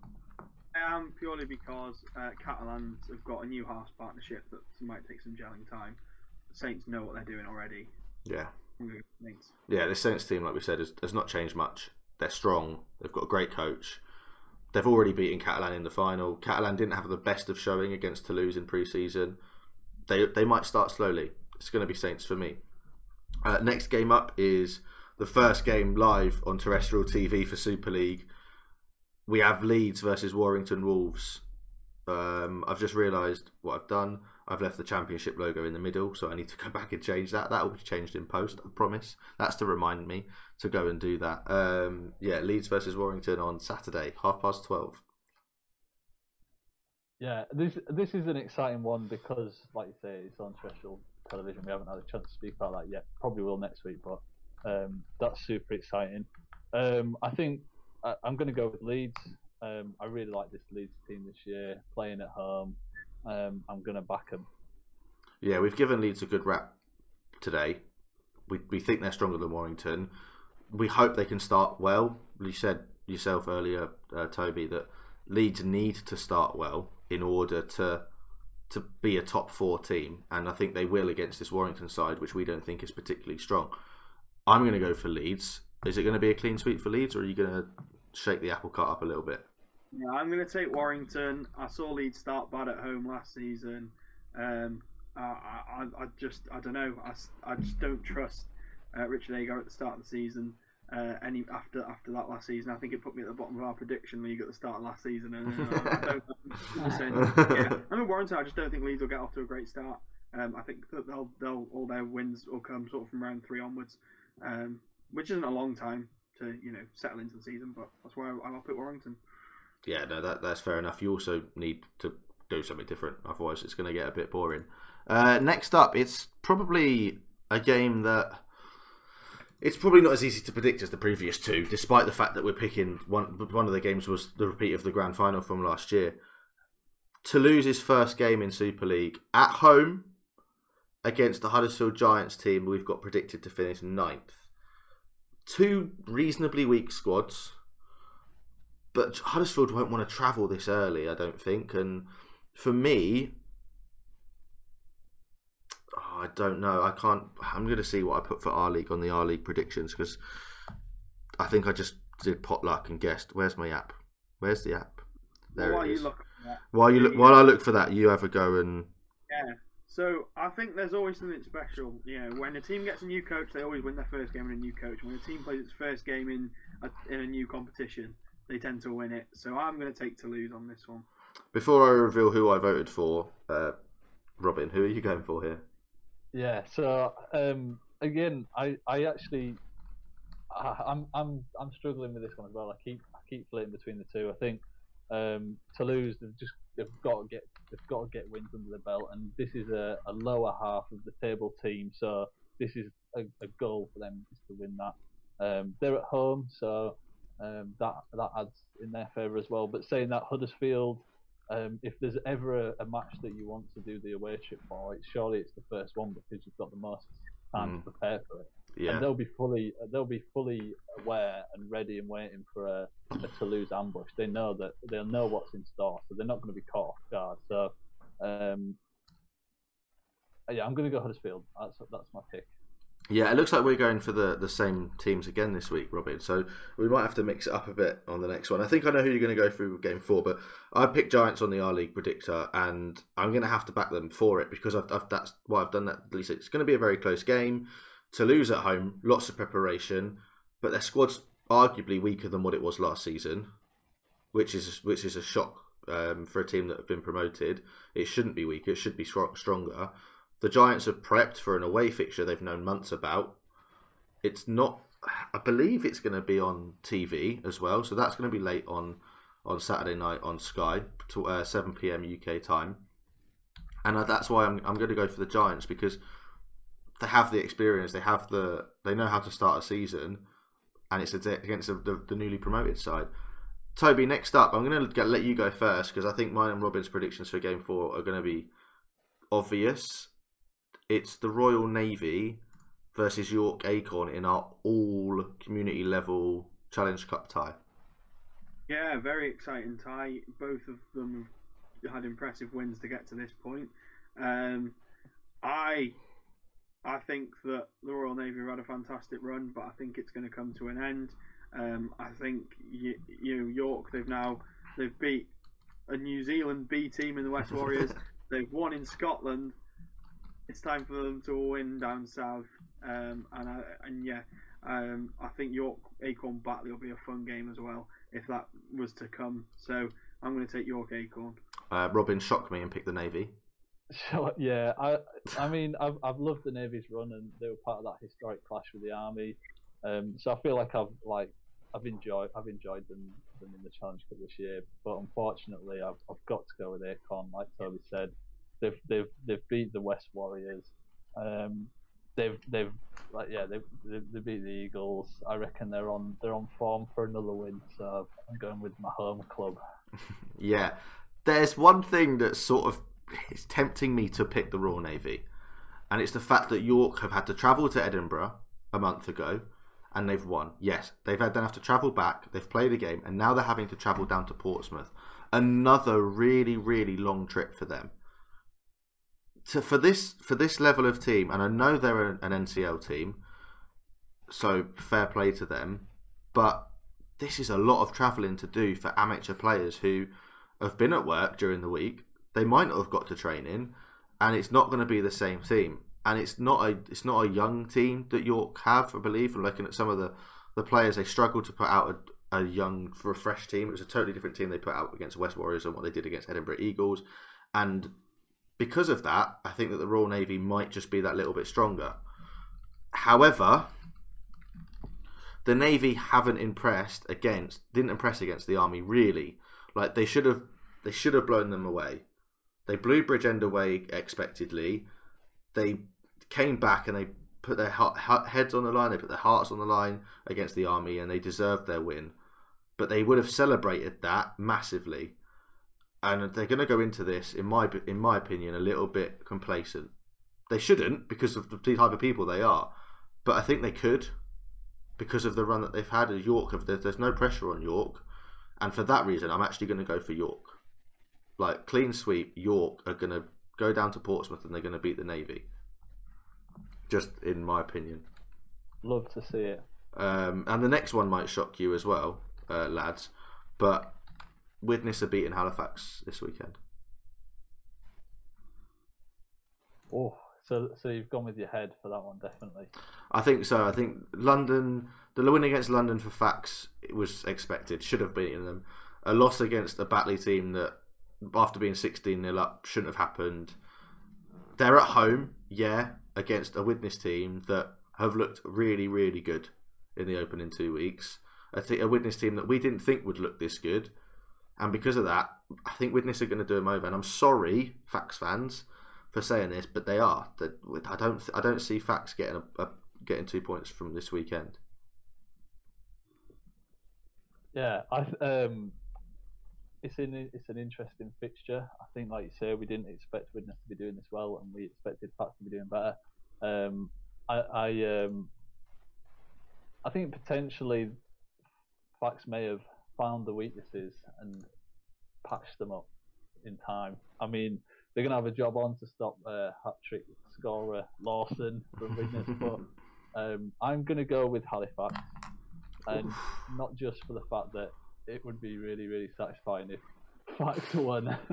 I am purely because uh, Catalans have got a new halves partnership that might take some gelling time. Saints know what they're doing already. Yeah. I'm going with Saints. Yeah, this Saints team, like we said, has, has not changed much. They're strong. They've got a great coach. They've already beaten Catalan in the final. Catalan didn't have the best of showing against Toulouse in pre-season. They they might start slowly. It's going to be Saints for me. Uh, next game up is the first game live on terrestrial TV for Super League. We have Leeds versus Warrington Wolves. Um, I've just realised what I've done. I've left the championship logo in the middle, so I need to go back and change that. That will be changed in post, I promise. That's to remind me to go and do that. Um, yeah, Leeds versus Warrington on Saturday, half past twelve. Yeah, this this is an exciting one because, like you say, it's on terrestrial television. We haven't had a chance to speak about that yet. Probably will next week, but um, that's super exciting. Um, I think I, I'm going to go with Leeds. Um, I really like this Leeds team this year, playing at home. Um, I'm going to back them. Yeah, we've given Leeds a good rap today. We we think they're stronger than Warrington. We hope they can start well. You said yourself earlier, uh, Toby, that Leeds need to start well in order to to be a top four team, and I think they will against this Warrington side, which we don't think is particularly strong. I'm going to go for Leeds. Is it going to be a clean sweep for Leeds, or are you going to shake the apple cart up a little bit? Yeah, I'm going to take Warrington. I saw Leeds start bad at home last season. Um, I, I, I just, I don't know. I, I just don't trust uh, Richard Agar at the start of the season. Uh, any after after that last season, I think it put me at the bottom of our prediction league at the start of last season. And uh, I don't, yeah, I mean Warrington. I just don't think Leeds will get off to a great start. Um, I think that they'll they'll all their wins will come sort of from round three onwards, um, which isn't a long time to you know settle into the season. But that's why I, I'll pick Warrington. Yeah, no, that that's fair enough. You also need to do something different, otherwise it's going to get a bit boring. Uh, next up, it's probably a game that it's probably not as easy to predict as the previous two, despite the fact that we're picking one. One of the games was the repeat of the grand final from last year. Toulouse's first game in Super League at home against the Huddersfield Giants team, we've got predicted to finish ninth. Two reasonably weak squads but Huddersfield won't want to travel this early, I don't think. And for me, oh, I don't know. I can't. I'm going to see what I put for our league on the R League predictions because I think I just did potluck and guessed. Where's my app? Where's the app? There Well, while it you look while you look, while I look for that, you have a go and Yeah. So I think there's always something special. You know, when a team gets a new coach, they always win their first game in a new coach. When a team plays its first game in a, in a new competition, they tend to win it. So I'm going to take Toulouse on this one. before I reveal who I voted for, uh, Robin, who are you going for here? Yeah. So um, again, I I actually I, I'm I'm I'm struggling with this one as well. I keep I keep flitting between the two. I think um, Toulouse they've just they've got to get they've got to get wins under the belt, and this is a, a lower half of the table team, so this is a, a goal for them is to win that. Um, they're at home, so um, that that adds in their favour as well. But saying that Huddersfield, um, if there's ever a, a, match that you want to do the away trip for, it's surely it's the first one because you've got the most time mm. to prepare for it. Yeah. And they'll be fully they'll be fully aware and ready and waiting for a, a Toulouse ambush. They know that they'll know what's in store, so they're not going to be caught off guard. So, um, yeah, I'm going to go Huddersfield. That's that's my pick. Yeah, it looks like we're going for the, the same teams again this week, Robin. So we might have to mix it up a bit on the next one. I think I know who you're going to go through game four, but I picked Giants on the R League predictor, and I'm going to have to back them for it because I've, I've, that's why I've done that. At least it's going to be a very close game. Toulouse at home, lots of preparation, but their squad's arguably weaker than what it was last season, which is which is a shock um, for a team that have been promoted. It shouldn't be weaker; it should be stronger. The Giants have prepped for an away fixture they've known months about. It's not. I believe it's going to be on TV as well, so that's going to be late on on Saturday night on Sky, to, uh, 7 p.m. UK time, and uh, that's why I'm I'm going to go for the Giants because they have the experience, they have the they know how to start a season, and it's against the, the, the newly promoted side. Toby, next up, I'm going to let you go first because I think mine and Robin's predictions for Game Four are going to be obvious it's the Royal Navy versus York Acorn in our all community level Challenge Cup tie. Yeah, very exciting tie. Both of them had impressive wins to get to this point. Um, I I think that the Royal Navy have had a fantastic run, but I think it's going to come to an end. Um, I think you, you York they've now they've beat a New Zealand B team in the West Warriors. they've won in Scotland it's time for them to win down south. Um, and I, and yeah, um, I think York Acorn Batley will be a fun game as well if that was to come. So I'm going to take York Acorn. Uh, Robin shocked me and picked the Navy. Yeah, I I mean I've I've loved the Navy's run and they were part of that historic clash with the Army. Um, so I feel like I've like I've enjoyed I've enjoyed them, them in the Challenge Cup this year, but unfortunately I've I've got to go with Acorn, like Toby said. They've they've they've beat the West Warriors. Um, they've they've like yeah they've they beat the Eagles. I reckon they're on they're on form for another win. So I'm going with my home club. yeah, there's one thing that sort of is tempting me to pick the Royal Navy, and it's the fact that York have had to travel to Edinburgh a month ago. And they've won. Yes, they've had then have to travel back. They've played a game, and now they're having to travel down to Portsmouth. Another really, really long trip for them to for this for this level of team, and I know they're an, an NCL team, so fair play to them. But this is a lot of travelling to do for amateur players who have been at work during the week. They might not have got to training, and it's not going to be the same team. And it's not a it's not a young team that York have. I believe, from looking at some of the the players, they struggled to put out a, a young, fresh team. It was a totally different team they put out against West Warriors and what they did against Edinburgh Eagles. And because of that, I think that the Royal Navy might just be that little bit stronger. However, the Navy haven't impressed against didn't impress against the Army really. Like they should have they should have blown them away. They blew Bridgend away expectedly. They came back and they put their heads on the line. They put their hearts on the line against the Army, and they deserved their win. But they would have celebrated that massively and they're going to go into this, in my in my opinion, a little bit complacent. They shouldn't because of the type of people they are, but I think they could because of the run that they've had at York. There's no pressure on York, and for that reason, I'm actually going to go for York. Like clean sweep, York are going to go down to Portsmouth and they're going to beat the Navy. Just in my opinion. Love to see it. Um, and the next one might shock you as well, uh, lads. But Widnes are beating Halifax this weekend. Oh, so so you've gone with your head for that one, definitely. I think so. I think London, the win against London for Fax was expected, should have beaten them. A loss against a Batley team that after being 16 nil up shouldn't have happened. They're at home, yeah, against a Widnes team that have looked really, really good in the opening two weeks. A Widnes team that we didn't think would look this good, and because of that, I think Widnes are going to do them over. And I'm sorry, Fax fans, for saying this, but they are. I don't, I don't see Fax getting a, a getting two points from this weekend. Yeah, I um, it's an it's an interesting fixture. I think, like you say, we didn't expect Widnes to be doing this well, and we expected Fax to be doing better. Um, I I um, I think potentially Fax may have found the weaknesses and patched them up in time. I mean, they're going to have a job on to stop uh, hat trick scorer Lawson from Widnes, but um, I'm going to go with Halifax, and not just for the fact that it would be really, really satisfying if five to one,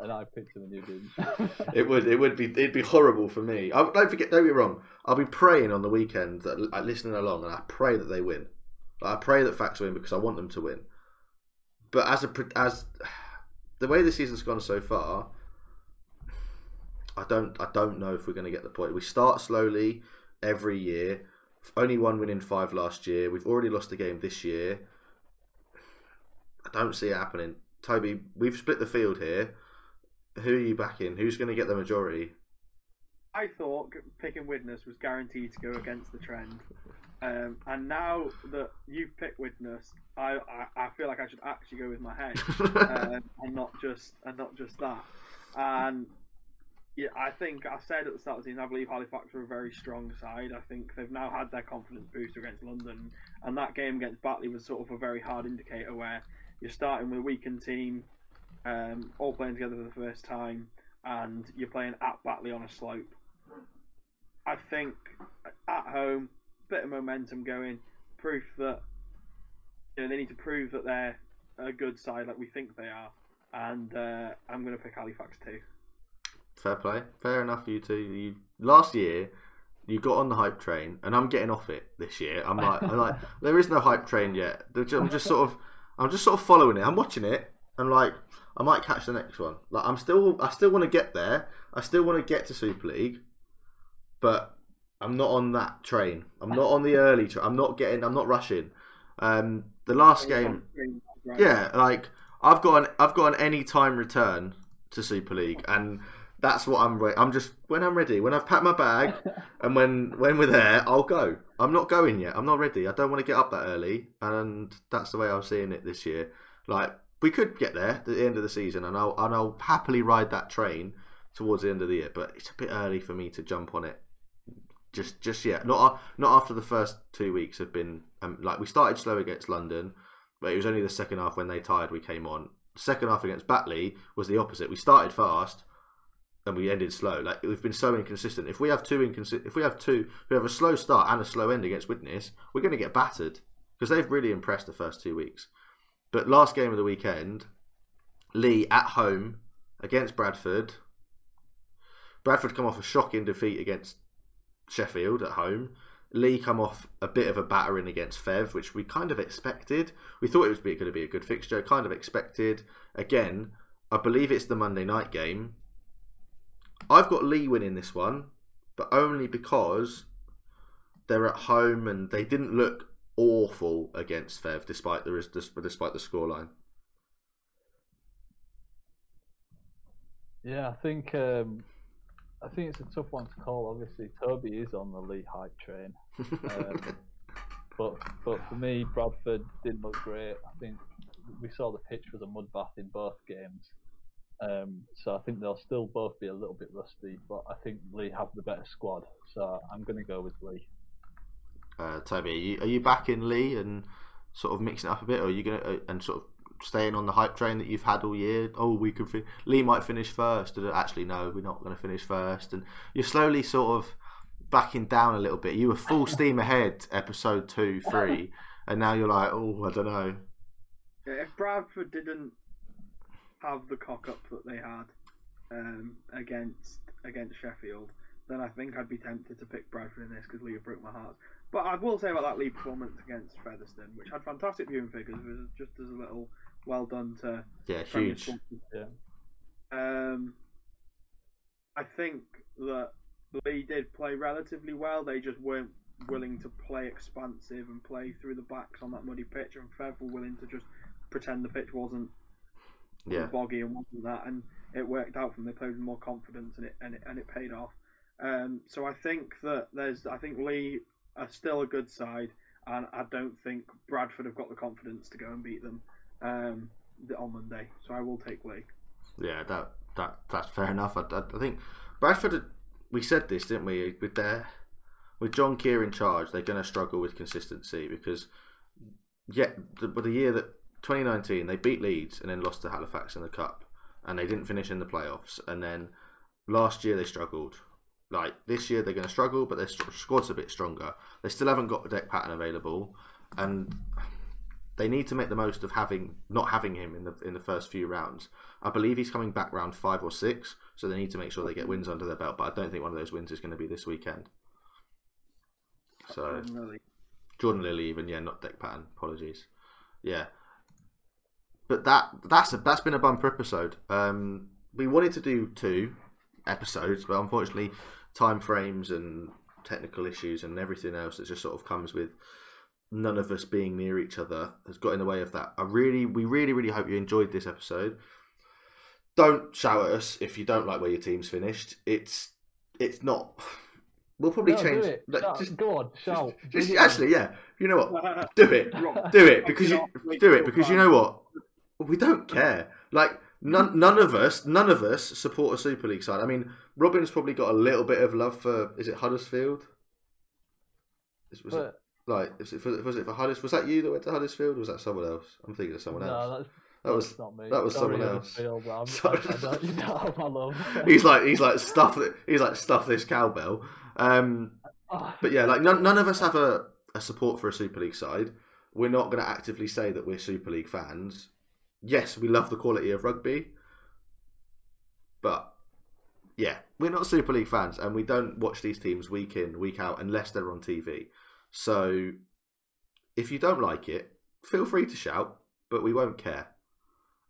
and I picked them and you didn't. it would, it would be, it'd be horrible for me. I, don't forget, don't get wrong. I'll be praying on the weekend that listening along, and I pray that they win. I pray that Fax win because I want them to win. But as a as the way the season's gone so far, I don't I don't know if we're going to get the point. We start slowly every year. Only one win in five last year. We've already lost a game this year. I don't see it happening. Toby, we've split the field here. Who are you backing? Who's going to get the majority? I thought picking Widnes was guaranteed to go against the trend. Um, and now that you've picked Widnes, I, I, I, feel like I should actually go with my head um, and not just and not just that. And yeah, I think I said at the start of the season I believe Halifax are a very strong side. I think they've now had their confidence boost against London, and that game against Batley was sort of a very hard indicator where you're starting with a weakened team, um, all playing together for the first time, and you're playing at Batley on a slope. I think at home bit of momentum going, proof that you know they need to prove that they're a good side like we think they are, and uh, I'm going to pick Halifax too. Fair play, fair enough. You two. You last year you got on the hype train, and I'm getting off it this year. I'm like, I'm like, there is no hype train yet. I'm just sort of, I'm just sort of following it. I'm watching it. I'm like, I might catch the next one. Like, I'm still, I still want to get there. I still want to get to Super League, but I'm not on that train. I'm not on the early train. I'm not getting. I'm not rushing. Um, the last game, yeah, like I've got an I've got an any time return to Super League, and that's what I'm. Re- I'm just when I'm ready. When I've packed my bag, and when when we're there, I'll go. I'm not going yet. I'm not ready. I don't want to get up that early, and that's the way I'm seeing it this year. Like we could get there at the end of the season, and I'll and I'll happily ride that train towards the end of the year. But it's a bit early for me to jump on it just just yet. Not not after the first two weeks have been um, like we started slow against London, but it was only the second half when they tired we came on. Second half against Batley was the opposite. We started fast and we ended slow. Like we've been so inconsistent. If we have two inconsistent, if we have two, we have a slow start and a slow end against Widnes, we're going to get battered because they've really impressed the first two weeks. But last game of the weekend, Leigh at home against Bradford. Bradford come off a shocking defeat against Sheffield at home. Leigh come off a bit of a battering against Fev, which we kind of expected. We thought it was going to be a good fixture, kind of expected. Again, I believe it's the Monday night game. I've got Leigh winning this one, but only because they're at home and they didn't look awful against Fev, despite the despite the scoreline. Yeah, I think um, I think it's a tough one to call. Obviously, Toby is on the Leigh hype train, um, but but for me, Bradford didn't look great. I think we saw the pitch was a mud bath in both games, um, so I think they'll still both be a little bit rusty. But I think Leigh have the better squad, so I'm going to go with Leigh. Uh, Toby, are you, are you back in Leigh and sort of mixing it up a bit, or are you going to uh, and sort of staying on the hype train that you've had all year. Oh, we could. Fin- Leigh might finish first. Actually, no, we're not going to finish first. And you're slowly sort of backing down a little bit. You were full steam ahead, episode two, three, and now you're like, oh, I don't know. Yeah, if Bradford didn't have the cock up that they had um, against against Sheffield, then I think I'd be tempted to pick Bradford in this because Leigh broke my heart. But I will say about that Leigh performance against Featherstone, which had fantastic viewing figures, was just as a little well done to Yeah, Premier huge. Yeah. Um, I think that Leigh did play relatively well. They just weren't willing to play expansive and play through the backs on that muddy pitch, and Fev were willing to just pretend the pitch wasn't Yeah, boggy and wasn't that, and it worked out for them. They played with more confidence, and it and it, and it paid off. Um, so I think that there's, I think Leigh are still a good side, and I don't think Bradford have got the confidence to go and beat them um, on Monday. So I will take Leigh. yeah, that that that's fair enough. I, I, I think Bradford. We said this, didn't we? With their with John Kear in charge, they're going to struggle with consistency because yet the, but the year that 2019 they beat Leeds and then lost to Halifax in the cup and they didn't finish in the playoffs and then last year they struggled. Like this year they're going to struggle, but their squad's a bit stronger. They still haven't got a Dec Patton available, and they need to make the most of having not having him in the in the first few rounds. I believe he's coming back round five or six, so they need to make sure they get wins under their belt. But I don't think one of those wins is going to be this weekend. So Jordan Lilley, even yeah, not Dec Patton. Apologies. Yeah, but that that's a, that's been a bumper episode. Um, we wanted to do two episodes, but unfortunately, time frames and technical issues and everything else that just sort of comes with none of us being near each other has got in the way of that. I really, we really, really hope you enjoyed this episode. Don't shout at us if you don't like where your team's finished. It's it's not. We'll probably No, change. do it. like, Shout. just- Go on, shout. just Bring it actually, yeah. You know what? Do it. Do it because you do it because you know what? We don't care. Like none none of us none of us support a Super League side. I mean, Robin's probably got a little bit of love for is it Huddersfield? Is- Was it like is it for, was it for Hudders? Was that you that went to Huddersfield? Or was that someone else? I'm thinking of someone else. no, that's, That was not me. that was Sorry, someone else. Huddersfield, I'm, Sorry. I, I you don't my love. he's like he's like stuff it- he's like stuff this cowbell. Um, But yeah, like none, none of us have a, a support for a Super League side. We're not going to actively say that we're Super League fans. Yes, we love the quality of rugby, but yeah, we're not Super League fans, and we don't watch these teams week in week out unless they're on TV. So if you don't like it, feel free to shout, but we won't care.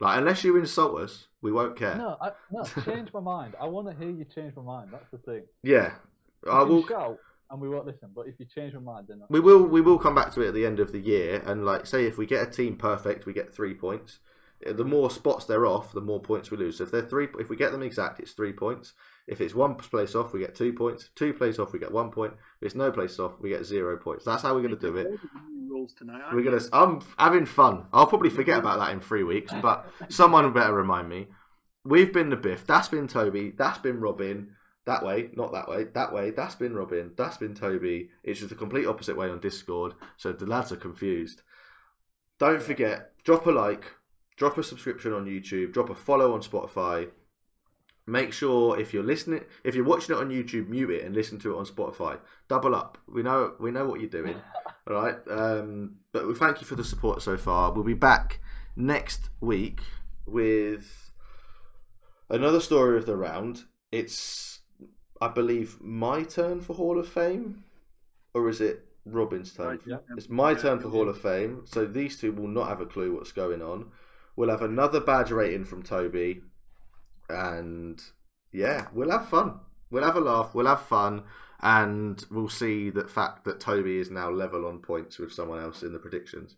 Like unless you insult us, we won't care. no, I, no, change my mind. I want to hear you change my mind. That's the thing. Yeah, You I will. shout and we won't listen. But if you change my mind, then We will we will come back to it at the end of the year and like say if we get a team perfect, we get three points. Uh, the more spots they're off, the more points we lose. So if they're three, if we get them exact, it's three points. If it's one place off, we get two points. Two plays off, we get one point. If it's no place off, we get zero points. That's how we're going to do it. Rules tonight. We're gonna. I'm having fun. I'll probably forget about that in three weeks, but someone better remind me. We've been the Biff. That's been Toby. That's been Robin. That way, not that way. That way. That's been Robin. That's been Toby. It's just the complete opposite way on Discord. So the lads are confused. Don't forget. Drop a like. Drop a subscription on YouTube. Drop a follow on Spotify. Make sure if you're listening, if you're watching it on YouTube, mute it and listen to it on Spotify. Double up. We know we know what you're doing. All right. Um, but we thank you for the support so far. We'll be back next week with another story of the round. It's, I believe, my turn for Hall of Fame, or is it Robin's turn? Right, yeah. It's my Yeah, turn for yeah. Hall of Fame. So these two will not have a clue what's going on. We'll have another badge rating from Toby, and yeah, we'll have fun. We'll have a laugh. We'll have fun, and we'll see the fact that Toby is now level on points with someone else in the predictions.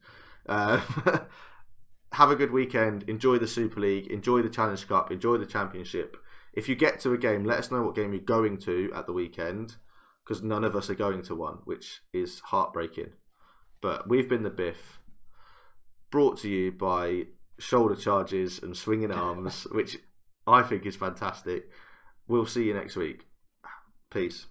Uh, have a good weekend. Enjoy the Super League. Enjoy the Challenge Cup. Enjoy the Championship. If you get to a game, let us know what game you're going to at the weekend, because none of us are going to one, which is heartbreaking. But we've been the Biff, brought to you by shoulder charges and swinging arms, which I think is fantastic. We'll see you next week. Peace.